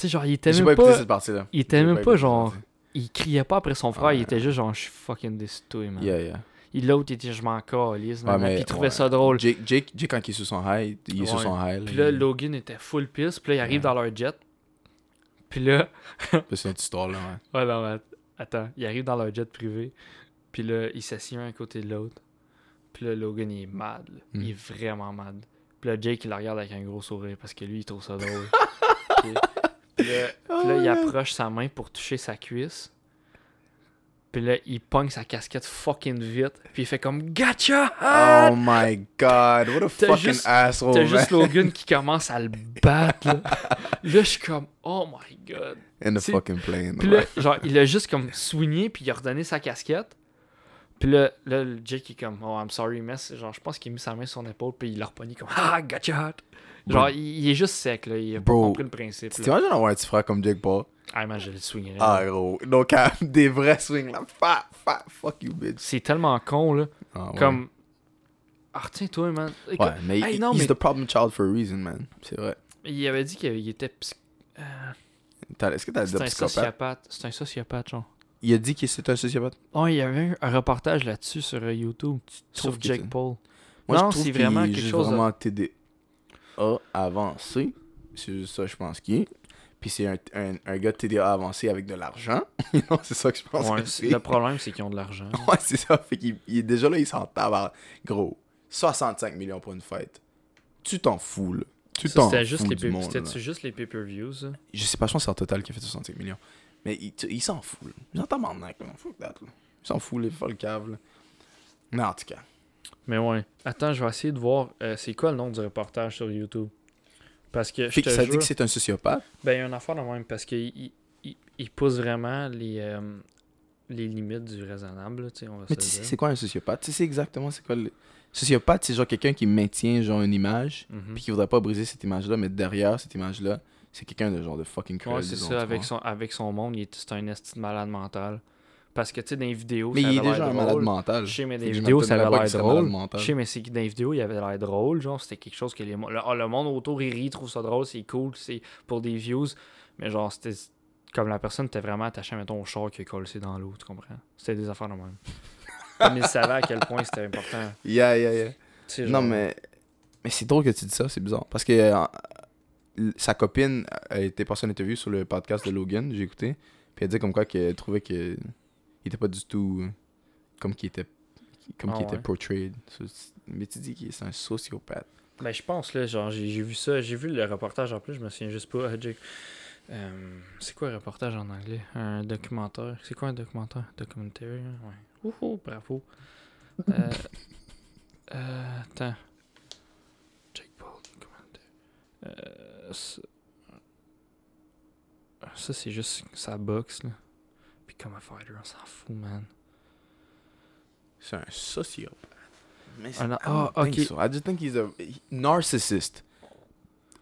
Sais genre il était même pas écouté pas, cette partie-là. il était même pas genre il criait pas après son frère, Ouais. il était juste genre je suis fucking déçu de toi, man. Yeah, yeah. L'autre il était je m'en calisse, Ouais, puis il trouvait ouais. ça drôle. Jake, Jake, Jake, quand il est sur son high, il est sur Ouais. son high. Puis là Logan était full pisse, puis là il arrive dans leur jet. Puis là C'est notre histoire, là, ouais. ouais non, attends, il arrive dans leur jet privé. Puis là il s'assied un à côté de l'autre. Puis là Logan il est mad, là. Hmm. il est vraiment mad. Puis là Jake il la regarde avec un gros sourire parce que lui il trouve ça drôle. puis, puis là, il approche sa main pour toucher sa cuisse. Puis là, il pogne sa casquette fucking vite. Puis il fait comme Gotcha! Oh my god, what a fucking juste- asshole, T'as juste Logan qui commence à le battre. Là, Là, je suis comme Oh my god. In the fucking plane. Puis là, genre, il a juste comme swingé, puis il a redonné sa casquette. Puis là, là Jake il est comme Oh, I'm sorry, miss. Genre, je pense qu'il a mis sa main sur son épaule, puis il l'a repogné comme Ah, gotcha! Genre, il, il est juste sec, là. Il a Bro. pas compris le principe. Tu t'imagines avoir un petit frère comme Jake Paul? Ah, man, je le swingerais. Ah, gros. Donc, à des vrais swings, là. Fa, fa, fuck you, bitch. C'est tellement con, là. Ah, ouais. Comme. Ah, retiens-toi, man. Ouais, mais Hey, he- non, he's mais- the problem child for a reason, man. C'est vrai. Il avait dit qu'il était. psy- euh, Est-ce que t'as dit C'est un psychopathe? sociopathe. C'est un sociopathe, genre. Il a dit que c'est un sociopathe? Oh, il y avait un reportage là-dessus sur euh, YouTube. Que Jake Paul. Moi, Non, je trouve c'est vraiment quelque chose vraiment TDA avancé. C'est juste ça, je pense qu'il est. Puis c'est un, un, un gars de TDA avancé avec de l'argent. non, c'est ça que je pense Ouais, que c'est- le problème, c'est qu'ils ont de l'argent. Ouais, c'est ça. Fait qu'il il est déjà là, il s'en tabarde. Gros, 65 millions pour une fête. Tu t'en fous, là. Tu t'en fous c'était juste les pay-per-views. Je sais pas, je pense que c'est en total qui a fait 65 millions. Mais il, il s'en fout, là. Il s'en tabarnak, là. Fuck that, là. Il s'en fout, les folles caves, là. Mais en tout cas. Mais ouais. Attends, je vais essayer de voir. euh, c'est quoi le nom du reportage sur YouTube? Parce que je te ça jure, dit que c'est un sociopathe? Ben, il y a une affaire de même. Parce qu'il il, il- il pousse vraiment les, euh, les limites du raisonnable. là, on va Mais tu sais, c'est quoi un sociopathe? Tu sais exactement c'est quoi le. Sociopathe, c'est genre quelqu'un qui maintient genre une image, Mhm. puis qui voudrait pas briser cette image-là, mais derrière cette image-là, c'est quelqu'un de genre de fucking cruel. Ouais, c'est ça. Avec son, avec son monde, il est- c'est un esti de malade mental. Parce que, tu sais, dans les vidéos, Mais ça il est déjà un malade mental. Je sais, mais dans Fait les que je vidéos, ça avait l'air drôle. mental. Je sais, mais c'est que dans les vidéos, il avait l'air drôle. Genre, c'était quelque chose que les, le, ah, le monde autour, il rit, il trouve ça drôle, c'est cool, c'est pour des views. Mais genre, c'était comme la personne était vraiment attachée, mettons, au char qui est collé dans l'eau, tu comprends? C'était des affaires de même. Comme il savait à quel point c'était important. Yeah, yeah, yeah. Non, mais. Mais c'est drôle que tu dis ça, c'est bizarre. Parce que euh, sa copine a été passée en interview sur le podcast de Logan, j'ai écouté. Puis elle dit comme quoi qu'elle trouvait que il était pas du tout euh, comme qu'il était comme Ah qu'il était portrayed. Mais tu dis qu'il est un sociopathe. Ben, je pense, là, genre, j'ai vu ça, j'ai vu le reportage en plus, je me souviens juste pas. Euh, c'est quoi un reportage en anglais? Un documentaire? C'est quoi un documentaire? Documentary, hein? ouais. Ouhou, bravo. Euh, euh, attends. Jake Paul, documentaire. Ça, ça, c'est juste sa boxe, là. Comme un fighter, on s'en fout, man. C'est un sociopathe. Mais I ah, think ok. so. I just think he's a narcissist.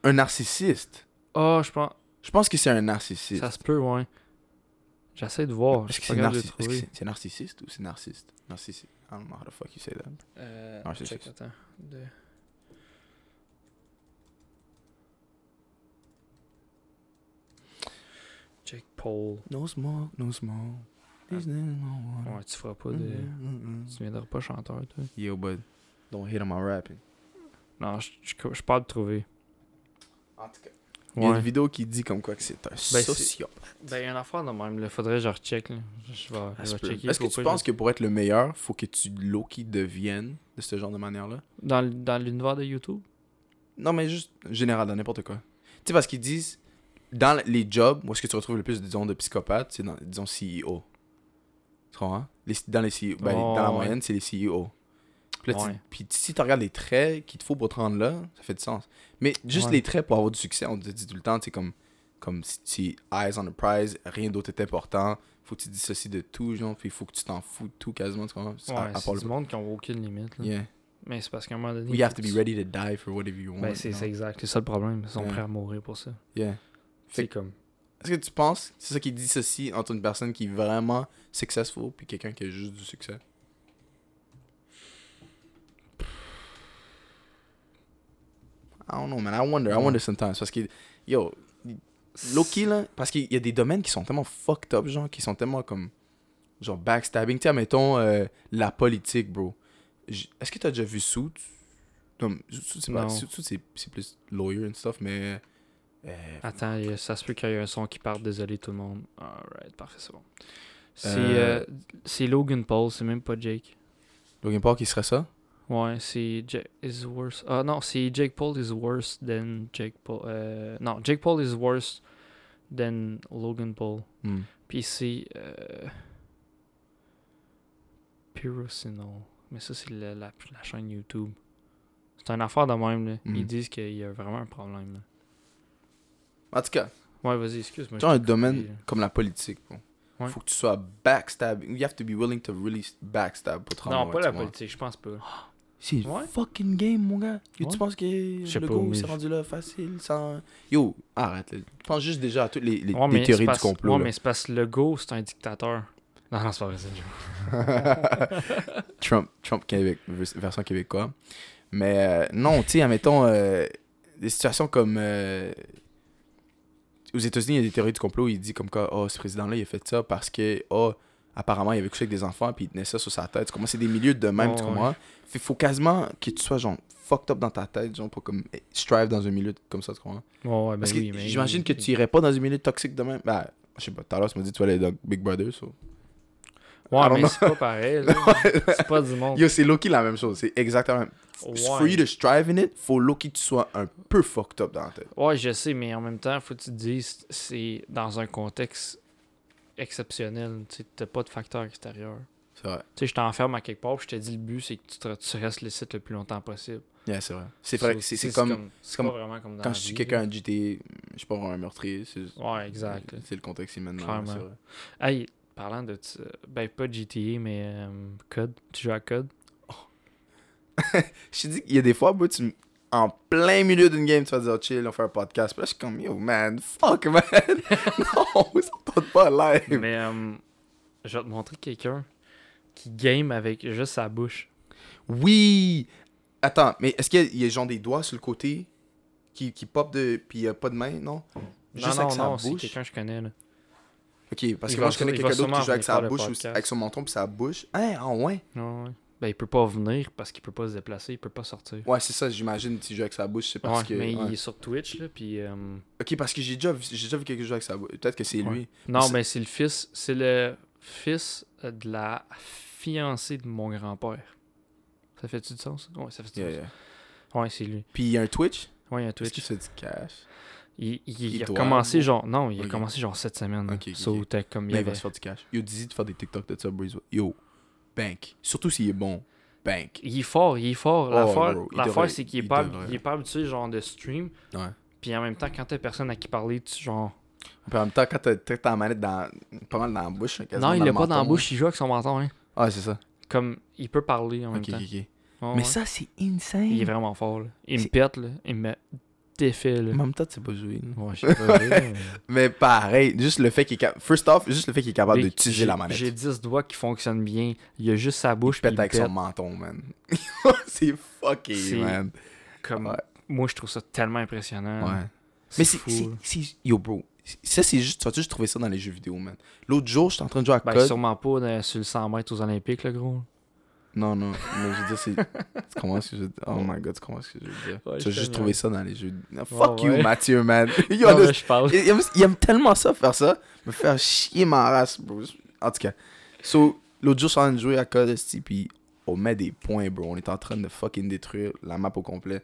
Un narcissiste. Oh, je pense. Je pense que c'est un narcissiste. Ça se peut, ouais. J'essaie de voir. Est-ce que c'est narci- trouver. c'est- c'est narcissiste ou c'est narcissiste? Narcissiste. I don't know how the fuck you say that. Euh, Ah, c'est check, attends. De- Jake Paul. No smoke, no smoke. There's no water. Ouais, tu feras pas de. Mm-mm. Tu viendras pas chanteur, toi. Yo, bud. Don't hit on my rapping. Non, je je- je pas de trouver. En tout cas. Il y a Ouais. une vidéo qui dit comme quoi que c'est un c'est- sociopathe. Ben, il y a une affaire de même. Là. Faudrait que je recheck. Là. Je vais, je vais checker. Est-ce que tu penses que pour être le meilleur, faut que tu low-key deviennes de ce genre de manière-là? Dans, dans l'univers de YouTube? Non, mais juste général, dans n'importe quoi. Tu sais, parce qu'ils disent, dans les jobs, où est-ce que tu retrouves le plus, disons, de psychopathes, c'est dans, disons, CEO. Tu comprends? Les, dans les CEO, ben, Oh, dans la ouais. moyenne, c'est les CEO. Puis, là, tu- puis si tu regardes les traits qu'il te faut pour te rendre là, ça fait du sens. Mais juste Ouais. les traits pour avoir du succès, on te dit tout le temps, c'est comme, comme si eyes on the prize, rien d'autre est important, faut que tu dissocies de tout, genre, puis il faut que tu t'en fous de tout quasiment, tu comprends? Ouais, À- à c'est part le- du monde qui ont aucune limite. là. Yeah. Mais c'est parce qu'à un moment donné. We il have to be ready to die for whatever you want. Ben, c'est you know? c'est exact. C'est ça le problème. Ils sont Ouais. prêts à mourir pour ça. Yeah. C'est comme. Est-ce que tu penses c'est ça qui dissocie entre une personne qui est vraiment successful puis quelqu'un qui a juste du succès? I don't know, man. I wonder. I wonder sometimes. Parce que, yo, Loki, là, parce qu'il y a des domaines qui sont tellement fucked up, genre, qui sont tellement comme, genre, backstabbing. Tu sais, mettons, euh, la politique, bro. Est-ce que t'as déjà vu pas- Non. C'est c'est plus lawyer and stuff, mais... euh, Attends, ça se peut qu'il y ait un son qui parte. Désolé tout le monde. Alright, parfait, c'est bon. C'est Euh, euh, c'est Logan Paul, c'est même pas Jake. Logan Paul qui serait ça? Ouais, c'est Jake is worse. Ah non, c'est Jake Paul is worse than Jake Paul. euh, non, Jake Paul is worse than Logan Paul. Hmm. Puis c'est. euh. Mais ça, c'est la, la chaîne YouTube. C'est une affaire de même, là. Ils disent qu'il y a vraiment un problème, là. En tout cas, Ouais, vas-y, excuse-moi. tu as un domaine là. comme la politique, bon. Ouais. Faut que tu sois backstab. You have to be willing to really backstab pour te Non, pas la politique, je pense pas. C'est Ouais. fucking game, mon gars. Yo, Ouais. Tu penses que le go s'est rendu là facile sans. Yo, arrête. là. Je pense juste déjà à toutes les, les, Ouais, les théories du complot. Ouais, là. mais c'est parce que le go, c'est un dictateur. Non, non, c'est pas vrai, c'est. Trump, Trump Québec, vers- version québécois. Mais euh, non, tu sais, admettons, euh, des situations comme. euh, aux États-Unis, il y a des théories du complot. Il dit comme quoi, oh, ce président-là, il a fait ça parce que, oh, apparemment, il avait couché avec des enfants, puis il tenait ça sur sa tête. Tu comprends? C'est des milieux de même, Ouais, tu ouais. comprends? Fait faut quasiment que tu sois, genre, fucked up dans ta tête, genre, pour comme strive dans un milieu comme ça, tu comprends? Ouais, ouais, ben Parce oui, que mais. j'imagine que tu irais pas dans un milieu toxique de même. Ben, je sais pas, tout à l'heure, tu m'as dit que tu allais dans Big Brother, so. Ouais, don't mais c'est pas pareil, c'est pas du monde. Yo, c'est Loki la même chose. C'est exactement la même. For Ouais. you to strive in it, faut Loki que tu sois un peu fucked up dans la tête. Ouais, je sais, mais en même temps, faut que tu te dises, c'est dans un contexte exceptionnel. Tu t'as pas de facteur extérieur. C'est vrai. Tu sais, je t'enferme à quelque part, puis je te dis le but, c'est que tu, te- tu restes le site le plus longtemps possible. Yeah, c'est vrai. C'est vrai. C'est comme, C'est comme pas vraiment comme dans quand je suis quelqu'un à GTA, je suis pas un meurtrier. C'est Ouais, exact. C'est le contexte mène Clairement. Hey, parlant de. Ben, pas GTA, mais euh, Code. Tu joues à Code? Je te dis qu'il y a des fois, tu en plein milieu d'une game, tu vas dire oh, chill, on fait un podcast. Puis là, je suis comme yo, man, fuck, man. non, ça tente pas live. Mais euh, je vais te montrer quelqu'un qui game avec juste sa bouche. Oui! Attends, mais est-ce qu'il y, y a genre des doigts sur le côté qui, qui pop de. Puis a pas de main, non? Juste non, avec non, sa non, bouche? quelqu'un que je connais. Là. Ok, parce que moi je connais quelqu'un d'autre qui joue avec sa bouche, ou- avec son menton puis sa bouche. Hein, ah ouais? Ouais, ouais. Ben, il peut pas venir parce qu'il peut pas se déplacer, il peut pas sortir. Ouais, c'est ça, j'imagine, s'il joue avec sa bouche, c'est parce Ouais, que. mais ouais. il est sur Twitch, là, puis... euh, Ok, parce que j'ai déjà, vu- j'ai déjà vu quelqu'un jouer avec sa bouche. Peut-être que c'est Ouais. lui. Non, mais c'est le fils... C'est le fils de la fiancée de mon grand-père. Ça fait-tu du sens? Ouais, ça fait du Yeah, sens. yeah. Ouais, c'est lui. Puis il y a un Twitch? Ouais, il y a un Est-ce Twitch. qu'il fait du cash? Il, il- il Il a doit, commencé genre... Non, il a commencé genre cette semaine. là. Ok, ok, So, ok. t'as comme il il va se faire du cash. Yo, dis de faire des TikTok de ça, Breeze. Yo, bank. Surtout s'il est bon. Bank. Il est fort, il est fort. Oh, L'affaire, il c'est qu'il est, il pas, il est pas habitué genre de stream. Ouais. Puis en même temps, quand t'as personne à qui parler, tu genre. Puis en même temps, quand t'as ta manette dans, pas mal dans la bouche, non, il l'a pas dans la bouche, il joue avec son menton, hein. Ouais, c'est ça. Comme il peut parler en même temps. Mais ouais. ça, c'est insane. Il est vraiment fort, là. Il me pète, là. Il me défait, là. En même temps, tu sais pas jouer. là. Ouais, je sais pas. mais- Mais pareil, juste le fait qu'il est capable. First off, juste le fait qu'il est capable Mais d'utiliser j'ai- la manette. J'ai 10 doigts qui fonctionnent bien. Il a juste sa bouche, Il puis pète il avec pète. son menton, man. c'est fucké, C'est- man. Comme... Ouais. Moi, je trouve ça tellement impressionnant. Ouais. Mais c'est. c'est- c'est- Yo, bro. Ça, c'est juste. Tu vas juste trouver ça dans les jeux vidéo, man. L'autre jour, j'étais en train de jouer à Ben, Code. sûrement pas dans- sur le 100 mètres aux Olympiques, le gros. Non, non. Mais je veux dire, c'est. tu comprends ce que je veux dire? Oh my god, tu comprends ce que je veux dire? Ouais, tu vas juste niaise. ça dans les jeux. Fuck Ouais, you. Mathieu, man. Yo, Non, le- je parle. il, aime, il aime tellement ça, faire ça. Me faire chier ma race, bro. En tout cas. So, l'autre jour, je suis en train de jouer à Code Esti, puis on met des points, bro. On est en train de fucking détruire la map au complet.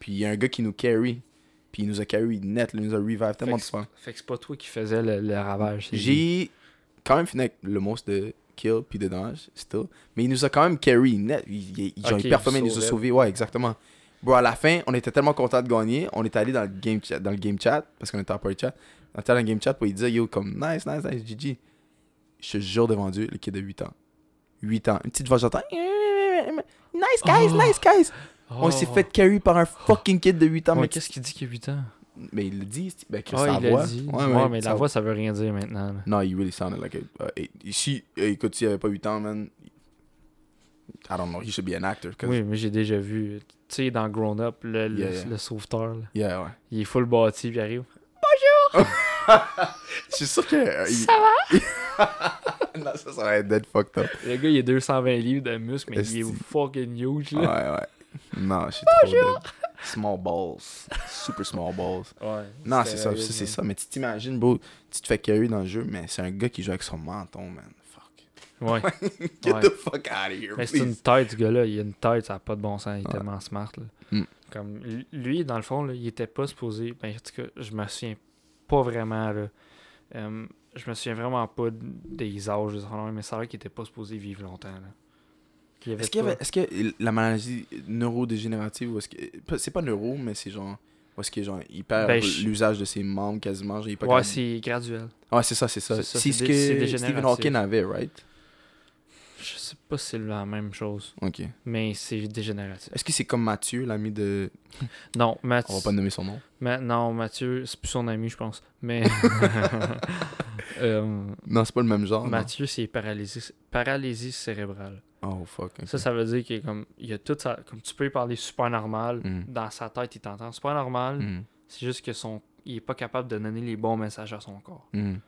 Puis il y a un gars qui nous carry. Puis il nous a carry net, il nous a revive tellement de fois. Fait que c'est pas toi qui faisais le, le ravage. J'ai quand même fini avec le monstre de kill puis de dommage, still. Mais il nous a quand même carry net. Il, il, il, genre, Ok, il performait, il il nous a sauvait. sauvés. Ouais, exactement. Bro, à la fin, on était tellement contents de gagner. On est allé dans le game chat, dans le game chat parce qu'on était en party chat. On était dans le game chat pour lui dire yo, comme nice, nice, nice, GG. Je te jure devant Dieu, le kid de 8 ans. 8 ans. Une petite voix, j'entends. Nice guys, Oh. nice guys. On Oh. s'est fait carry par un fucking kid de 8 ans. Ouais, mais qu'est-ce qu'il dit qu'il a 8 ans? Mais il le dit, c'est- ben, que Ouais, sa il voix. l'a dit. Ouais, Ouais, ouais, mais la voix, ça veut rien dire maintenant. là. No, he really sounded like a. Uh, eight. Si, eh, écoute, s'il avait pas 8 ans, man. I don't know, he should be an actor. 'cause- Oui, mais j'ai déjà vu. Tu sais, dans Grown Up, le, le, Yeah, yeah. le sauveteur, là, Yeah, ouais. il est full bâti, puis il arrive. Je suis sûr que. euh, Ça va? non, ça, ça va être dead fucked up. Le gars, il est 220 livres de muscle, mais il est fucking huge, Ouais, là. ouais. Non, je suis trop dead. Small balls. Super small balls. Ouais. Non, c'est ça, ça, c'est ça. Mais tu t'imagines, bro, tu te fais carry dans le jeu, mais c'est un gars qui joue avec son menton, man. Fuck. Ouais. Get Ouais. the fuck out of here, Mais c'est une tête, ce gars-là. Il a une tête, ça n'a pas de bon sens. Il est Ouais. tellement smart. Là. Mm. Comme, lui, dans le fond, là, il était pas supposé. Ben, en tout cas, je me souviens pas vraiment. Là. Euh, je me souviens vraiment pas des âges de son nom, mais c'est vrai qu'il était pas supposé vivre longtemps. Là. Il y avait Est-ce qu'il y pas- avait, est-ce que la maladie neurodégénérative, ou est-ce que, c'est pas neuro, mais c'est genre, est-ce que genre, il perd Ben, je- l'usage de ses membres quasiment, genre, est Ouais, c'est graduel. Ouais, c'est ça, c'est ça. c'est ce que. Stephen Hawking avait, right? Je sais pas si c'est la même chose, Ok. mais c'est dégénératif. Est-ce que c'est comme Mathieu, l'ami de. Non, Mathieu. On va pas nommer son nom. Ma- non, Mathieu, c'est plus son ami, je pense. Mais. Euh, Non, c'est pas le même genre. Mathieu, c'est paralysie, paralysie cérébrale. Oh fuck. Ça, ça veut dire qu'il comme. Il a tout ça. Comme tu peux lui parler super normal. Mhm. Dans sa tête, il t'entend super normal. Mhm. C'est juste que son. Il est pas capable de donner les bons messages à son corps. Mhm.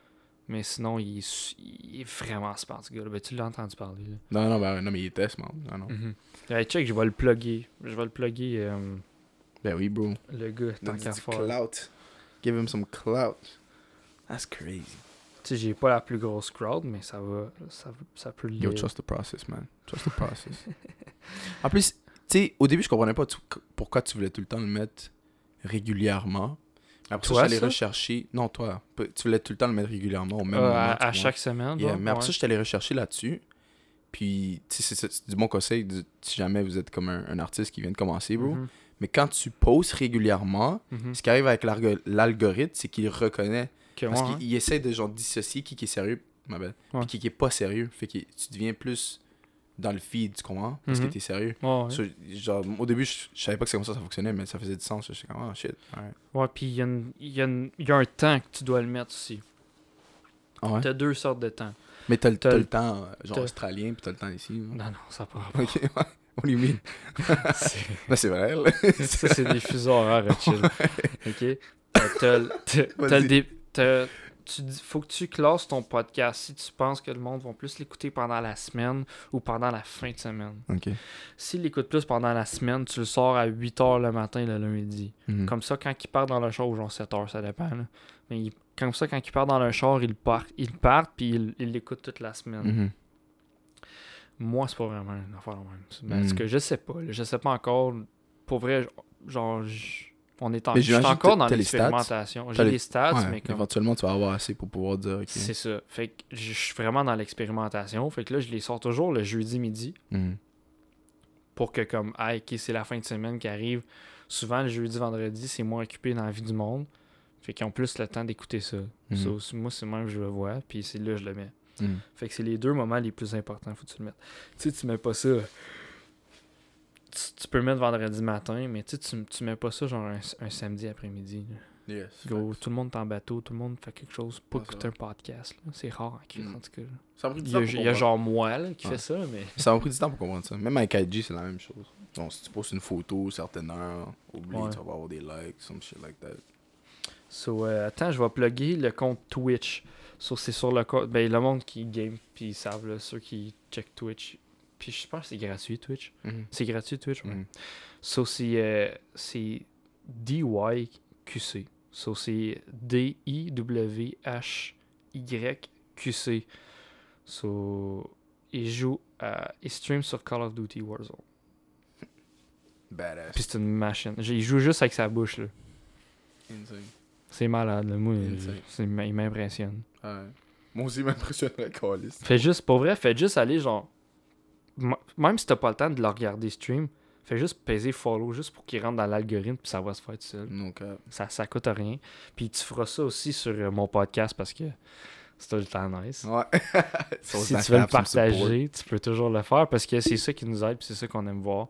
Mais sinon, il est, il est vraiment smart, ce gars-là. Ben, tu l'as entendu parler. Là. Non, non, ben, non, mais il était smart. Non, non. Mhm. Hey, check, je vais le plugger. Je vais le plugger, euh, Ben oui, bro. le gars, tant qu'à faire. clout. Give him some clout. That's crazy. Sais, j'ai pas la plus grosse crowd, mais ça va. Ça, ça peut le. Yo, trust the process, man. Trust the process. en plus, tu sais, au début, je comprenais pas pourquoi tu voulais tout le temps le mettre régulièrement. Après Toi, ça, j'allais rechercher. Non, toi. Tu voulais tout le temps le mettre régulièrement au même Euh, moment. à, chaque semaine. Yeah, mais après ouais. ça, je t'allais rechercher là-dessus. Puis, tu sais, c'est- du bon conseil de- si jamais vous êtes comme un, un artiste qui vient de commencer, bro. Mhm, Mais quand tu postes régulièrement, mhm. ce qui arrive avec l'algorithme, c'est qu'il reconnaît. Parce ouais, qu'il il essaie de genre dissocier qui, qui est sérieux, ma belle, Ouais. puis qui, qui est pas sérieux. Fait que tu deviens plus dans le feed, tu comprends? Parce Mhm. que t'es sérieux. Ouais, ouais. So, genre, au début, je, je savais pas que c'est comme ça ça fonctionnait, mais ça faisait du sens. Je suis comme, oh shit. Ouais, puis il y, y, y a un temps que tu dois le mettre aussi. Ah ouais? T'as deux sortes de temps. Mais t'as le, temps, genre australien, puis t'as le temps ici. Non, non, ça part Ok, ouais. What do you mean? C'est- Ben, c'est vrai, là. Ça, c'est des fuseaux horaires, chill. OK? T'as- le- dé- tu faut que tu classes ton podcast si tu penses que le monde va plus l'écouter pendant la semaine ou pendant la fin de semaine. S'il l'écoute plus pendant la semaine, tu le sors à 8h le matin le lundi. Mhm. Comme ça, quand il part dans le char, ou genre 7h, ça dépend. là. Mais il- comme ça, quand il part dans le char, il part, il part puis il l'écoute toute la semaine. Mhm. Moi, c'est pas vraiment une affaire même. Parce Mm. que je sais pas. là. Je sais pas encore. Pour vrai, genre, on est en, Mais je suis j'imagine encore dans l'expérimentation. J'ai les- stats, Ouais, mais comme. Éventuellement, tu vas avoir assez pour pouvoir dire. C'est ça. Fait que je suis vraiment dans l'expérimentation. Fait que là, je les sors toujours le jeudi midi Mhm. pour que, comme, ah, ok, c'est la fin de semaine qui arrive. Souvent, le jeudi, vendredi, c'est moins occupé dans la vie du monde. Fait qu'ils ont plus le temps d'écouter ça. C'est- moi, c'est même que je le vois, puis c'est là que je le mets. Mhm. Fait que c'est les deux moments les plus importants, faut que tu le mettes. Tu sais, tu mets pas ça. Tu, tu peux mettre vendredi matin, mais tu tu, mets pas ça genre un, un samedi après-midi. Yes. Gros, tout le monde est en bateau, tout le monde fait quelque chose pour écouter un podcast. C'est rare en crise, Mm. en tout cas. Ça m'a pris du Il y a, pour il y a comprendre. genre moi là, qui Ouais. fait ça, mais. Ça m'a pris du temps pour comprendre ça. Même avec IG, c'est la même chose. Donc, si tu postes une photo, certaines heures, oublie, Ouais. tu vas avoir des likes, some shit like that. So, euh, attends, je vais plugger le compte Twitch. So, c'est sur le compte. Ben, le monde qui game, puis ils savent, là, ceux qui check Twitch. Puis je pense que c'est gratuit, Twitch. Mhm. C'est gratuit, Twitch, ouais. Mhm. So, c'est euh, c'est DYQC. So, c'est D-I-W-H-Y-Q-C. So, il joue à. Il stream sur Call of Duty Warzone. Badass. Puis c'est une machine. Il joue juste avec sa bouche, là. Insane. C'est malade, là. Moi, Insane. c'est- il m'impressionne. Ouais. Moi aussi, il m'impressionnerait, Calis. Fais juste, pour vrai, fais juste aller genre. Même si t'as pas le temps de le regarder stream, fais juste peser follow juste pour qu'il rentre dans l'algorithme puis ça va se faire tout seul. Ça, ça coûte rien. Puis tu feras ça aussi sur euh, mon podcast parce que c'est tout le temps nice. Ouais. si tu veux le partager, tu peux toujours le faire parce que c'est ça qui nous aide c'est ça qu'on aime voir.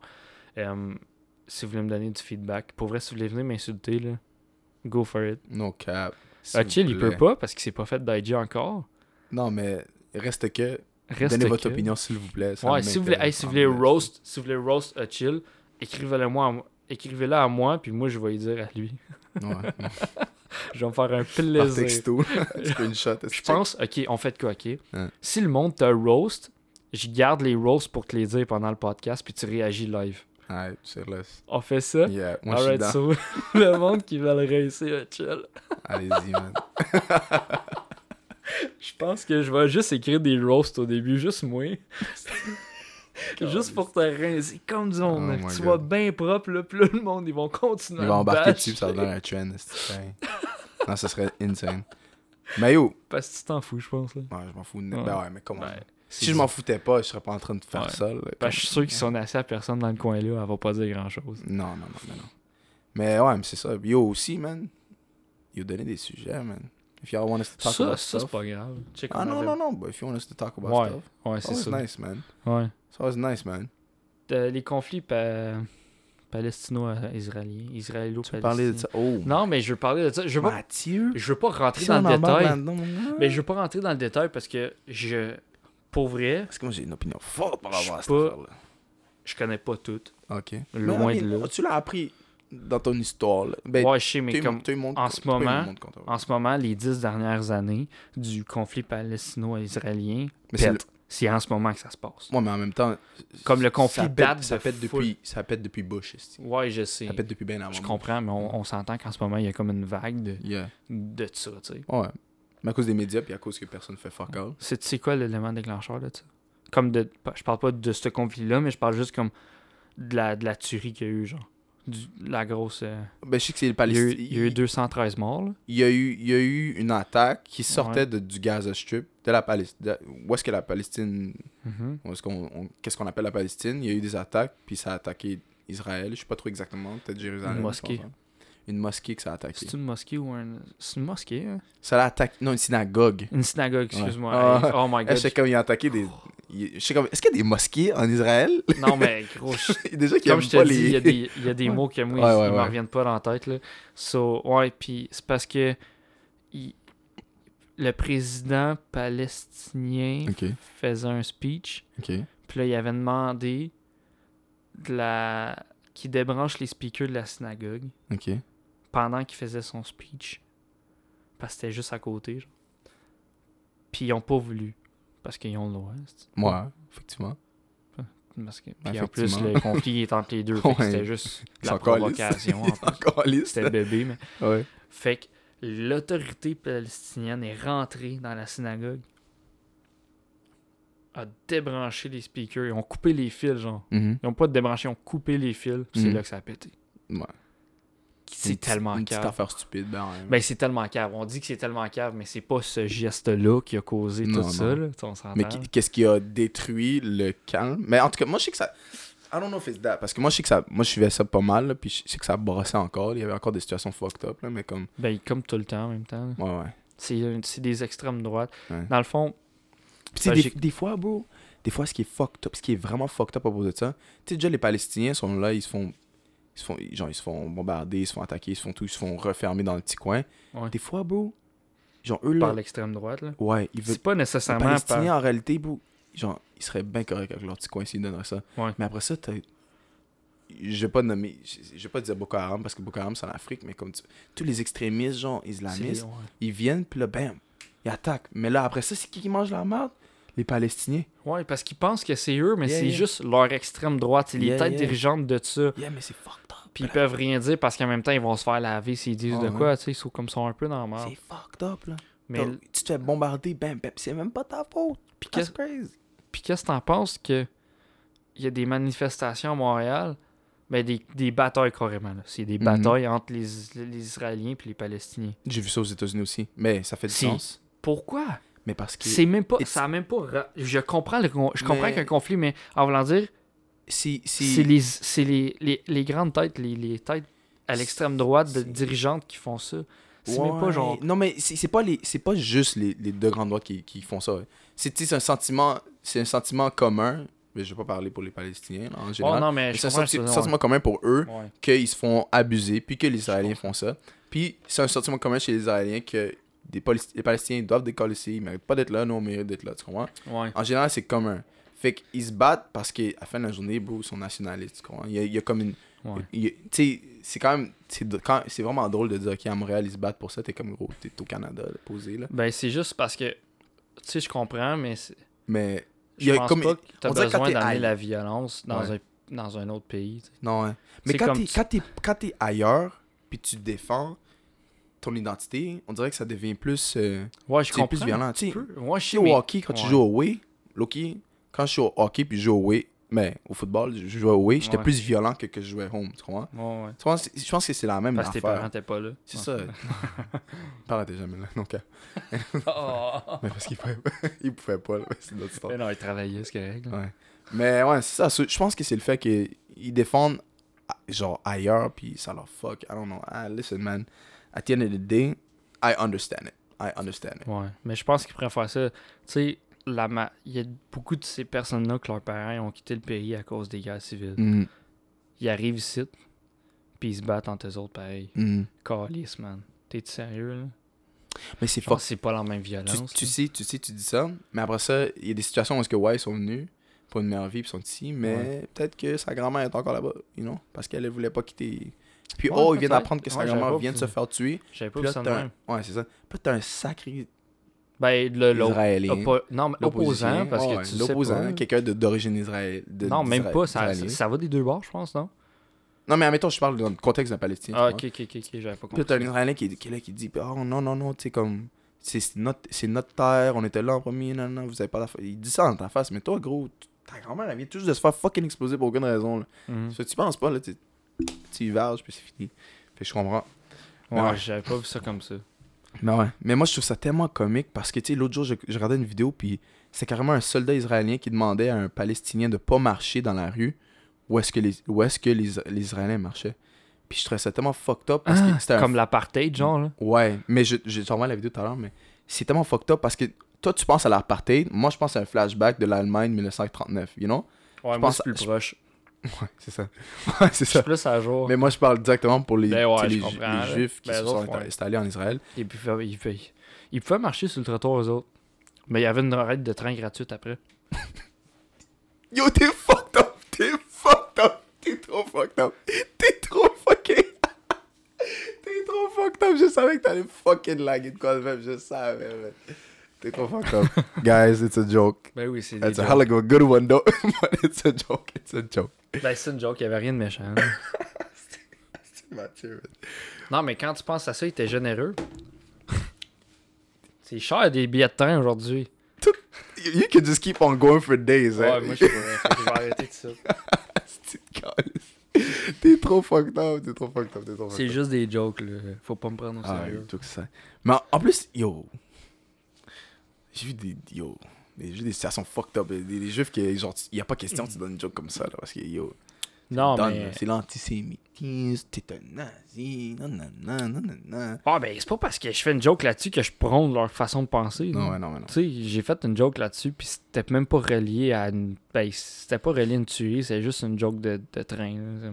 Si vous voulez me donner du feedback, pour vrai, si vous voulez venir m'insulter, là, go for it. No cap. Ah, chill, il peut pas parce qu'il s'est pas fait d'IG encore. Non, mais reste que. Reste Donnez votre que- opinion, s'il vous plaît. Ouais, si vous voulez, hey, m'intéresse si vous en voulez esti. roast, si vous voulez roast a chill, écrivez-le moi, à moi- écrivez-le à moi, puis moi je vais y dire à lui. Ouais. Je vais me faire un Par plaisir. texto. Screenshot. Je pense, ok, on fait de quoi, ok? Hein. Si le monde te roast, je garde les roasts pour te les dire pendant le podcast, puis tu réagis live. Ouais, laisse. On fait ça? Yeah, moi Alright, so, le monde qui veut le réussir a chill. Allez-y, man. Je pense que je vais juste écrire des roasts au début, juste moi. juste pour te rincer comme du monde. Oh là, que tu sois bien propre, là, là, le monde, ils vont continuer Il à va me embarquer dessus, ça va devenir un trend. Non, ça serait insane. Mais yo, Parce que tu t'en fous, je pense. Là. ouais, je m'en fous. Ouais. Ben ouais, mais comment? Ouais. Si je m'en foutais pas, je serais pas en train de faire Ouais. ça. là, comme- je suis sûr qu'ils sont assis à personne dans le coin-là, elle va pas dire grand-chose. Non, non, non, non, non. Mais ouais, mais c'est ça. Yo aussi, man. Yo, donner des sujets, man. If y'all want us to talk Ça, about ça c'est stuff. pas grave. Check, Ah on non, non, non, but if you want us to talk about Ouais, stuff. ouais, It's c'est ça. nice, man. Ouais. It's always nice, man. Euh, les conflits pa- palestino-israéliens, israélo-palestiniens. parler de ça? Oh. Non, mais je veux parler de ça. Je veux pas, Mathieu? je veux pas rentrer dans le détail. Mais je veux pas rentrer dans le détail parce que je. Pour vrai, Parce que moi, j'ai une opinion forte par rapport à cette affaire-là. je connais pas tout. Ok. Loin Mais, de mais, là. Tu l'as appris dans ton histoire, là. Ben, ouais, je sais, mais comme. en ce moment- En ce moment, les dix dernières années du conflit palestino-israélien, c'est en ce moment que ça se passe. Ouais, mais en même temps. Comme le conflit ça pète, date ça de pète full- depuis, ça pète depuis Bush. Ouais, je sais. Ça pète depuis bien avant. Je comprends, mais on, on s'entend qu'en ce moment, il y a comme une vague de, Yeah. de ça, tu sais. Ouais. Mais à cause des médias, puis à cause que personne fait fuck all. C'est c'est quoi l'élément déclencheur de ça? Comme de. Je parle pas de ce conflit-là, mais je parle juste comme de la, de la tuerie qu'il y a eu, genre. Du- la grosse. euh, Ben, je sais que c'est le Il y, a eu, Palestinien. il y a eu 213 morts, là. il y a eu, il y a eu une attaque qui sortait Ouais. de, du Gaza Strip, de la Palestine. Où est-ce que la Palestine. Mhm. où est-ce qu'on, on- qu'est-ce qu'on appelle la Palestine? Il y a eu des attaques, puis ça a attaqué Israël. Je sais pas trop exactement, peut-être Jérusalem. Une mosquée. Une mosquée que ça a attaqué. C'est une mosquée ou un. C'est une mosquée, hein? Ça l'a attaqué. Non, une synagogue. Une synagogue, excuse-moi. Ah. Oh my god. je sais comme il a attaqué des. Je sais comme. Est-ce qu'il y a des mosquées en Israël? Non, mais gros, je- Déjà comme je te pas dis, les. il y a des, il y a des Ouais. mots que moi, Ouais, ils, ouais, ils me reviennent pas dans la tête, là. So, ouais, puis c'est parce que il- le président palestinien faisait un speech, puis là, il avait demandé de la... qu'il débranche les speakers de la synagogue Ok. Pendant qu'il faisait son speech. Parce que c'était juste à côté, genre. Puis ils ont pas voulu. Parce qu'ils ont le droit. Moi, effectivement. Parce que, puis en plus, le conflit est entre les deux. Ouais. C'était juste la provocation. C'était bébé, mais. Ouais. Fait que l'autorité palestinienne est rentrée dans la synagogue, a débranché les speakers, ils ont coupé les fils, genre. Mhm. Ils ont pas débranché, ils ont coupé les fils, c'est Mhm. là que ça a pété. Ouais. C'est tellement Une cave. affaire stupide, ben, ouais. Ben, c'est tellement cave. On dit que c'est tellement cave, mais c'est pas ce geste-là qui a causé Non, tout ça, non. là. Tu sais, On. Mais qu'est-ce qui a détruit le calme? Mais en tout cas, moi je sais que ça. I don't know if it's that. Parce que moi je sais que ça. Moi je suivais ça pas mal, là, puis je sais que ça brossait encore. Il y avait encore des situations fucked up, là, mais comme. Ben, comme tout le temps en même temps. Ouais, ouais. C'est c'est des extrêmes droites. Ouais. Dans le fond, Puis des, des fois, bro, des fois, ce qui est fucked up, ce qui est vraiment fucked up à propos de ça, tu sais, déjà, les Palestiniens sont là, ils se font. Ils se font, genre, ils se font bombarder, ils se font attaquer, ils se font tout, ils se font refermer dans le petit coin. Ouais. Des fois, bro, genre, eux, là. par l'extrême droite, là. Ouais, ils veulent. C'est pas Les nécessairement par... Palestiniens, en réalité, bro, genre, ils seraient bien corrects avec leur petit coin s'ils donneraient ça. Ouais. Mais après ça, t'as. Je vais pas nommer. Je vais pas dire Boko Haram parce que Boko Haram c'est en Afrique, mais comme tu- tous les extrémistes, genre islamistes, ouais. ils viennent, puis là, bam, ils attaquent. Mais là, après ça, c'est qui qui mange la merde Les Palestiniens. Ouais, parce qu'ils pensent que c'est eux, mais Yeah, c'est yeah. juste leur extrême droite. C'est les Yeah, têtes yeah. dirigeantes de ça. Yeah, mais c'est fucked up. Puis ils peuvent rien dire parce qu'en même temps, ils vont se faire laver s'ils disent Ah de ouais. quoi, tu sais. Ils sont comme ça un peu dans. C'est fucked up, là. Mais Tu te fais bombarder, bam, bam, c'est même pas ta faute. puis qu'est-ce crazy. puis qu'est-ce que t'en penses que il y a des manifestations à Montréal, ben des, des batailles carrément. là. C'est des Mhm. batailles entre les, les Israéliens puis les Palestiniens. J'ai vu ça aux États-Unis aussi. Mais ça fait du sens. Pourquoi? Mais parce que. C'est même pas, ça a même pas. Je comprends le, je comprends Mais- qu'un conflit, mais en voulant dire, c'est les, c'est les, les, les grandes têtes, les, les têtes à l'extrême droite de dirigeantes qui font ça. C'est même pas genre. Non, mais c'est pas, les... c'est pas juste les, les deux grandes droites qui, qui font ça. ouais. C'est un sentiment. C'est un sentiment commun. Mais je vais pas parler pour les Palestiniens en Oh général. non, mais c'est un comprends senti- ça, sentiment commun pour eux qu'ils se font abuser, puis que les Israéliens font ça. Puis c'est un sentiment commun chez les Israéliens que des les Palestiniens doivent décoller ici, ils méritent pas d'être là, nous on mérite d'être là, tu comprends? Ouais. En général, c'est commun. Fait qu'ils se battent parce qu'à la fin de la journée, bro, ils sont nationalistes, tu comprends? Il y a, il y a comme une. Ouais. Tu sais, c'est quand même. C'est vraiment drôle de dire, ok, à Montréal, ils se battent pour ça, t'es comme gros, t'es au Canada, là, posé, là. Ben, c'est juste parce que. Tu sais, je comprends, mais Mais. il je y a pense comme- pas que t'as besoin d'amener la violence dans, Ouais. un, dans un autre pays. Non, ouais. Mais quand t'es ailleurs, puis tu défends ton identité, on dirait que ça devient plus. euh, Ouais, je c'est comprends. plus violent. Tu sais. Ouais, je sais, sais, au mais- hockey, quand tu joues au way, Loki, quand je suis au hockey puis je joue au way, Mais au football, je jouais away, j'étais Ouais. plus violent que que je jouais home, tu comprends? Ouais, ouais. Tu? C'est- Je pense que c'est la même Parce que tes affaire. parents n'étaient pas là. C'est ça. Parle t'es jamais là, donc. euh, Oh. Mais parce qu'ils pouvaient, ils pouvaient pas, là. C'est notre histoire. Mais non, ils travaillaient, c'est correct. Ouais. Mais ouais, c'est ça. Je pense que c'est le fait qu'ils défendent ah, genre ailleurs, puis ça leur fuck. I don't know. Ah, listen, man. At the end of the day, I understand it. I understand it. Ouais, mais je pense qu'ils pourraient faire ça. Tu sais, la ma- il y a beaucoup de ces personnes-là que leurs parents ont quitté le pays à cause des guerres civiles. Mm, Ils arrivent ici, puis ils se battent entre eux autres pareil. mm. Calice, man. T'es sérieux, là? Mais c'est c'est pas la même violence. tu sais, tu sais, tu dis ça, mais après ça, il y a des situations où est-ce que ouais, ils sont venus pour une meilleure vie, puis ils sont ici, mais peut-être que sa grand-mère est encore là-bas, you know, parce qu'elle ne voulait pas quitter. Puis Ouais, oh, il vient d'apprendre que sa Ouais, grand-mère vient de se faire tuer. J'avais pas Puis vu ça un... Ouais, c'est ça. Puis t'as un sacré Ben, le, Non, mais opposant, parce que tu L'opposant, quelqu'un d'origine israélienne. Non, même pas. Ça, ça va des deux bords, je pense, non? Non, mais admettons, je parle dans le contexte d'un Palestinien. Ah, ok, ok, ok, j'avais pas Puis là, t'as compris. un Israélien qui, qui est là qui dit Oh non, non, non, tu sais, comme. C'est notre, notre terre, on était là en premier, non, non, vous avez pas d'affaire. Il dit ça dans ta face, mais toi, gros, ta grand-mère, elle vient juste de se faire fucking exploser pour aucune raison. Là. Mhm. Ça, tu penses pas, là, tu tu y varges, puis c'est fini. Fait que je comprends. Mais Ouais, ouais. j'avais pas vu ça comme ça. Mais ouais. Mais moi, je trouve ça tellement comique parce que, tu sais, l'autre jour, je, je regardais une vidéo, puis c'est carrément un soldat israélien qui demandait à un Palestinien de pas marcher dans la rue où est-ce que les, où est-ce que les, les Israéliens marchaient. Puis je trouvais ça tellement fucked up parce Ah, que c'était un Comme l'apartheid, genre, là. Ouais, mais je, je t'envoie la vidéo tout à l'heure, mais c'est tellement fucked up parce que toi, tu penses à l'apartheid, moi, je pense à un flashback de l'Allemagne 1939, you know? Ouais, Je moi, pense- c'est plus je- proche. Ouais, c'est ça. Ouais, c'est ça. plus à jour. Mais moi, je parle directement pour les, Ben ouais, les, les. Juifs qui Ben, se sont ouais. installés en Israël. Et puis, il, fait- il pouvait marcher sur le trottoir, eux autres. Mais il y avait une raide de train gratuite après. Yo, t'es fucked up! T'es fucked up! T'es trop fucked up! T'es trop fucking... T'es trop fucked up! Je savais que t'allais fucking laguer de quoi de même, je savais, man. T'es trop fucked up. Guys, it's a joke. Ben oui, c'est It's a hell of a good one, though. But it's a joke, it's a joke. Ben, c'est une joke, il y avait rien de méchant. là. Mathieu, non, mais quand tu penses à ça, il était généreux. c'est cher des billets de train aujourd'hui. You you can just keep on going for days, hein. Ouais, moi, je pourrais. Fait que je vais arrêter de ça. C'est calme. T'es trop fucked up, t'es trop fucked up, t'es trop fucked C'est up. juste des jokes, là. Faut pas me prendre au Ah, sérieux. tout ça. Mais en plus, yo, j'ai vu des, yo, j'ai vu des situations fucked up, des, des juifs qui, genre, il y a pas question que tu donnes une joke comme ça, là, parce que, yo, Non, donne, mais. c'est l'antisémitisme, t'es un nazi, non, non, non, non, non, non. Ah, ben, c'est pas parce que je fais une joke là-dessus que je prône leur façon de penser. Non, ouais, non, non. Tu sais, j'ai fait une joke là-dessus, puis c'était même pas relié à une. Ben, c'était pas relié à une tuerie, c'est juste une joke de, de train. là.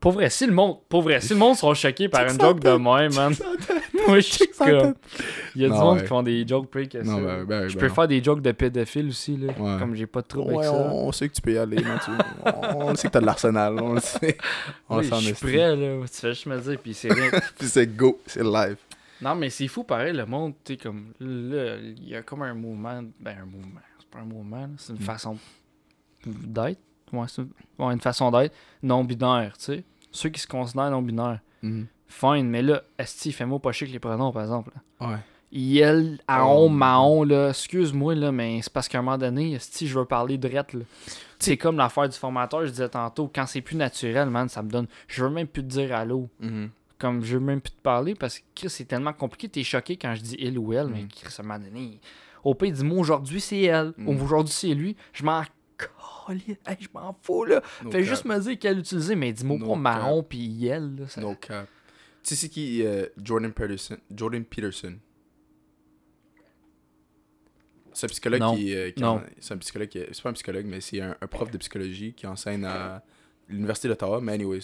Pour vrai, si le monde, pour vrai, si le monde sont choqués par une joke de même, man, moi je suis comme. Il y a du monde qui font des jokes plus que ça. Ben, ben, je ben peux faire des jokes de pédophiles aussi, là. Comme j'ai pas de trouble Ouais, avec ça. on, sait que tu peux y aller, on, on sait que t'as de l'arsenal, on le sait. On je suis prêt, là. Tu fais juste me dire, puis c'est rien. Puis c'est go, c'est live. non, mais c'est fou, pareil, le monde, tu sais, comme. Là, il y a comme un mouvement. Ben, un mouvement. C'est pas un mouvement, là, c'est une Mm. façon d'être. Ouais, ouais, une façon d'être non-binaire, tu sais. Ceux qui se considèrent non-binaires. Mhm. Fine, mais là, Esti, fais-moi pas chier avec les pronoms, par exemple. là. Ouais. Il, à Oh. maon, là, excuse-moi, là, mais c'est parce qu'à un moment donné, Esti, je veux parler de là. C'est comme l'affaire du formateur, je disais tantôt, quand c'est plus naturel, man, ça me donne. Je veux même plus te dire allô. Mhm. Comme je veux même plus te parler parce que Chris, c'est tellement compliqué, t'es choqué quand je dis il ou elle, mais Mm. Chris, à un moment donné, au pire, dis-moi aujourd'hui c'est elle, Mm. ou aujourd'hui c'est lui, je m'en Hey, je m'en fous, là. No Fais cap. juste me dire quelle utiliser, mais dis-moi No pas marron puis elle, là. ça- No cap. Tu sais c'est qui euh, Jordan Peterson Jordan Peterson? C'est un psychologue Non. qui, euh, qui Non. en- c'est un psychologue qui- c'est pas un psychologue mais c'est un, un prof de psychologie qui enseigne à l'université d'Ottawa mais anyways.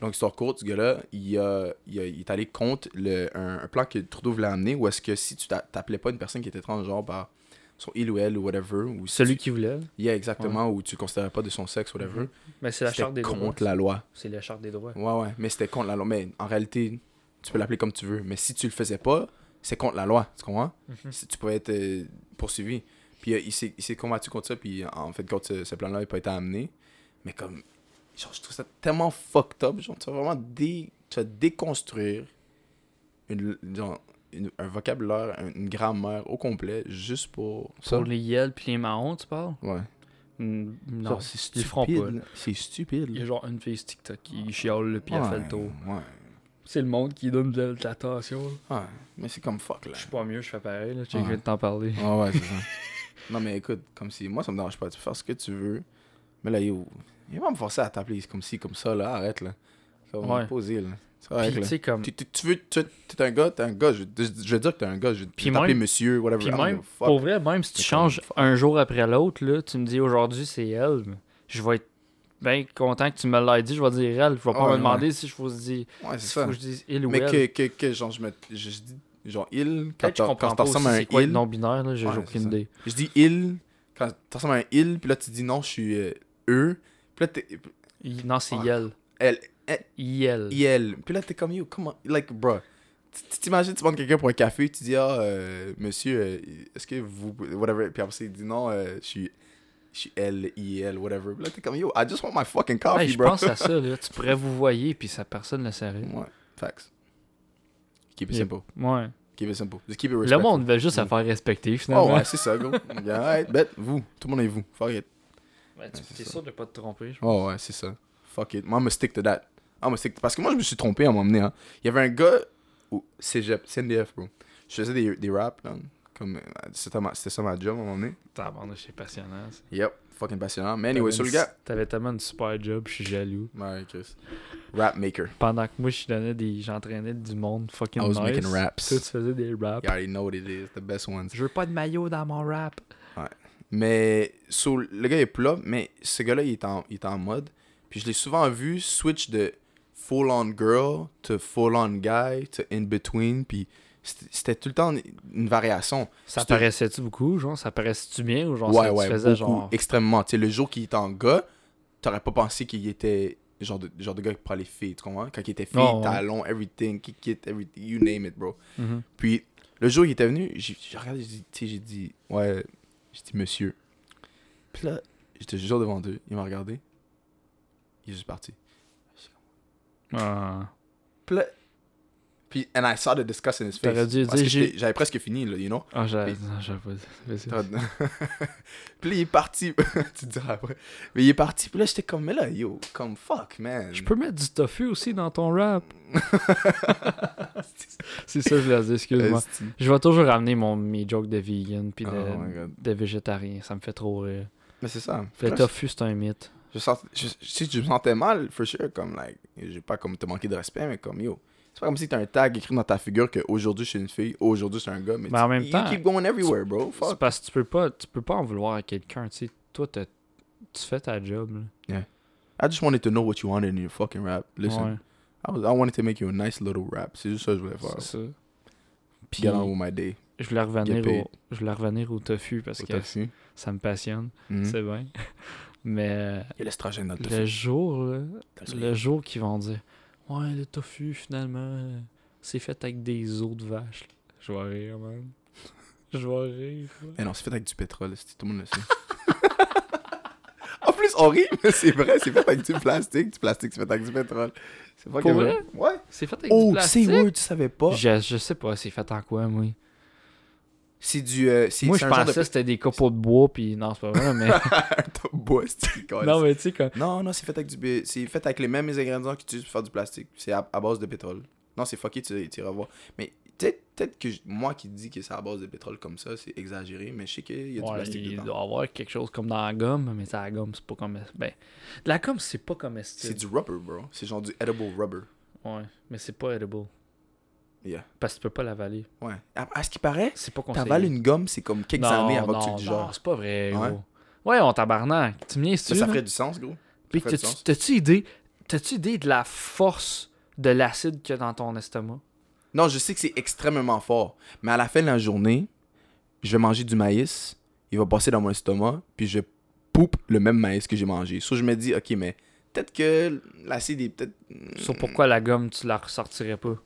Donc histoire courte, ce gars-là, il, a- il, a- il est allé contre le, un, un plan que Trudeau voulait amener où est-ce que si tu t'a- t'appelais pas une personne qui était transgenre par son il ou elle ou whatever ou si Celui tu- qui voulait. Yeah, exactement ou tu le considérais pas de son sexe whatever. Mhm. Mais c'est la charte des droits. contre la loi. C'est la charte des droits. Ouais, ouais, mais c'était contre la loi. Mais en réalité, tu peux l'appeler comme tu veux. Mais si tu le faisais pas, c'est contre la loi, tu comprends? Si tu pouvais être euh, poursuivi. Puis euh, il s'est il s'est combattu contre ça, puis en fait, contre ce, ce plan-là, il n'a pas été amené. Mais comme, genre, je trouve ça tellement fucked up. Genre, tu vas vraiment dé, tu vas déconstruire une, genre, une- un vocabulaire, un- une grammaire au complet, juste pour ça. Pour les yels puis les marrons, tu parles? Ouais. Mm, Non, c'est stupide. le feront pas. là. C'est stupide. Il y a genre une fille TikTok qui chiale, là, puis elle fait le Ouais, tour. Ouais. C'est le monde qui donne de l'attention. Ouais. Mais c'est comme fuck, là. Je suis pas mieux, je fais pareil, là. Tu Ouais. viens de t'en parler. Ouais, ouais, c'est ça. non, mais écoute, comme si. Moi, ça me dérange pas. Tu peux faire ce que tu veux. Mais là, yo. Il va me forcer à t'appeler comme ci, comme ça, là. Arrête, là. Comme Ouais. poser, là. Puis, tu sais, comme. Tu, tu, tu veux. Tu, t'es un gars, t'es un gars. Je, je, je vais dire que t'es un gars. Je vais Puis t'appeler monsieur, whatever. Puis même, pour vrai, même si tu Mais changes un jour après l'autre, là, tu me dis aujourd'hui c'est elle, mais je vais être bien content que tu me l'aies dit, je vais dire elle. Je vais pas Ouais, me demander si je faut se dire. Ouais, c'est si ça. faut que je dise il ou Mais elle. que, que, que, genre, je me. Je, dis. Genre, il. Quand t'as ressembles à un il. non-binaire, là, j'ai Ouais, aucune idée. Je dis il. Quand t'as ressembles à un il, puis là, tu dis non, je suis euh, eux. Puis là, t'es. Non, c'est Ouais. elle. Elle. Il. IL. Puis là, t'es comme, yo, comment, like, bro. T'imagines, tu demandes quelqu'un pour un café, tu dis, ah, euh, monsieur, euh, est-ce que vous, whatever, puis après, il dit, non, euh, je suis, je suis L, IL, whatever. Puis là, t'es comme, yo, I just want my fucking coffee, Hey, je bro. pense à ça, là. Tu pourrais vous voyer, puis ça personne ne le saurait. Ouais, facts. Keep it simple. Ouais. Keep it simple. Just keep it Le respectful. monde veut juste se Mm. faire respecter, Oh, finalement. ouais, c'est ça, go. Yeah, alright, bet, vous. Tout le monde est vous. Fuck it. Ouais, tu- ça. sûr de pas te tromper, je Oh, ouais, c'est ça. Fuck it. Moi, I'm stick to that. I'm stick Parce que moi, je me suis trompé à un moment donné. Hein. Il y avait un gars au cégep, CNDF, bro. Je faisais des, des raps, là. Comme, euh, c'était, ça ma job à un moment donné. Tabarnak, c'est passionnant. ça. Yep, fucking passionnant. Mais anyway, sur le gars. T'avais tellement une super job, je suis jaloux. Ouais, Chris. Rap maker. Pendant que moi, je donnais des... j'entraînais du monde fucking I was nice. making raps. Toi, tu faisais des raps. You already know what it is, the best ones. Je veux pas de maillot dans mon rap. Mais, so, le gars est plat, mais ce gars-là, il, est en- il est en mode. Puis je l'ai souvent vu switch de full-on girl to full-on guy to in-between. Puis c'était tout le temps une variation. Ça paraissait-tu beaucoup, genre? Ça paraissait-tu bien ou genre ouais, ça, ouais, tu faisais beaucoup, genre... extrêmement. Tu sais, le jour qu'il était en gars, t'aurais pas pensé qu'il était genre de, genre de gars qui prend les filles, tu comprends? Quand il était fille, Non, ouais. talon, everything, kick it, everything, you name it, bro. Mhm. Puis le jour où il était venu, j'ai regardé, j'ai dit, tu sais, j'ai dit, ouais, j'ai dit monsieur. Puis là, j'étais juste devant eux, il m'a regardé, il est juste parti. Ah. Puis là, puis, and I saw the disgust in his face. T'aurais dû Parce dire, que j'ai- j'étais- j'avais presque fini, là, you know? Ah, j'avais pas dit. Puis là, il est parti. tu te diras après. Mais il est parti. Puis là, j'étais comme, mais là, yo, comme fuck, man. Je peux mettre du tofu aussi dans ton rap. C'est ça, je voulais dire, excuse-moi. Je vais toujours ramener mon, mes jokes de vegan puis de, Oh de végétarien. Ça me fait trop rire. Mais c'est ça. Le tofu, c'est un mythe. Je, sens, je, je, que je me sentais mal, for sure, comme, like, j'ai pas comme te manquer de respect, mais comme, yo. C'est pas comme si t'as un tag écrit dans ta figure que aujourd'hui je suis une fille, aujourd'hui c'est un gars, mais Mais en tu- même you temps, keep going everywhere, bro. C'est parce que tu peux pas, tu peux pas en vouloir à quelqu'un, tu sais. Toi, tu fais ta job, là. I just wanted to know what you wanted in your fucking rap. Listen, Ouais, I, was, I wanted to make you a nice little rap. C'est juste ça que je voulais faire. c'est ça. Puis, Get on with my day. je voulais revenir au, je voulais revenir au tofu parce Au que tofu. ça me passionne. Mhm. C'est bien. Mais Il y a l'estrogène dans le jour, là, le jour qu'ils vont dire Ouais, le tofu, finalement, c'est fait avec des os de vache. Je vais rire, man. Je vais rire. là. Eh non, c'est fait avec du pétrole, tout le monde le sait. en plus, on rit, mais c'est vrai, c'est fait avec du plastique. Du plastique, c'est fait avec du pétrole. C'est pas Pour que vrai? Ouais. C'est fait avec du Oh, plastique? c'est word, tu savais pas. Je, je sais pas, c'est fait en quoi, moi? C'est du. euh, c'est Moi, c'est je pensais de que c'était des copeaux de bois, puis non, c'est pas vrai, mais. Bois, c'est quoi, non, mais tu sais, comme. Non, non, c'est fait avec du c'est fait avec les mêmes ingrédients qu'ils utilisent pour faire du plastique. C'est à, à base de pétrole. Non, c'est fucké, tu, tu iras voir. Mais peut-être que moi qui dis que c'est à base de pétrole comme ça, c'est exagéré, mais je sais qu'il y a du plastique il dedans. doit y avoir quelque chose comme dans la gomme, mais c'est la gomme, c'est pas comme. Ben. de La gomme, c'est pas C'est comestible. du rubber, bro. C'est genre du edible rubber. Ouais, mais c'est pas edible. Yeah. Parce que tu peux pas l'avaler. Ouais. À, à ce qui paraît, C'est pas t'avales une gomme, c'est comme quelques non, années avant non, que tu le non, digères. c'est pas vrai, gros. Ouais, on tabarnak. Tu me Ça, ça ferait du sens, gros. Puis t'as-tu idée, t'as-tu idée de la force de l'acide qu'il y a dans ton estomac? Non, je sais que c'est extrêmement fort. Mais à la fin de la journée, je vais manger du maïs, il va passer dans mon estomac, puis je poupe le même maïs que j'ai mangé. So, je me dis, ok, mais peut-être que l'acide est peut-être. Sur pourquoi la gomme, tu la ressortirais pas?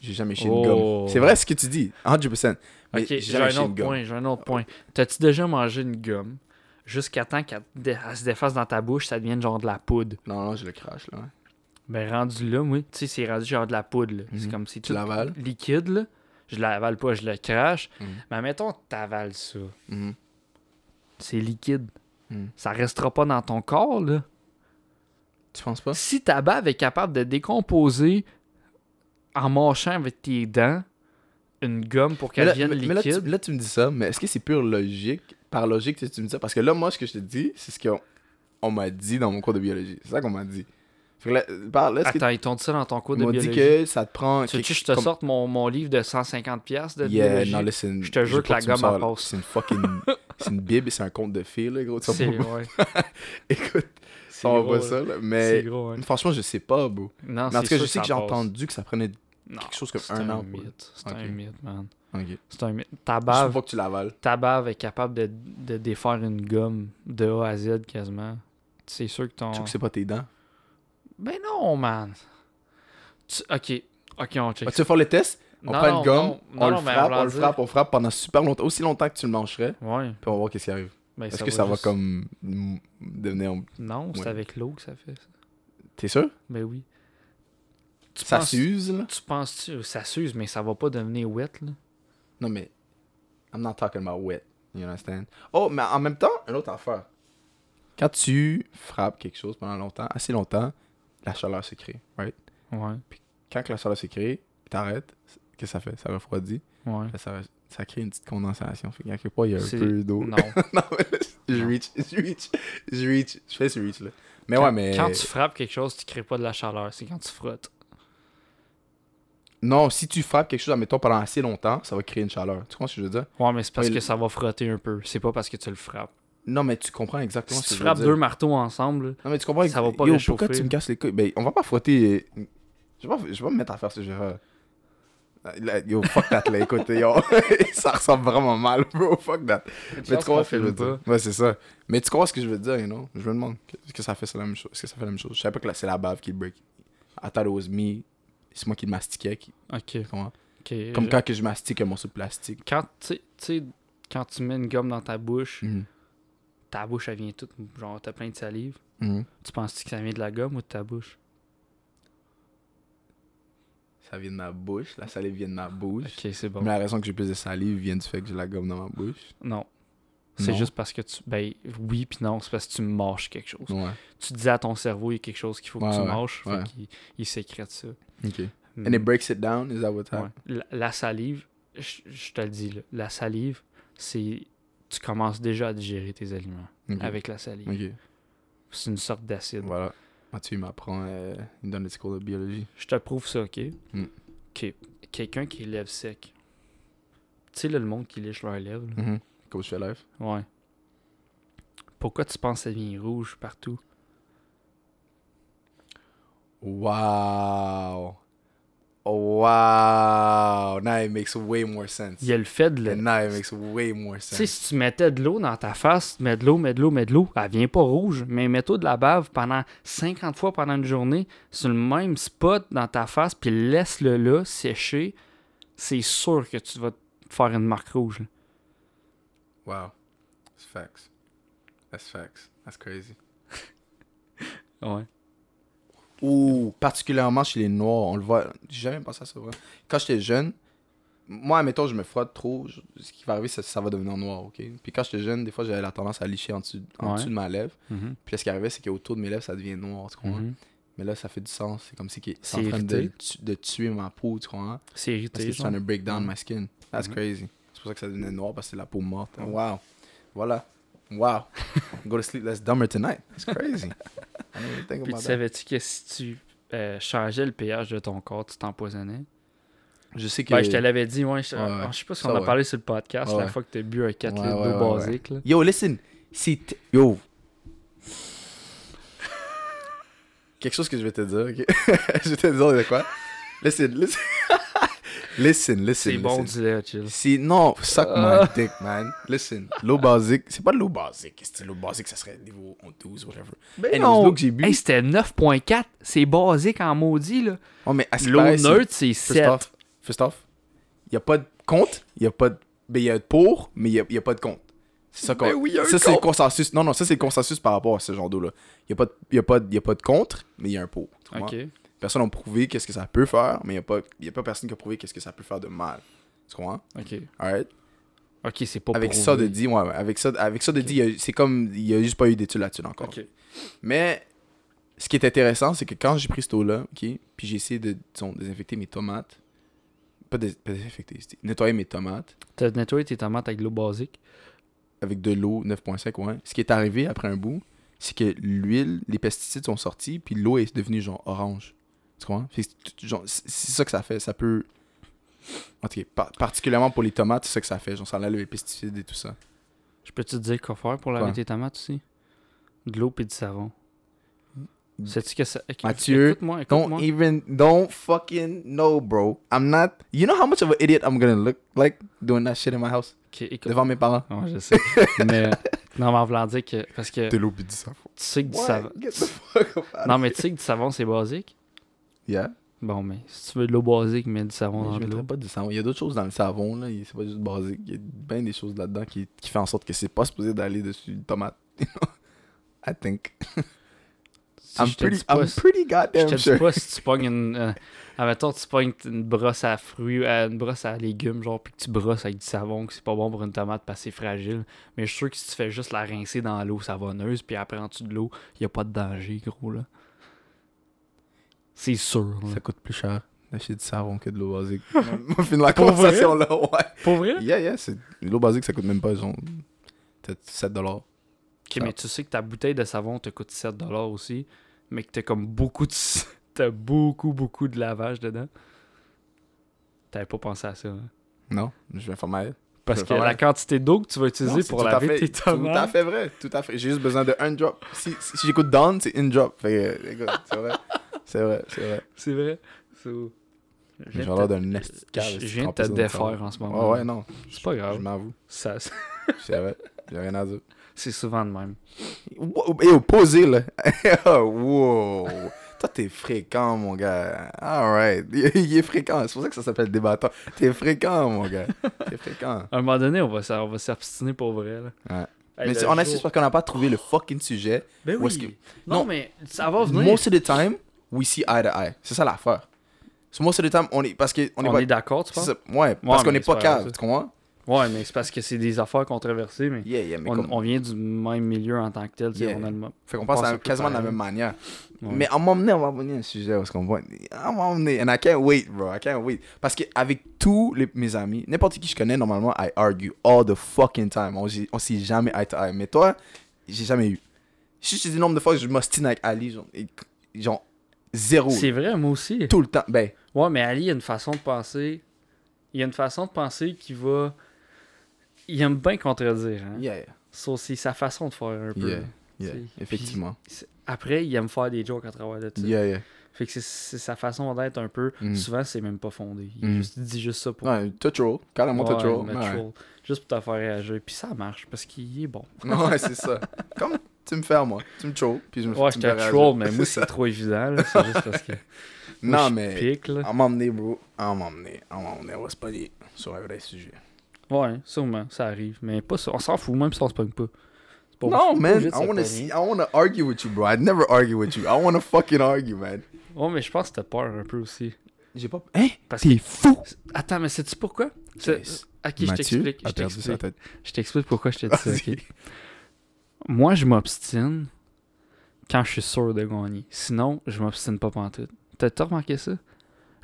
J'ai jamais chié Oh. une gomme. C'est vrai ce que tu dis, 100%. Mais Ok, j'ai un autre point, j'ai un autre point. T'as-tu déjà mangé une gomme jusqu'à temps qu'elle se défasse dans ta bouche, ça devienne genre de la poudre? Non, non, je le crache, là. Ben, rendu là, moi, tu sais, c'est rendu genre de la poudre, là. C'est Mhm. comme si Tu l'avales? liquide, là. Je l'avale pas, je le crache. Mhm. Mais mettons, t'avales ça. Mhm. c'est liquide. Ça restera pas dans ton corps, là. Tu penses pas? Si ta bave est capable de décomposer en mâchant avec tes dents une gomme pour qu'elle là, devienne mais- là, tu, liquide, là, tu me dis ça, mais est-ce que c'est pure logique? Par logique, tu tu me dis ça? Parce que là, moi, ce que je te dis, c'est ce qu'on on m'a dit dans mon cours de biologie. C'est ça qu'on m'a dit. Fait que là, par attends, ils t'ont dit ça dans ton cours ils de m'ont dit biologie? que ça te prend. Tu veux que je te comme- sorte mon, mon livre de 150$ piastres de Yeah, biologie? non. Je te jure que la gomme, là. passe. C'est une fucking. c'est une bible, c'est un conte de fées, là, gros. C'est ouais, Écoute, on gros, là. ça, là. Mais gros, hein. franchement, je sais pas, bro. Non, Mais en tout cas, je sais que j'ai entendu que ça prenait. Non, quelque chose comme un an. C'est un mythe, man. C'est un mythe. Ta bave, pas que tu l'avales. ta bave est capable de, de défaire une gomme de A à Z quasiment. C'est sûr que ton. Tu trouves que c'est pas tes dents? Ben non, man. Tu- Ok, ok, on check. Tu veux faire le test? On Non, prend non, une gomme, non, on le frappe, on le frappe, on frappe pendant super longtemps, aussi longtemps que tu le mangerais, Ouais. puis on va voir qu'est-ce qui arrive. Ben, Est-ce que ça va comme mm, devenir. Non, c'est Ouais. avec l'eau que ça fait ça. T'es sûr? Ben oui. Tu Ça penses- s'use, là? Tu penses-tu, ça s'use, mais ça va pas devenir wet, là? Non, mais. I'm not talking about wet. You understand? Oh, mais en même temps, une autre affaire. Quand tu frappes quelque chose pendant longtemps, assez longtemps, la chaleur se crée, right? Ouais, Quand que la chaleur se crée, puis t'arrêtes, qu'est-ce que ça fait? Ça refroidit. ouais. Ça, ça crée une petite condensation. Fait que quelque part, il y a un peu d'eau. Non. non, je reach, je reach, je reach. Je fais ce reach, là. Mais ouais, mais. Quand tu frappes quelque chose, tu crées pas de la chaleur, c'est quand tu frottes. Non, si tu frappes quelque chose, admettons, pendant assez longtemps, ça va créer une chaleur. Tu comprends ce que je veux dire? Ouais, mais c'est parce que ça va frotter un peu. C'est pas parce que tu le frappes. Non, mais tu comprends exactement Si ce tu que je veux frappes dire. deux marteaux ensemble, Non, mais tu comprends Ça va pas Yo, réchauffer. pourquoi tu me casses les couilles? Ben, on va pas frotter. Je vais pas, je vais pas me mettre à faire ce que je vais faire. Là, Yo, fuck that, là, écoute, yo. ça ressemble vraiment mal, bro, fuck that. Mais tu comprends ce que je veux dire? Ouais, c'est ça. Mais tu comprends ce que je veux dire, you know? Je me demande, est-ce que ça fait la même chose? Est-ce que ça fait la même chose? Je savais pas que c'est la bave qui break. I thought it was me. C'est moi qui le mastiquais. Qui... Ok. Comment? Comme Je- quand que je mastique un morceau de plastique. Quand, quand tu mets une gomme dans ta bouche, Mhm. ta bouche, elle vient toute, genre, t'as plein de salive. Mhm. Tu penses-tu que ça vient de la gomme ou de ta bouche? Ça vient de ma bouche. La salive vient de ma bouche. Ok, c'est bon. Mais la raison que j'ai plus de salive vient du fait que j'ai la gomme dans ma bouche. Non. C'est juste parce que tu. Ben oui, puis non, c'est parce que tu mâches quelque chose. Ouais. Tu dis à ton cerveau, il y a quelque chose qu'il faut Ouais, que tu mâches, ouais. fait qu'il il sécrète ça. Ok. Mm. And it breaks it down, is that happening? La, la salive, je je te le dis, là, la salive, c'est. Tu commences déjà à digérer tes aliments avec la salive. Ok. C'est une sorte d'acide. Voilà. Mathieu, il m'apprend, euh, il me donne des cours de biologie. Je te prouve ça, ok? Mm. Ok. Quelqu'un qui lèvres sec. Tu sais, le monde qui liche leurs lèvres. là. Mhm. Comme je fais live. Ouais. Pourquoi tu penses que ça vient rouge partout? Wow. Wow. Now it makes way more sense. Il y a le fait de le. Now it makes way more Tu sais, sense. si tu mettais de l'eau dans ta face, mets de l'eau, mets de l'eau, mets de l'eau, elle vient pas rouge, mais mets-toi de la bave pendant 50 fois pendant une journée sur le même spot dans ta face, puis laisse-le là sécher, c'est sûr que tu vas te faire une marque rouge. là. Wow. That's facts. That's facts. That's crazy. Ouais. Ou particulièrement chez les Noirs, on le voit. J'ai jamais pensé à ça, vrai. Quand j'étais jeune, moi, admettons, je me frotte trop, je- ce qui va arriver, c'est que ça va devenir noir, ok? Puis quand j'étais jeune, des fois, j'avais la tendance à licher en dessous, en Ouais. dessous de ma lèvre. Mhm. Puis là, ce qui arrivait, c'est qu'autour de mes lèvres, ça devient noir, tu comprends? Mhm. Mais là, ça fait du sens. C'est comme si c'est C'est en train de, de tuer ma peau, tu comprends? C'est Parce irrité. que it's genre. trying to break down Ouais. my skin. That's Mhm. crazy. C'est pour ça que ça devenait noir, parce que c'est la peau morte. Ouais. Wow. Voilà. Wow. Go to sleep less dumber tonight. It's crazy. I think Puis about tu savais-tu que si tu euh, changeais le pH de ton corps, tu t'empoisonnais? Je sais que... Ben, je te l'avais dit, ouais, je, Ouais, ouais. je sais pas si on a ouais. parlé sur le podcast, Ouais, la ouais. fois que t'as bu un 4 Ouais, litres ouais, d'eau ouais, ouais. basique. Là. Yo, listen. C'est... Yo. Quelque chose que je vais te dire, ok? je vais te dire de quoi? Listen, listen. Listen, listen. C'est bon lait, chill. Si, non, suck Ah. my dick, man. Listen, l'eau basique, c'est pas de l'eau basique. C'est l'eau basique, ça serait niveau 12, whatever. Anyways, non. que j'ai bu. Hey, c'était 9.4. C'est basique en maudit, là. Oh, mais à ce qui L'eau neutre, c'est First 7. off, first off, il y a pas de compte, il y a pas de. Ben, il y a de pour, mais il y a, a pas de compte. C'est ça qu'on. Oui, ça, c'est le contre. consensus. Non, non, ça, c'est le consensus par rapport à ce genre d'eau-là. Il y a pas de, il y a pas de, il y a pas de contre, mais il y a un pour. comprends? Ok. Personne n'a prouvé qu'est-ce que ça peut faire, mais il y a pas, y a pas personne qui a prouvé qu'est-ce que ça peut faire de mal. Tu comprends? Ok. Alright? Ok, c'est pas Avec prouvé. ça de dit, ouais. Avec ça, avec ça de dit, il y a- c'est comme. Il y a juste pas eu d'études là-dessus encore. Mais ce qui est intéressant, c'est que quand j'ai pris cette eau-là, ok, puis j'ai essayé de disons, désinfecter mes tomates. Pas, dés- pas désinfecter, nettoyer mes tomates T'as nettoyé tes tomates avec de l'eau basique? avec de l'eau 9.5, ouais. Ce qui est arrivé après un bout, c'est que l'huile, les pesticides sont sortis, puis l'eau est devenue genre orange. Tu comprends? C'est ça que ça fait. Ça peut. En tout cas, par- particulièrement pour les tomates, c'est ça que ça fait. Genre, ça enlève les pesticides et tout ça. Je peux te dire quoi faire pour laver tes tomates aussi? De l'eau et du savon. Sais-tu que ça. écoute- Mathieu, écoute-moi, Don't écoute-moi. even, don't fucking know, bro. I'm not. You know how much of an idiot I'm gonna look like doing that shit in my house? Ok, écoute- devant mes parents. Ouais, je sais. mais non, mais en voulant dire que. Parce que De l'eau pis du savon. tu sais que du savon. get the fuck up out Non, mais tu sais que du savon, c'est basique. Yeah. Bon, mais si tu veux de l'eau basique, mets du savon Mais dans je mettrais pas du savon. Il y a d'autres choses dans le savon, là. Il- C'est pas juste basique. Il y a bien des choses là-dedans qui, qui fait en sorte que c'est pas supposé d'aller dessus une tomate. I think. Si I'm je te pretty, pas, I'm pretty je goddamn te dis sure. pas si tu pognes une. Euh, admettons, tu pognes une brosse à fruits, euh, une brosse à légumes, genre, puis que tu brosses avec du savon, que c'est pas bon pour une tomate parce que c'est fragile. Mais je suis sûr que si tu fais juste la rincer dans l'eau savonneuse, puis après en dessous de l'eau, y a pas de danger, gros, là. C'est sûr. Ça coûte plus cher d'acheter du savon que de l'eau basique. On finit la conversation là, ouais. Pour vrai? Yeah, yeah, c'est... L'eau basique, ça coûte même pas, genre, peut-être 7$. Ok, mais tu sais que ta bouteille de savon te coûte 7$ aussi, mais que t'as comme beaucoup de. T'as beaucoup, beaucoup de lavage dedans. T'avais pas pensé à ça, hein? Non, je vais faire Parce que la quantité d'eau que tu vas utiliser pour tout à laver fait- tes Tout à tomates. fait vrai, tout à fait. J'ai juste besoin de un drop. Si, si, si j'écoute Down, c'est une drop. Fait que, écoute, c'est vrai. C'est vrai, c'est vrai. C'est vrai. So, je J'ai l'air d'un cave, je- je viens de te défaire en ce moment. Ouais, ouais, non. C'est pas grave. Je m'avoue. Ça, C'est vrai. J'ai rien à dire. c'est souvent de même. Wow, Yo, posé là. wow. Toi, t'es fréquent, mon gars. Alright. Il, est fréquent. C'est pour ça que ça s'appelle débattant. T'es fréquent, mon gars. T'es fréquent. À un moment donné, on va, s'abstiner pour vrai. Là. Ouais. Hey, Mais on jour- assiste parce qu'on n'a pas trouvé le fucking sujet. Ben oui. que- Non, Non. mais ça va venir. Most of the time, we see eye to eye. C'est ça l'affaire. So most of the time, on est. Parce qu'on on est pas. est d'accord, tu penses? Ouais, parce qu'on n'est pas ça. Tu comprends? Ouais, mais c'est parce que c'est des affaires controversées, mais Yeah, yeah, mais on, comme. on vient du même milieu en tant que tel. Yeah. On a le Fait qu'on on pense à- un quasiment de la même manière. Ouais. Mais à un moment donné, on va venir à un sujet est-ce qu'on va. On va emmener. And I can't wait, bro. I can't wait. Parce qu'avec tous les, mes amis, n'importe qui je connais, normalement, I argue all the fucking time. On, on s'est jamais eye to eye. Mais toi, j'ai jamais eu. Si je te dis le nombre de fois que je m'ostine avec Ali, genre, et- genre zéro. C'est vrai, moi aussi. Tout le temps. Ben, Ouais, mais Ali, il a une façon de penser. Il a une façon de penser qui va. Il aime bien contredire. Hein? yeah, yeah. Ça aussi, sa façon de faire un peu. Yeah, yeah, C'est- effectivement. C'est- Après, il aime faire des jokes à travers de ça. Yeah, yeah. Fait que c'est- c'est sa façon d'être un peu. Mhm. Souvent, c'est même pas fondé. Il, juste- il dit juste ça pour. Ouais, t'as troll. Carrément, Ouais, troll. mais Ouais. troll. Juste pour te faire réagir. Puis ça marche parce qu'il est bon. Ouais, c'est ça. Comme tu me fais moi. Tu me troll, puis je me Ouais, je te troll, mais moi, C'est trop évident. C'est juste parce que. Non, mais. pique, là. Emmené, bro. Emmené. On m'a emmené. On va se pogner sur un vrai sujet. Ouais, sûrement, ça arrive. Mais pas ça. On s'en fout, même si on se pogne pas. C'est pas- No, c'est pas man. I wanna see. I wanna argue with you, bro. I'd never argue with you. I wanna fucking argue, man. Ouais, mais je pense que t'as peur un peu aussi. J'ai pas. Hein? Parce T'es fou! Attends, mais sais-tu pourquoi? C'est- Yes. Ok, Mathieu. Je t'explique. Je t'explique pourquoi je te dis ça. Vas-y. Moi, je m'obstine quand je suis sûr de gagner. Sinon, je m'obstine pas pantoute. T'as remarqué ça?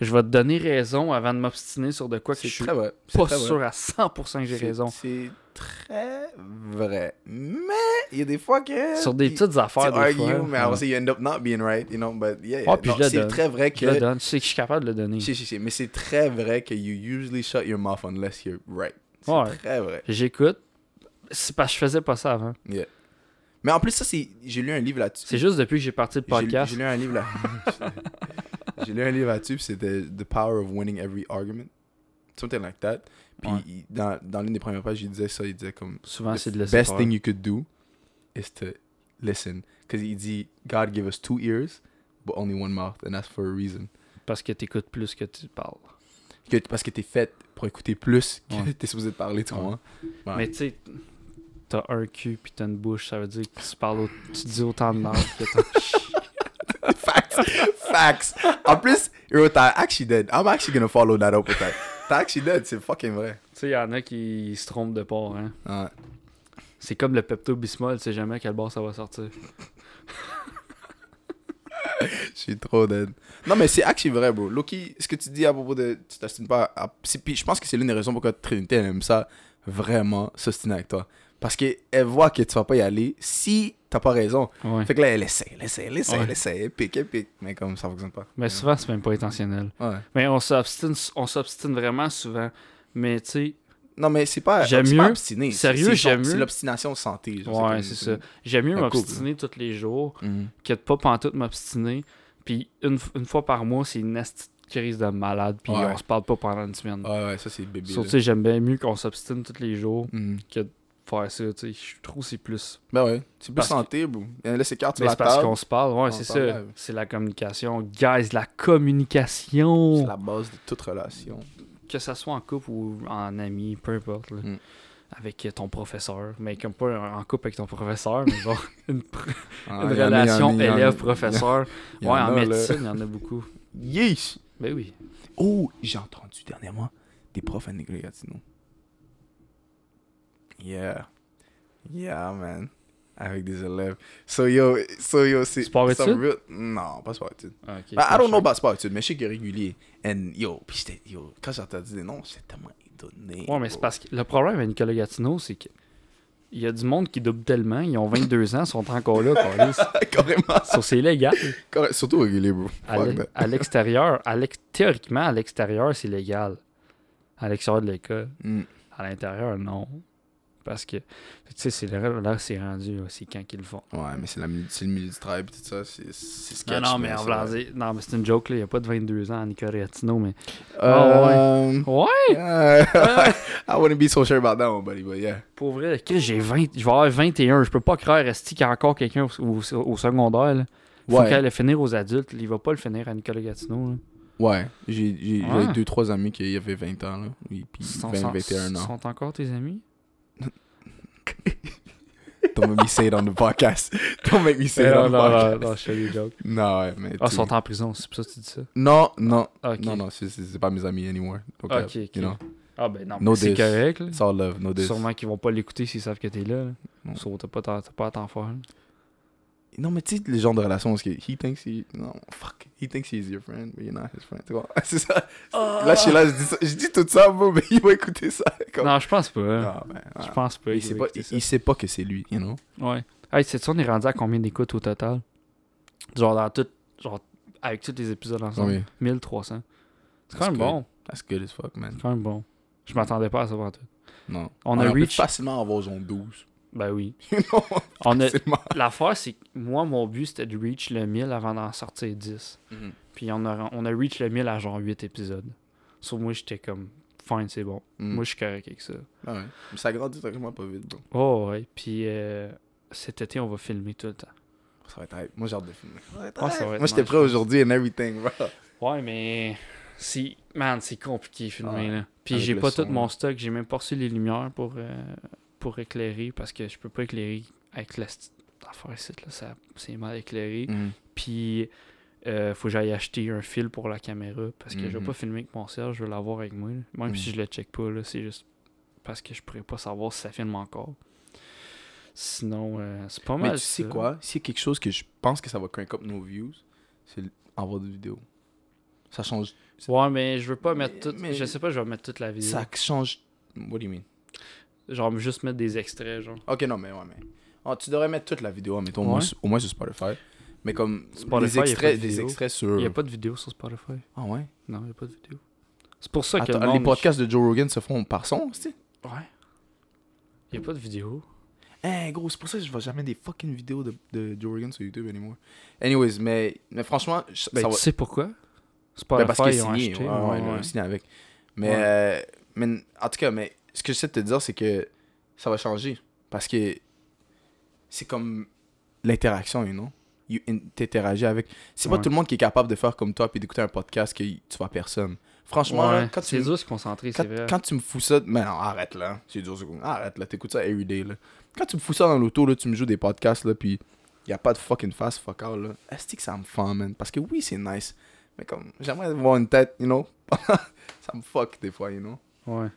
Je vais te donner raison avant de m'obstiner sur de quoi que je suis vrai. Pas très vrai. sûr à 100% que j'ai raison. C'est très vrai. Mais il y a des fois que. Sur des petites affaires, des fois. mais ouais. you end up not being right, you know, but yeah. Ouais, puis non, je le c'est très vrai Je le que. donne. Tu sais que je suis capable de le donner. Si, si, si, mais c'est très vrai que you usually shut your mouth unless you're right. C'est Ouais. très vrai. J'écoute. C'est parce que je faisais pas ça avant. Yeah. Mais en plus, ça, c'est. J'ai lu un livre là-dessus. C'est juste depuis que j'ai parti le podcast. J'ai lu un livre là. j'ai lu un livre là-dessus, c'était The Power of Winning Every Argument. Something like that. Puis Ouais. il- dans, dans l'une des premières pages, il disait ça, il disait comme Souvent, The c'est de laisser best thing you could do is to listen. Because il dit God gave us two ears, but only one mouth, and that's for a reason. Parce que t'écoutes plus que tu parles. Que, parce que t'es fait pour écouter plus que Ouais. t'es supposé de parler, tu? Ouais. Mais tu sais, t'as un cul puis t'as une bouche, ça veut dire que tu parles, au- tu dis autant de merde que t'as. Facts. Facts. En plus, yo, t'as actually dead. I'm actually gonna follow that up with that. T'as actually dead, c'est fucking vrai. Tu sais, y en a qui se trompent de port, hein. Ouais. C'est comme le Pepto-Bismol, tu sais jamais à quel bord ça va sortir. Je suis trop dead. Non, mais c'est actually vrai, bro. Loki, ce que tu dis à propos de. Tu t'ostines pas. À... Puis je pense que c'est l'une des raisons pourquoi Trinité, elle aime ça vraiment s'ostiner avec toi. Parce qu'elle voit que tu vas pas y aller si t'as pas raison. Ouais. Fait que là, elle essaie, elle essaie, elle essaie, Ouais. elle essaie, elle pique, elle pique. Mais comme ça fonctionne pas. Mais souvent, c'est même pas intentionnel. Ouais. Mais on s'obstine, on s'obstine vraiment souvent. Mais tu sais, Non, mais c'est pas. J'aime pas mieux. obstiné. Sérieux, j'aime genre- C'est mieux. l'obstination santé. ouais, c'est ça. J'aime mieux m'obstiner tous les jours Mhm. que de pas pantoute m'obstiner. Puis une, une fois par mois, c'est une crise de malade. Puis Ouais. on se parle pas pendant une semaine. Ouais, ouais, ça c'est bébé. Sais, j'aime bien mieux qu'on s'obstine tous les jours Mhm. que de faire ça. Je trouve que c'est plus. Ben ouais, c'est plus que- santé. Là, c'est carte sur Mais la c'est parce table. qu'on se parle. Ouais, c'est ça. C'est la communication. Guys, la communication. C'est la base de toute relation. que ça soit en couple ou en ami, peu importe, là, Mm. avec ton professeur, mais comme pas en couple avec ton professeur, mais genre une, Ah, une relation élève-professeur. Ouais, en a, médecine, il y en a beaucoup. Yeesh! Ben oui. Oh, j'ai entendu dernièrement des profs à Gatineau. Yeah. Yeah, man. Avec des élèves. So yo, so yo, c'est. Sport études? real- Non, pas sport études. Ah, Bah, I don't know about sport études, mais je sais qu'il est régulier. And yo, pis j'étais, yo, quand j'ai entendu des noms, j'étais tellement étonné. Ouais, mais c'est parce que le problème avec Nicolas Gatineau, c'est que il y a du monde qui double tellement, ils ont 22 ans, ils sont encore là. Carrément. Sauf c'est légal. Surtout régulier, bro. À l'extérieur, théoriquement, à l'extérieur, c'est légal. À l'extérieur de l'école. Mm. À l'intérieur, non. Parce que, tu sais, c'est là, là c'est rendu, c'est quand qu'ils le font. Ouais, mais c'est, le milieu du travail tout ça, c'est, sketch. non, non, mais non, mais c'est une joke, là. Il n'y a pas de 22 ans à Nicolas Gatineau, mais. Euh, Ouais! uh, I wouldn't be so sure about that one, buddy, but yeah. Pour vrai, j'ai 20, je vais avoir 21. Je peux pas croire, Esti, qu'il y a encore quelqu'un au, secondaire, là? Faut Ouais. qu'elle le finir aux adultes. Il va pas le finir à Nicolas Gatineau, là. Ouais, j'ai, Ouais. deux, trois amis qui avaient 20 ans, là. Et puis Sont, 20, sont- 21 ans. sont encore tes amis? Don't make me say it on the podcast. Don't make me say it on the non, non, podcast. non, je fais des jokes. Non, ouais, mais. Ah, ils sont en prison, c'est pour ça que tu dis ça? Non, non. Ok. Non, non, c'est, pas mes amis anymore. Ok, euh, ok. Ah, ben non, c'est correct, it's all love, no. Sûrement qu'ils vont pas l'écouter s'ils savent que t'es là. t'as pas à t'en faire. Non, mais tu sais, le genre de relation, parce que he thinks he. Non, fuck. He thinks he's your friend, but you're not his friend. Tu vois? C'est ça. Là, je suis là, je dis, ça, je dis tout ça, bro, mais il va écouter ça. Comme... Non, je pense pas. Non, ben, Je pense pas. il, qu'il sait pas, il, ça. il sait pas que c'est lui, you know? Ouais. Hey, sais-tu, on est rendu à combien d'écoutes au total? Genre, dans tout. Genre, avec tous les épisodes ensemble. Oui. 1300. C'est quand même good. bon. That's good as fuck, man. C'est quand même bon. Je m'attendais pas à ça pour tout. Non. On a peut reach- facilement avoir genre 12. Ben oui. Know? On a... L'affaire, c'est que moi, mon but, c'était de reach le 1000 avant d'en sortir 10. Puis on a, on a reach le 1000 à genre 8 épisodes. Sur moi, j'étais comme, fine, c'est bon. Mm. Moi, je suis correct avec ça. Ah ouais. Mais ça grandit tranquillement pas vite, bro. Oh, ouais. Puis euh, cet été, on va filmer tout le temps. Ça va être hype. Moi, j'ai hâte de filmer. Ça va être Ouais, ça hype. va être Moi, j'étais prêt aujourd'hui and everything, bro. Ouais, mais. C'est. Man, c'est compliqué de filmer, Ouais. là. Puis j'ai pas son, tout mon stock. J'ai même pas reçu les lumières pour, euh, pour éclairer parce que je peux pas éclairer avec la là. ça- C'est mal éclairé. Mm. Puis. euh, faut que j'aille acheter un fil pour la caméra parce que je vais Mhm. pas filmer avec mon cell, je veux l'avoir avec moi. là. Même Mhm. si je le check pas, là, c'est juste parce que je pourrais pas savoir si ça filme encore. Sinon, euh, c'est pas mal. Mais tu sais ça. quoi? S'il y a quelque chose que je pense que ça va crank up nos views, c'est envoyer des vidéos. Ça change. Ouais, mais je veux pas mettre Mais- toute. mais- Je sais pas, je vais mettre toute la vidéo. Ça change. What do you mean? Genre, juste mettre des extraits, genre. Ok, non, mais ouais, mais. Ah, tu devrais mettre toute la vidéo, mettons, au, Ouais. au moins sur Spotify. Mais comme Spotify, des extraits, de des extraits sur. Il y a pas de vidéo sur Spotify. Ah ouais? Non, il n'y a pas de vidéo. C'est pour ça que Attends, le monde... les podcasts de Joe Rogan se font par son, tu? Ouais. Il n'y a pas de vidéo. Hein, gros, c'est pour ça que je vois jamais des fucking vidéos de, de Joe Rogan sur YouTube anymore. Anyways, mais, mais franchement, je- Ben, ça va. tu sais pourquoi? Ben, Spotify, parce qu'il est ils ont signé. acheté. ouais, ouais, a signé avec. Mais, Ouais. euh, mais en tout cas, mais ce que j'essaie de te dire, c'est que ça va changer. Parce que c'est comme l'interaction, you know? You T'interagis avec. C'est pas tout le monde qui est capable de faire comme toi puis d'écouter un podcast que tu vois personne. Franchement, Ouais, là, quand, tu, c'est me- dur de se concentrer, quand, c'est vrai. quand tu me fous ça. Mais non, arrête là. C'est dur. Arrête là, t'écoutes ça everyday là. Quand tu me fous ça dans l'auto, là, tu me joues des podcasts là, puis y a pas de fucking fast fuck out là. Est-ce que ça me fend, man? Parce que oui, c'est nice. Mais comme, j'aimerais voir une tête, you know? ça me fuck des fois, you know? Ouais.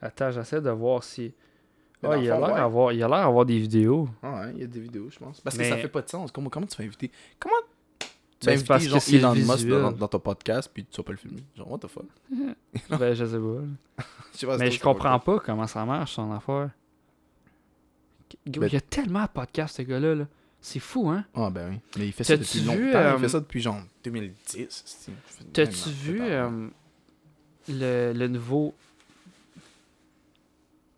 Attends, j'essaie de voir si. Ah, il a fond, ouais. d'avoir il a l'air d'avoir des vidéos. Ah ouais, il y a des vidéos, je pense. Parce Mais- que ça fait pas de sens. Comment, comment tu vas inviter Comment tu Ben, vas inviter genre Elon Musk dans, dans ton podcast puis tu vas pas le filmer Genre, what the fuck? Ben, je sais pas. Je sais pas, Mais je comprends pas comment ça marche, son affaire. Ben- Il y a tellement de podcasts, ce gars-là. Là. C'est fou, hein? Ah ben oui. Mais il fait ça depuis longtemps. Il euh, fait ça depuis genre 2010. c'est- je fais- T'as-tu vu euh, le, le nouveau.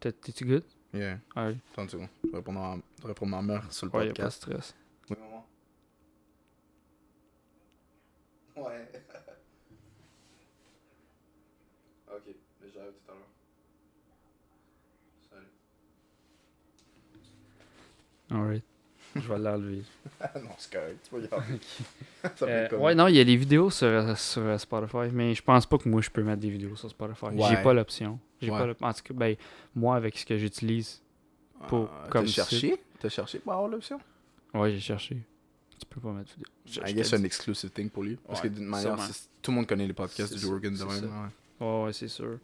T'es- T'es-tu good? Yeah. Ah oui. Attends une seconde. Je vais répondre à, je vais répondre à ma mère sur le Ouais, y a pas de podcast. stress. Oui, maman. Ouais. ok, mais j'arrive tout à l'heure. Salut. Alright. Je vais l'enlever. non, c'est correct, tu peux y. Ça Euh, comme... ouais, non, il y a des vidéos sur, sur euh, Spotify, mais je pense pas que moi je peux mettre des vidéos sur Spotify. J'ai pas l'option. J'ai Ouais. pas En tout cas, ben, moi, avec ce que j'utilise, pour- Ah, comme T'as cherché? T'as cherché pour avoir l'option? Ouais, j'ai cherché. Tu peux pas mettre vidéo. Je- I je guess c'est un exclusive thing pour lui. Parce Ouais, que d'une manière, tout le monde connaît les podcasts de Joe Rogan de c'est même. ouais. Ouais, ouais, c'est sûr.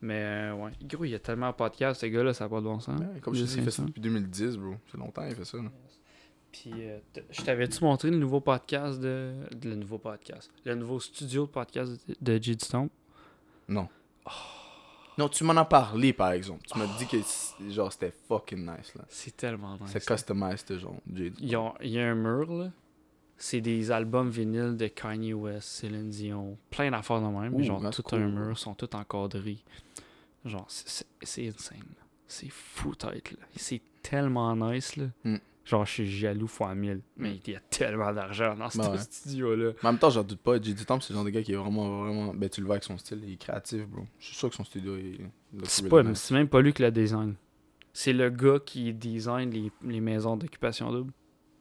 Mais, euh, ouais. Gros, il y a tellement de podcasts, ce gars-là, ça n'a pas de bon sens. Ouais, comme je te dis, il fait ça 500. depuis 2010, bro. C'est longtemps qu'il fait ça. là. Puis, euh, je t'avais-tu montré le nouveau podcast de... de- Le nouveau podcast. Le nouveau studio de podcast de, J.D. Stomp? Non. Non, tu m'en as parlé par exemple. Tu m'as dit que genre c'était fucking nice là. C'est tellement nice. C'est customized genre. Il y a un mur, là. C'est des albums vinyles de Kanye West, Céline Dion, plein d'affaires de même. Ouh, genre, tout cool. un mur, sont tous encadrés. Genre, c'est- insane. C'est fou tête, là. C'est tellement nice, là. Mm. Genre, je suis jaloux fois mille. Mais il y a tellement d'argent dans ce ouais. Mais studio-là. en même temps, j'en doute pas. J.D. Temple, c'est le genre de gars qui est vraiment, vraiment. Ben, tu le vois avec son style, il est créatif, bro. Je suis sûr que son studio est. C'est pas- même pas lui qui le design. C'est le gars qui design les, les maisons d'occupation double.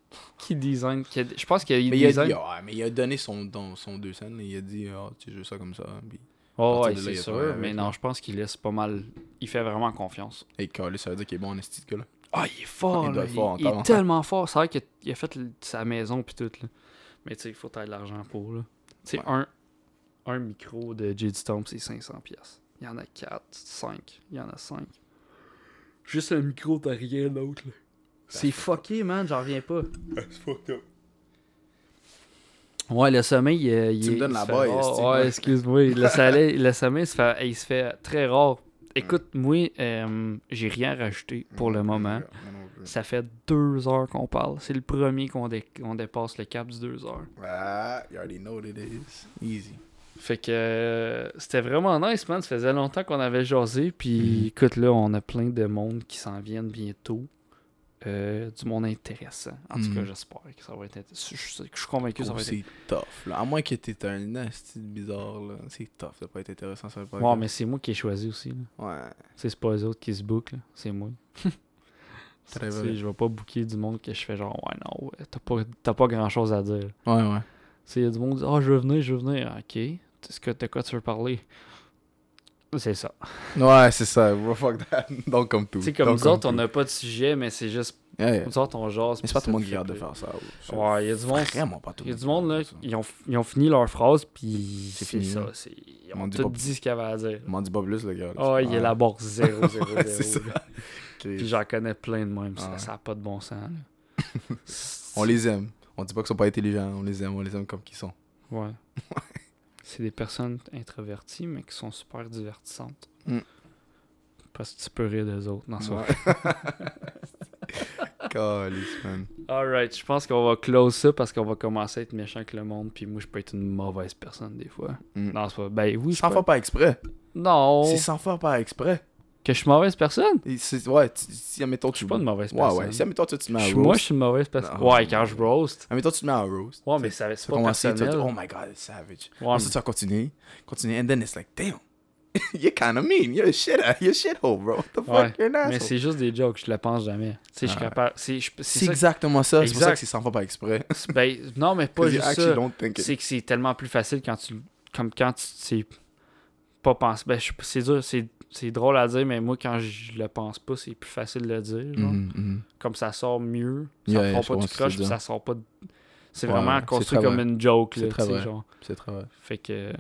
Qui design. qui a- je pense qu'il Mais il, a design. dit, ouais, mais il a donné son, son deux scènes. là. Il a dit, ah, tu veux ça comme ça. Puis, Oh, ouais, là, c'est a sûr. Mais là. non, je pense qu'il laisse pas mal. Il fait vraiment confiance. hey, calé, ça veut dire qu'il est bon en ce gars-là. Ah, il est fort, Il là. est tellement fort. C'est vrai qu'il a, fait le- sa maison puis tout, là. Mais tu sais, il faut tailler de l'argent pour, là. Tu sais, Ouais. un, un micro de J.D. Stomp, c'est 500 pièces. Il y en a 4, 5. Il y en a 5. Juste un micro, t'as rien d'autre, là. C'est fucké, man. J'en reviens pas. C'est fucked up. Ouais, le sommeil, il, est- il Tu me donnes il la fait Ouais, excuse-moi. Le, le sommeil, il se fait, il se fait très rare. Écoute, moi, euh, j'ai rien rajouté pour le moment. Ça fait deux heures qu'on parle. C'est le premier qu'on dé- qu'on dépasse le cap du deux heures. Ah, you already know what it is. Easy. Fait que euh, c'était vraiment nice, man. Ça faisait longtemps qu'on avait jasé. Puis Mhm. écoute, là, on a plein de monde qui s'en viennent bientôt. Euh, du monde intéressant. En tout cas, Mhm. j'espère que ça va être intéressant. Je, je- je suis convaincu que ça Oh, va être c'est tough. Là. À moins que t'aies un asti bizarre, là. C'est tough. Ça peut pas être intéressant sur le Ouais, mais c'est moi qui ai choisi aussi. là. Ouais. C'est pas eux autres qui se bookent, c'est moi. Très vrai. je vais pas booker du monde que je fais genre, ouais, non, ouais, t'as pas, t'as pas grand chose à dire. Ouais, ouais. Il y a du monde qui dit, ah, je veux venir, je veux venir. Ok, est-ce que t'as quoi tu veux parler? C'est ça. Ouais, c'est ça. Fuck that. Donc, comme tout. Tu sais, comme Donc, nous autres, on n'a pas de sujet, mais c'est juste, Yeah, yeah. nous autres, on jase. Mais c'est pas tout le monde qui garde de faire ça. C'est Ouais, il y a du monde. Vraiment pas tout Il y a du monde, là, ils ont, ils ont fini leur phrase, puis C'est c'est fini, ça. c'est- Ils On ont dit tout dit ce qu'il y avait à dire. M'en dis pas plus, le gars. là. Ah, il Ouais. élabore 0, 0, 0. C'est ça. Puis j'en connais plein de même, ça Ouais. n'a pas de bon sens. là. On les aime. On dit pas qu'ils sont pas intelligents. On les aime. On les aime comme qu'ils sont. Ouais. C'est des personnes introverties, mais qui sont super divertissantes. Mm. Parce que tu peux rire des autres dans. Ouais. Man. Alright, je pense qu'on va close ça parce qu'on va commencer à être méchant avec le monde, puis moi je peux être une mauvaise personne des fois. Mm. Non, c'est pas. Ben oui, Sans peux- faire par exprès. Non! C'est sans faire par exprès. Que je suis mauvaise personne? Ouais, si, admettons, Je tu suis pas une mauvaise Ouais, personne. ouais. Si, admettons, tu tu te mets Je à roast. moi, je suis une mauvaise personne. Ouais, quand je roast. Admettons, tu te mets à roast. Ouais, Tu mais ça- c'est pas personnel. oh my god, it's savage. Ouais, Ensuite, tu vas continuer. Continuer. And then it's like, damn. You're kind of mean. You're a shit, you're a shithole, bro. What the fuck? Ouais, You're an mais asshole. c'est juste des jokes, je le pense jamais. Tu sais, je suis capable. C'est je- ça. exactement ça. C'est pour ça que c'est sans faire par exprès. ben, non, mais pas juste ça. c'est que c'est tellement plus facile quand tu comme quand tu pas penser ben c'est dur c'est c'est drôle à dire mais moi quand je le pense pas c'est plus facile de le dire genre. Mhm, mhm. comme ça sort mieux ça Yeah, me je pas du puis dire. ça sort pas de- C'est Ouais, vraiment construit comme vrai. une joke, C'est là, très vrai. genre. C'est très vrai. Fait que. euh,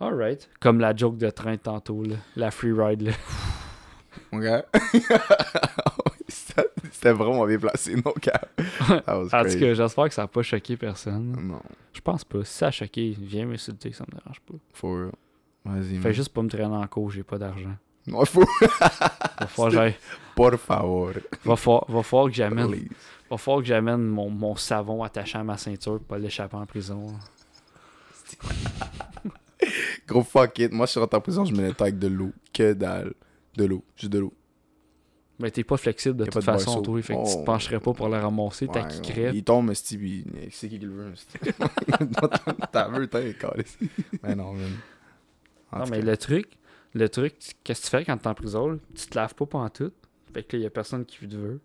Alright. Comme la joke de train tantôt, là. La free ride, là. Mon gars. C'était vraiment bien placé, non, cap. En tout cas, j'espère que ça n'a pas choqué personne. Non, Je pense pas. Si ça a choqué, viens m'insulter, ça me dérange pas. for real. Vas-y, Fais juste pas me traîner en cours, j'ai pas d'argent. Non, faut. Va falloir, que j'aille- Por favor. va falloir, va falloir que j'amène Please. va falloir que j'amène mon, mon savon attaché à ma ceinture pour pas l'échapper en prison. Gros fuck it. Moi, je suis rentré en prison, je me nettoie avec de l'eau. Que dalle. De l'eau. Juste de l'eau. Mais t'es pas flexible de toute de façon, toi. Fait que tu te Oh. pencherais pas pour le ramasser, t'as qui crève. Il tombe, puis c'est qui qui le veut. T'as vu, t'as calé. Mais non, man. En Non, mais cas. le truc, le truc, tu- qu'est-ce que tu fais quand t'es en prison? Tu te laves pas pendant tout. Fait que là, y a personne qui te veut.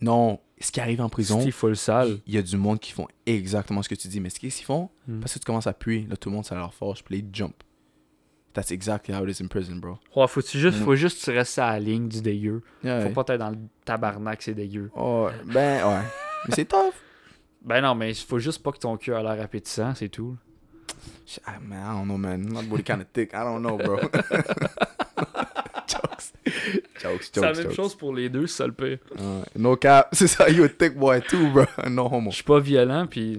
Non, ce qui arrive en prison, full sale. il y a du monde qui font exactement ce que tu dis. Mais ce qu'ils font? Hmm. Parce que tu commences à puer, là, tout le monde, ça leur force, puis ils jump. That's exactly how it is in prison, bro. Ouais, faut-tu juste, Mm. faut juste que tu restes à la ligne du dégueu. Yeah, Faut ouais. pas être dans le tabarnak, c'est dégueu. Oh, ben, ouais. Mais c'est tough. Ben non, mais faut juste pas que ton cul a l'air appétissant, c'est tout. Sh- Ah, man, I don't know, man. My body kind of thick. I don't know, bro. jokes. Jokes, C'est la jokes, même jokes. chose pour les deux, ça le pire. Ouais. no cap. C'est ça, you a thick boy too, bro. No homo. Je suis pas violent, puis.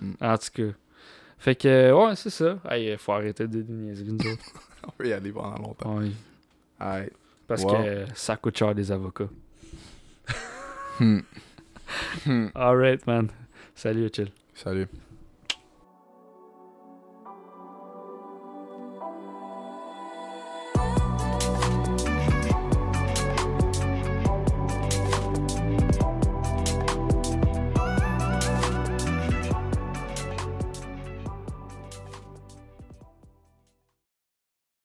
Mm. En tout cas. Fait que, ouais, c'est ça. Hey, faut arrêter de niaiser, nous autres. On peut y aller pendant longtemps. Ouais. Alright. Parce Wow. que ça coûte cher des avocats. Hmm. Hmm. Alright, man. Salut, chill. Salut.